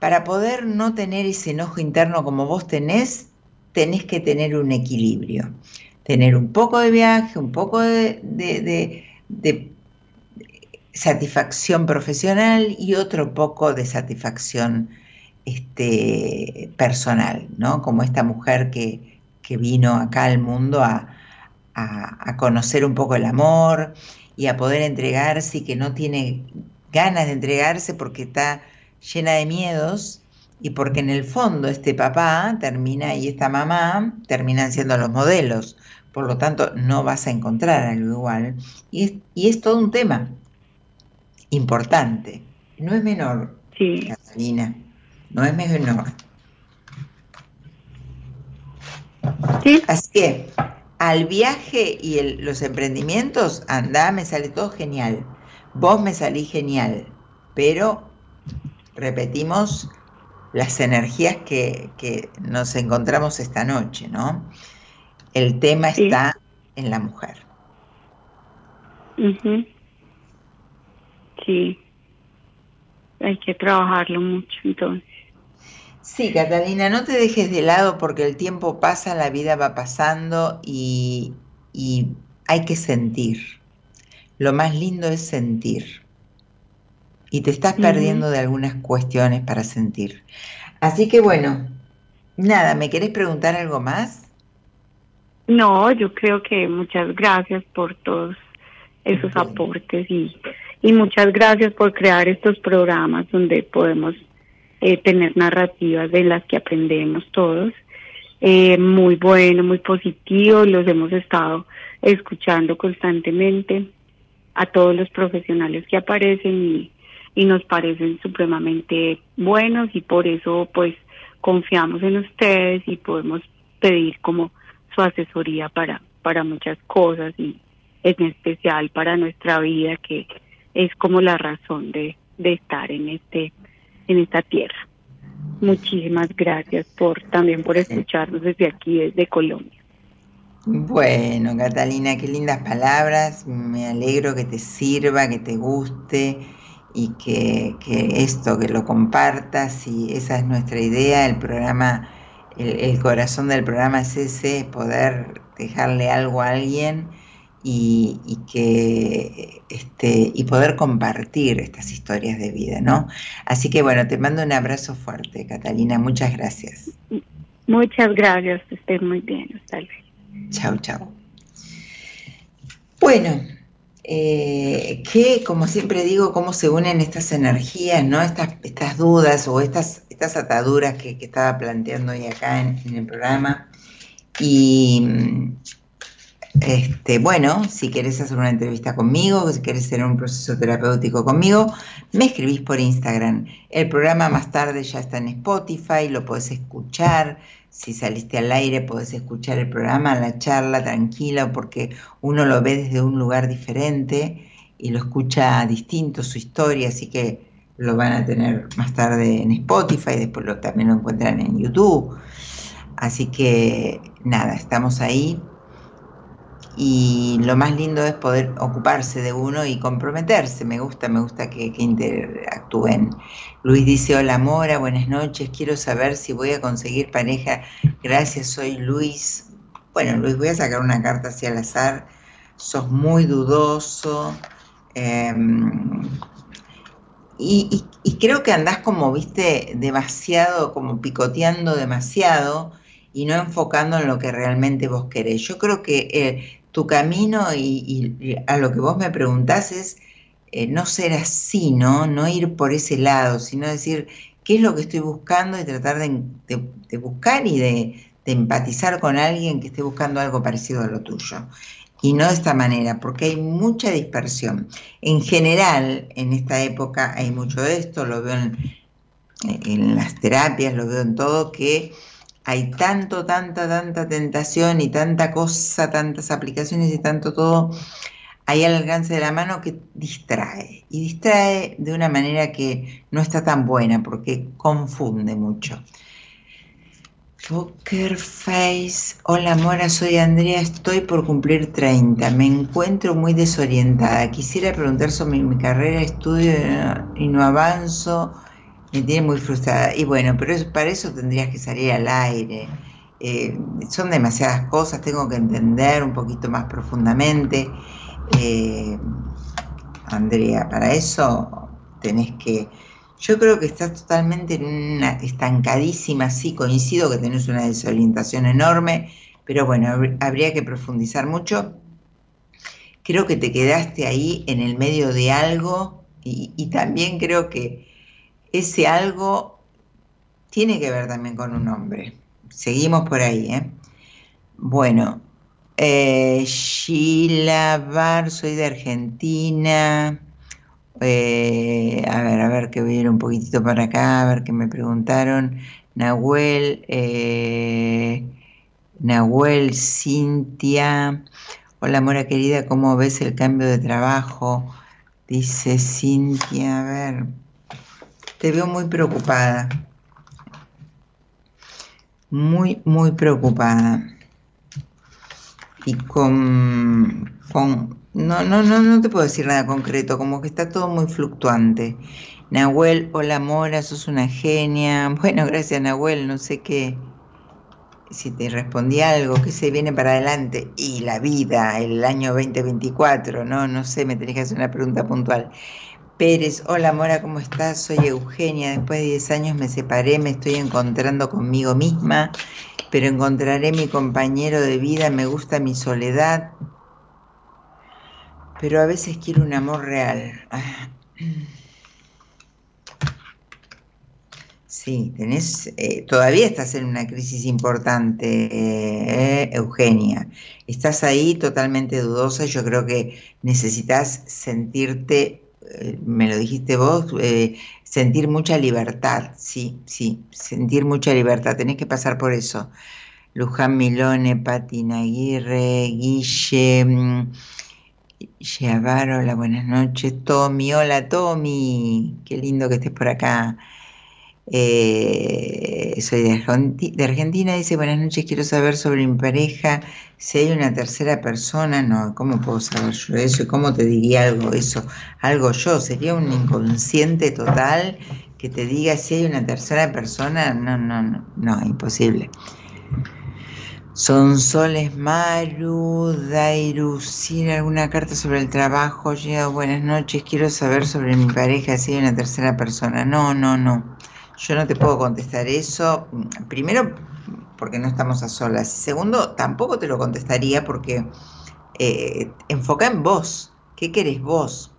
[SPEAKER 1] para poder no tener ese enojo interno como vos tenés, tenés que tener un equilibrio. Tener un poco de viaje, un poco de, satisfacción profesional y otro poco de satisfacción este, personal, ¿no? Como esta mujer que, vino acá al mundo a, a, conocer un poco el amor y a poder entregarse y que no tiene ganas de entregarse porque está llena de miedos y porque en el fondo este papá termina y esta mamá terminan siendo los modelos, por lo tanto no vas a encontrar algo igual. Y es, y es todo un tema importante, no es menor,
[SPEAKER 7] Sí,
[SPEAKER 1] Catalina, no es menor.
[SPEAKER 7] sí,
[SPEAKER 1] Así que al viaje y el- los emprendimientos, anda, me sale todo genial. Vos me salís genial, pero repetimos las energías que, que nos encontramos esta noche, ¿no? El tema
[SPEAKER 7] Sí.
[SPEAKER 1] está en la mujer.
[SPEAKER 7] sí. Hay que trabajarlo mucho, entonces.
[SPEAKER 1] Sí, Catalina, no te dejes de lado porque el tiempo pasa, la vida va pasando y, y hay que sentir. Lo más lindo es sentir. Y te estás perdiendo de algunas cuestiones para sentir. Así que bueno, nada, ¿me querés preguntar algo más?
[SPEAKER 7] No, yo creo que muchas gracias por todos esos aportes y, y muchas gracias por crear estos programas donde podemos eh, tener narrativas de las que aprendemos todos. Eh, muy bueno, muy positivo, los hemos estado escuchando constantemente a todos los profesionales que aparecen y, y nos parecen supremamente buenos y por eso pues confiamos en ustedes y podemos pedir como su asesoría para, para muchas cosas y en especial para nuestra vida que es como la razón de, de estar en este en esta tierra. Muchísimas gracias por también por escucharnos desde aquí, desde Colombia.
[SPEAKER 1] Bueno, Catalina, qué lindas palabras. Me alegro que te sirva, que te guste y que, que esto, que lo compartas. Y esa es nuestra idea. El programa, el, el corazón del programa es ese, poder dejarle algo a alguien y, y que este y poder compartir estas historias de vida, ¿no? Así que bueno, te mando un abrazo fuerte, Catalina. Muchas gracias.
[SPEAKER 7] Muchas gracias, que estén muy bien. Hasta luego.
[SPEAKER 1] Chau, chau. Bueno, eh, que como siempre digo, cómo se unen estas energías, ¿no? Estas, estas dudas o estas, estas ataduras que, que estaba planteando hoy acá en, el programa. Y mm, este, bueno, si querés hacer una entrevista conmigo, si querés hacer un proceso terapéutico conmigo, me escribís por Instagram. El programa más tarde ya está en Spotify, lo podés escuchar. Si saliste al aire, podés escuchar el programa, la charla tranquila, porque uno lo ve desde un lugar diferente y lo escucha distinto su historia, así que lo van a tener más tarde en Spotify, después lo, también lo encuentran en YouTube. Así que nada, estamos ahí y lo más lindo es poder ocuparse de uno y comprometerse. Me gusta, me gusta que, interactúen. Luis dice, hola Mora, buenas noches, quiero saber si voy a conseguir pareja. Gracias, soy Luis. Bueno, Luis, voy a sacar una carta hacia al azar. Sos muy dudoso. y, y- y creo que andás como, viste, demasiado, como picoteando demasiado y no enfocando en lo que realmente vos querés. Yo creo que eh, tu camino y, a lo que vos me preguntás es eh, no ser así, ¿no? No ir por ese lado, sino decir qué es lo que estoy buscando y tratar de, de- de buscar y de, de empatizar con alguien que esté buscando algo parecido a lo tuyo. Y no de esta manera, porque hay mucha dispersión. En general, en esta época hay mucho de esto, lo veo en, en las terapias, lo veo en todo, que hay tanto, tanta, tanta tentación y tanta cosa, tantas aplicaciones y tanto todo ahí al alcance de la mano que distrae. Y distrae de una manera que no está tan buena porque confunde mucho. Poker Face. Hola Mora, soy Andrea, estoy por cumplir 30. Me encuentro muy desorientada. Quisiera preguntar sobre mi carrera, estudio y no avanzo. Me tiene muy frustrada. Y bueno, pero para eso tendrías que salir al aire. Eh, son demasiadas cosas, tengo que entender un poquito más profundamente. Eh, Andrea, para eso tenés que... Yo creo que estás totalmente en una estancadísima, sí, coincido que tenés una desorientación enorme, pero bueno, habr- habría que profundizar mucho. Creo que te quedaste ahí en el medio de algo y también creo que ese algo tiene que ver también con un hombre. Seguimos por ahí, ¿eh? Bueno, Eh, Sheila Bar, soy de Argentina. Eh, a ver, a ver, que voy a ir un poquitito para acá, a ver qué me preguntaron. Nahuel, eh, Nahuel, Cintia. Hola, Mora querida, ¿cómo ves el cambio de trabajo? Dice Cintia, a ver, te veo muy preocupada. Muy, muy preocupada. Y con, con no, no, no, no te puedo decir nada concreto, como que está todo muy fluctuante. Nahuel, hola Mora, sos una genia. Bueno, gracias Nahuel, no sé qué, si te respondí algo, que se viene para adelante. Y la vida, el año 2024, no, no sé, me tenés que hacer una pregunta puntual. Pérez, hola Mora, ¿cómo estás? Soy Eugenia, después de 10 años me separé, me estoy encontrando conmigo misma, pero encontraré mi compañero de vida, me gusta mi soledad, pero a veces quiero un amor real. [CLEARS THROAT] Sí, tenés, eh, todavía estás en una crisis importante, eh, Eugenia. Estás ahí totalmente dudosa. Yo creo que necesitas sentirte, eh, me lo dijiste vos, sentir mucha libertad. Sí, sí, sentir mucha libertad. Tenés que pasar por eso. Luján Milone, Patina Aguirre, Guille. Mm, Llevar, hola, buenas noches. Tommy, hola Tommy, qué lindo que estés por acá. Eh, soy de, Argentina, dice buenas noches, quiero saber sobre mi pareja, si hay una tercera persona, no, ¿cómo puedo saber yo eso? ¿Y cómo te diría algo eso? Algo yo, sería un inconsciente total que te diga si hay una tercera persona, no, no, no, no, imposible. Son Soles Maru, Dairu, sin alguna carta sobre el trabajo, llega buenas noches, quiero saber sobre mi pareja, si hay una tercera persona. No, no, no. Yo no te puedo contestar eso. Primero, porque no estamos a solas. Segundo, tampoco te lo contestaría porque eh, enfoca en vos. ¿Qué querés vos?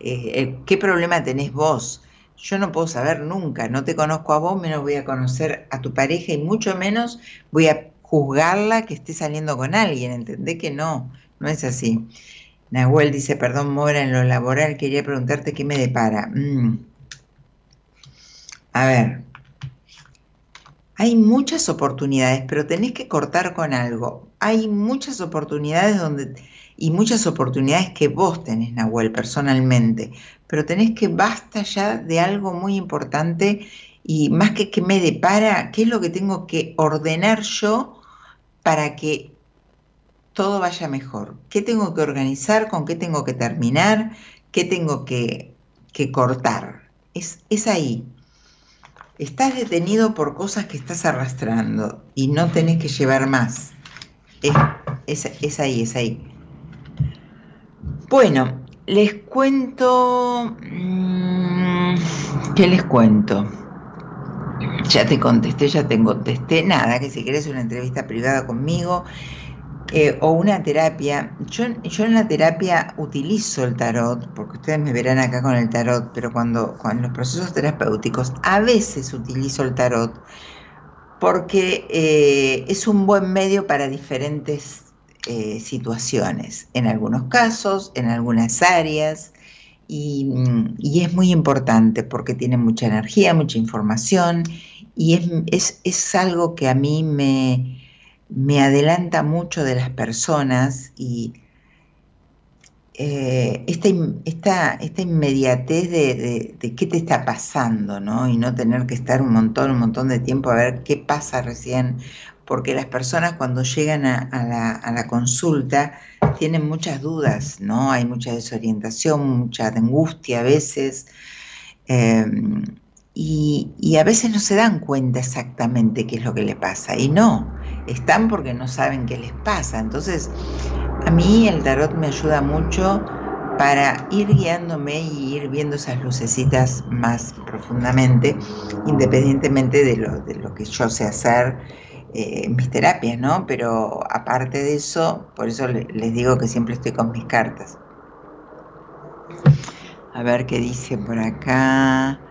[SPEAKER 1] Eh, ¿Qué problema tenés vos? Yo no puedo saber nunca, no te conozco a vos, menos voy a conocer a tu pareja y mucho menos voy a juzgarla que esté saliendo con alguien. Entendé que no, no es así. Nahuel dice, perdón Mora, en lo laboral quería preguntarte qué me depara. Mm. A ver, hay muchas oportunidades, pero tenés que cortar con algo. Hay muchas oportunidades donde y muchas oportunidades que vos tenés, Nahuel, personalmente, pero tenés que basta ya de algo muy importante y más que que me depara, ¿qué es lo que tengo que ordenar yo para que todo vaya mejor? ¿Qué tengo que organizar? ¿Con qué tengo que terminar? ¿Qué tengo que, que cortar? Es, es ahí, Estás detenido por cosas que estás arrastrando y no tenés que llevar más. Es, ahí, es ahí. Bueno, les cuento... Mm, ¿Qué les cuento? Ya te contesté, ya te contesté. Nada, que si querés una entrevista privada conmigo, eh, o una terapia. Yo, yo en la terapia utilizo el tarot, porque ustedes me verán acá con el tarot, pero cuando, en los procesos terapéuticos a veces utilizo el tarot porque eh, es un buen medio para diferentes eh, situaciones, en algunos casos, en algunas áreas, y, y, es muy importante porque tiene mucha energía, mucha información, y es, es, es algo que a mí me, me adelanta mucho de las personas y eh, esta, esta, inmediatez de, qué te está pasando, ¿no? Y no tener que estar un montón, un montón de tiempo a ver qué pasa recién, porque las personas cuando llegan a, la, consulta tienen muchas dudas, ¿no? Hay mucha desorientación, mucha angustia a veces. Em, y, y, a veces no se dan cuenta exactamente qué es lo que le pasa. Y no, están porque no saben qué les pasa. Entonces, a mí el tarot me ayuda mucho para ir guiándome y ir viendo esas lucecitas más profundamente, independientemente de lo, de lo que yo sé hacer eh, en mis terapias, ¿no? Pero aparte de eso, por eso les digo que siempre estoy con mis cartas. A ver qué dice por acá.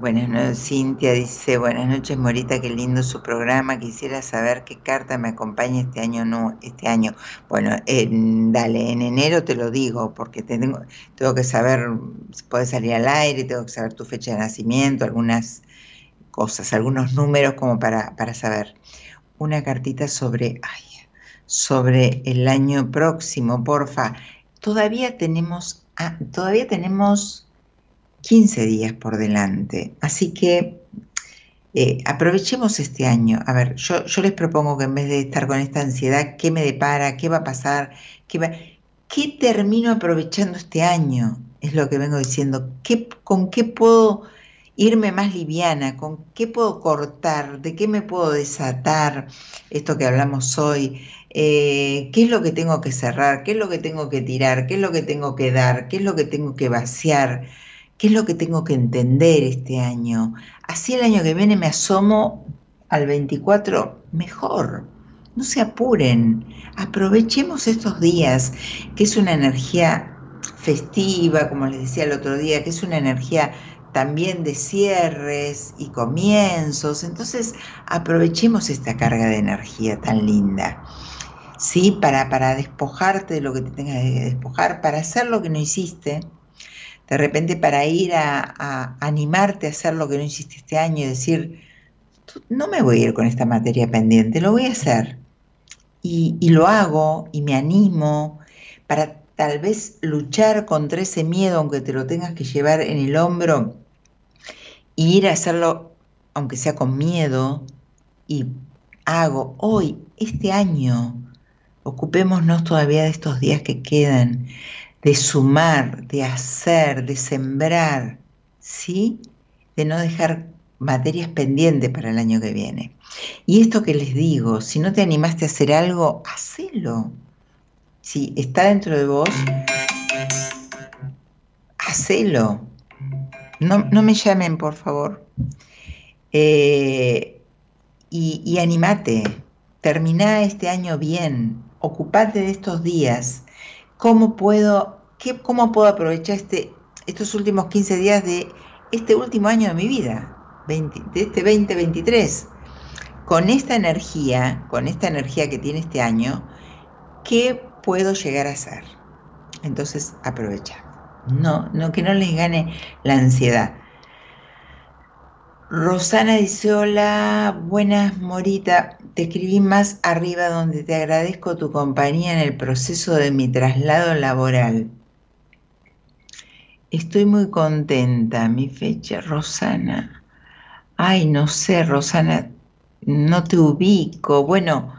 [SPEAKER 1] Buenas noches, Cintia dice, buenas noches Morita, qué lindo su programa, quisiera saber qué carta me acompaña este año, no, este año. Bueno, dale, en enero te lo digo, porque tengo, tengo que saber puedes salir al aire, tengo que saber tu fecha de nacimiento, algunas cosas, algunos números como para, para saber. Una cartita sobre, ay, sobre el año próximo, porfa. Todavía tenemos, ah, todavía tenemos 15 días por delante. Así que eh, aprovechemos este año. A ver, yo, les propongo que en vez de estar con esta ansiedad, ¿qué me depara? ¿Qué va a pasar? ¿Qué, ¿qué termino aprovechando este año? Es lo que vengo diciendo. ¿Qué, ¿Con qué puedo irme más liviana? ¿Con qué puedo cortar? ¿De qué me puedo desatar? Esto que hablamos hoy. Eh, ¿Qué es lo que tengo que cerrar? ¿Qué es lo que tengo que tirar? ¿Qué es lo que tengo que dar? ¿Qué es lo que tengo que vaciar? ¿Qué es lo que tengo que entender este año? Así el año que viene me asomo al 24 mejor. No se apuren, aprovechemos estos días, que es una energía festiva, como les decía el otro día, que es una energía también de cierres y comienzos. Entonces, aprovechemos esta carga de energía tan linda. ¿Sí? Para, para despojarte de lo que te tengas que despojar, para hacer lo que no hiciste, de repente para ir a, animarte a hacer lo que no hiciste este año y decir, no me voy a ir con esta materia pendiente, lo voy a hacer. Y, y lo hago y me animo para tal vez luchar contra ese miedo, aunque te lo tengas que llevar en el hombro, e ir a hacerlo, aunque sea con miedo, y hago hoy, este año, ocupémonos todavía de estos días que quedan, de sumar, de hacer, de sembrar, ¿sí? De no dejar materias pendientes para el año que viene. Y esto que les digo, si no te animaste a hacer algo, hacelo. Si está dentro de vos, hacelo. No, no me llamen, por favor. Eh, y, y animate. Termina este año bien. Ocupate de estos días cómo puedo, qué, cómo puedo aprovechar este, estos últimos 15 días de este último año de mi vida, de este 2023. Con esta energía, con esta energía que tiene este año, ¿qué puedo llegar a hacer? Entonces, aprovecha. No, no, que no les gane la ansiedad. Rosana dice, hola, buenas Morita, te escribí más arriba donde te agradezco tu compañía en el proceso de mi traslado laboral. Estoy muy contenta, mi fecha, Rosana. Ay, no sé, Rosana, no te ubico. Bueno,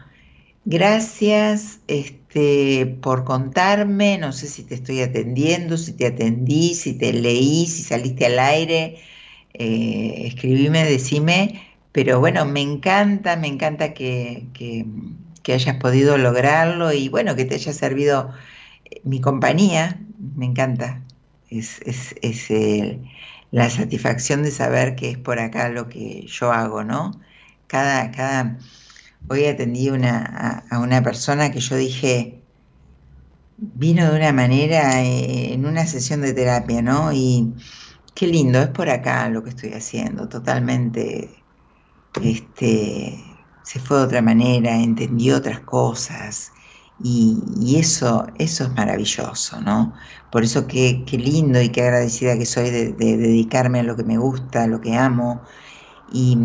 [SPEAKER 1] gracias este, por contarme, no sé si te estoy atendiendo, si te atendí, si te leí, si saliste al aire eh, escribime, decime, pero bueno, me encanta, me encanta que, hayas podido lograrlo y bueno, que te haya servido eh, mi compañía, me encanta. Es, la satisfacción de saber que es por acá lo que yo hago, ¿no? Cada, cada, hoy atendí una, a, una persona que yo dije, vino de una manera eh, en una sesión de terapia, ¿no? Y, Qué lindo, es por acá lo que estoy haciendo, totalmente, este, se fue de otra manera, entendió otras cosas y, eso, eso es maravilloso, ¿no? Por eso qué, qué lindo y qué agradecida que soy de, dedicarme a lo que me gusta, a lo que amo y,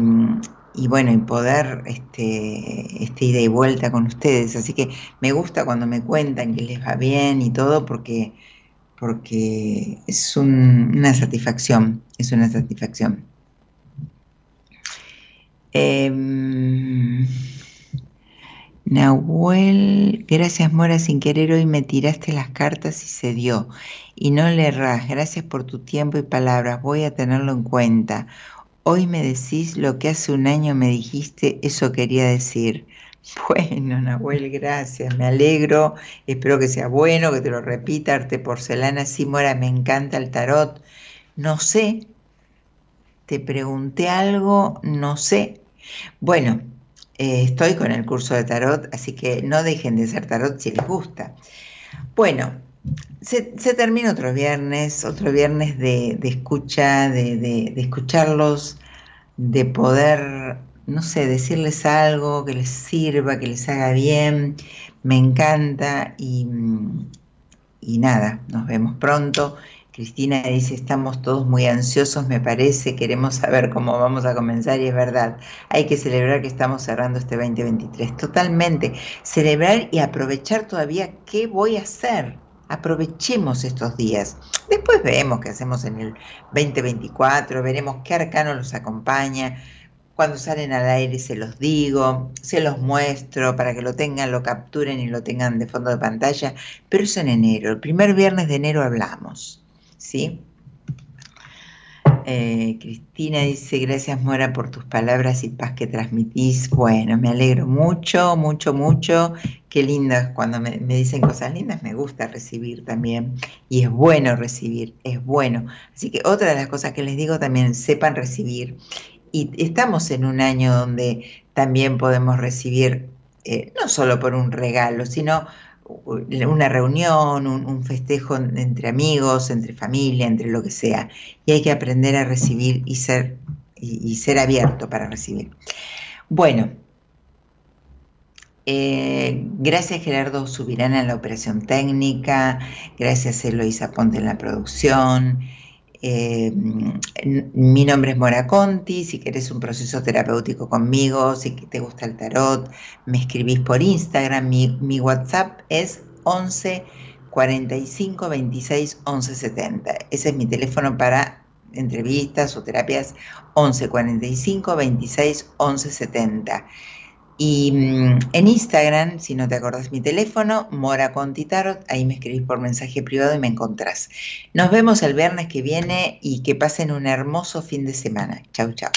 [SPEAKER 1] y bueno, y poder este, este ida y vuelta con ustedes. Así que me gusta cuando me cuentan que les va bien y todo porque porque es una satisfacción, es una satisfacción. Em, Nahuel, gracias Mora, sin querer hoy me tiraste las cartas y se dio. Y no le erras, gracias por tu tiempo y palabras, voy a tenerlo en cuenta. Hoy me decís lo que hace un año me dijiste, eso quería decir. [LAUGHS] Bueno, Nahuel, gracias, me alegro, espero que sea bueno, que te lo repita, Arte Porcelana Simora, me encanta el tarot. No sé, te pregunté algo, no sé. Bueno, eh, estoy con el curso de tarot, así que no dejen de hacer tarot si les gusta. Bueno, se, termina otro viernes, otro viernes de, de escucha, de, de, escucharlos, de poder, no sé, decirles algo que les sirva, que les haga bien. Me encanta y, y nada, nos vemos pronto. Cristina dice, estamos todos muy ansiosos, me parece, queremos saber cómo vamos a comenzar y es verdad, hay que celebrar que estamos cerrando este 2023. Totalmente, celebrar y aprovechar todavía qué voy a hacer. Aprovechemos estos días. Después vemos qué hacemos en el 2024, veremos qué arcano los acompaña. Cuando salen al aire se los digo, se los muestro para que lo tengan, lo capturen y lo tengan de fondo de pantalla. Pero eso en enero, el primer viernes de enero hablamos. ¿sí? Eh, Cristina dice, gracias Mora por tus palabras y paz que transmitís. Bueno, me alegro mucho, mucho, mucho. Qué lindas cuando me, me, dicen cosas lindas, me gusta recibir también. Y es bueno recibir, es bueno. Así que otra de las cosas que les digo también, sepan recibir. Y estamos en un año donde también podemos recibir, eh, no solo por un regalo, sino una reunión, un, festejo entre amigos, entre familia, entre lo que sea. Y hay que aprender a recibir y ser, y, ser abierto para recibir. Bueno, eh, gracias Gerardo Subirana en la operación técnica, gracias Eloisa Ponte en la producción. Eh, mi nombre es Mora Conti, si querés un proceso terapéutico conmigo, si te gusta el tarot, me escribís por Instagram, mi, mi WhatsApp es 11 45 26 11 70. Ese es mi teléfono para entrevistas o terapias 11 45 26 11 70. Y mmm, en Instagram, si no te acordás mi teléfono, Mora Conti Tarot, ahí me escribís por mensaje privado y me encontrás. Nos vemos el viernes que viene y que pasen un hermoso fin de semana. Chau, chau.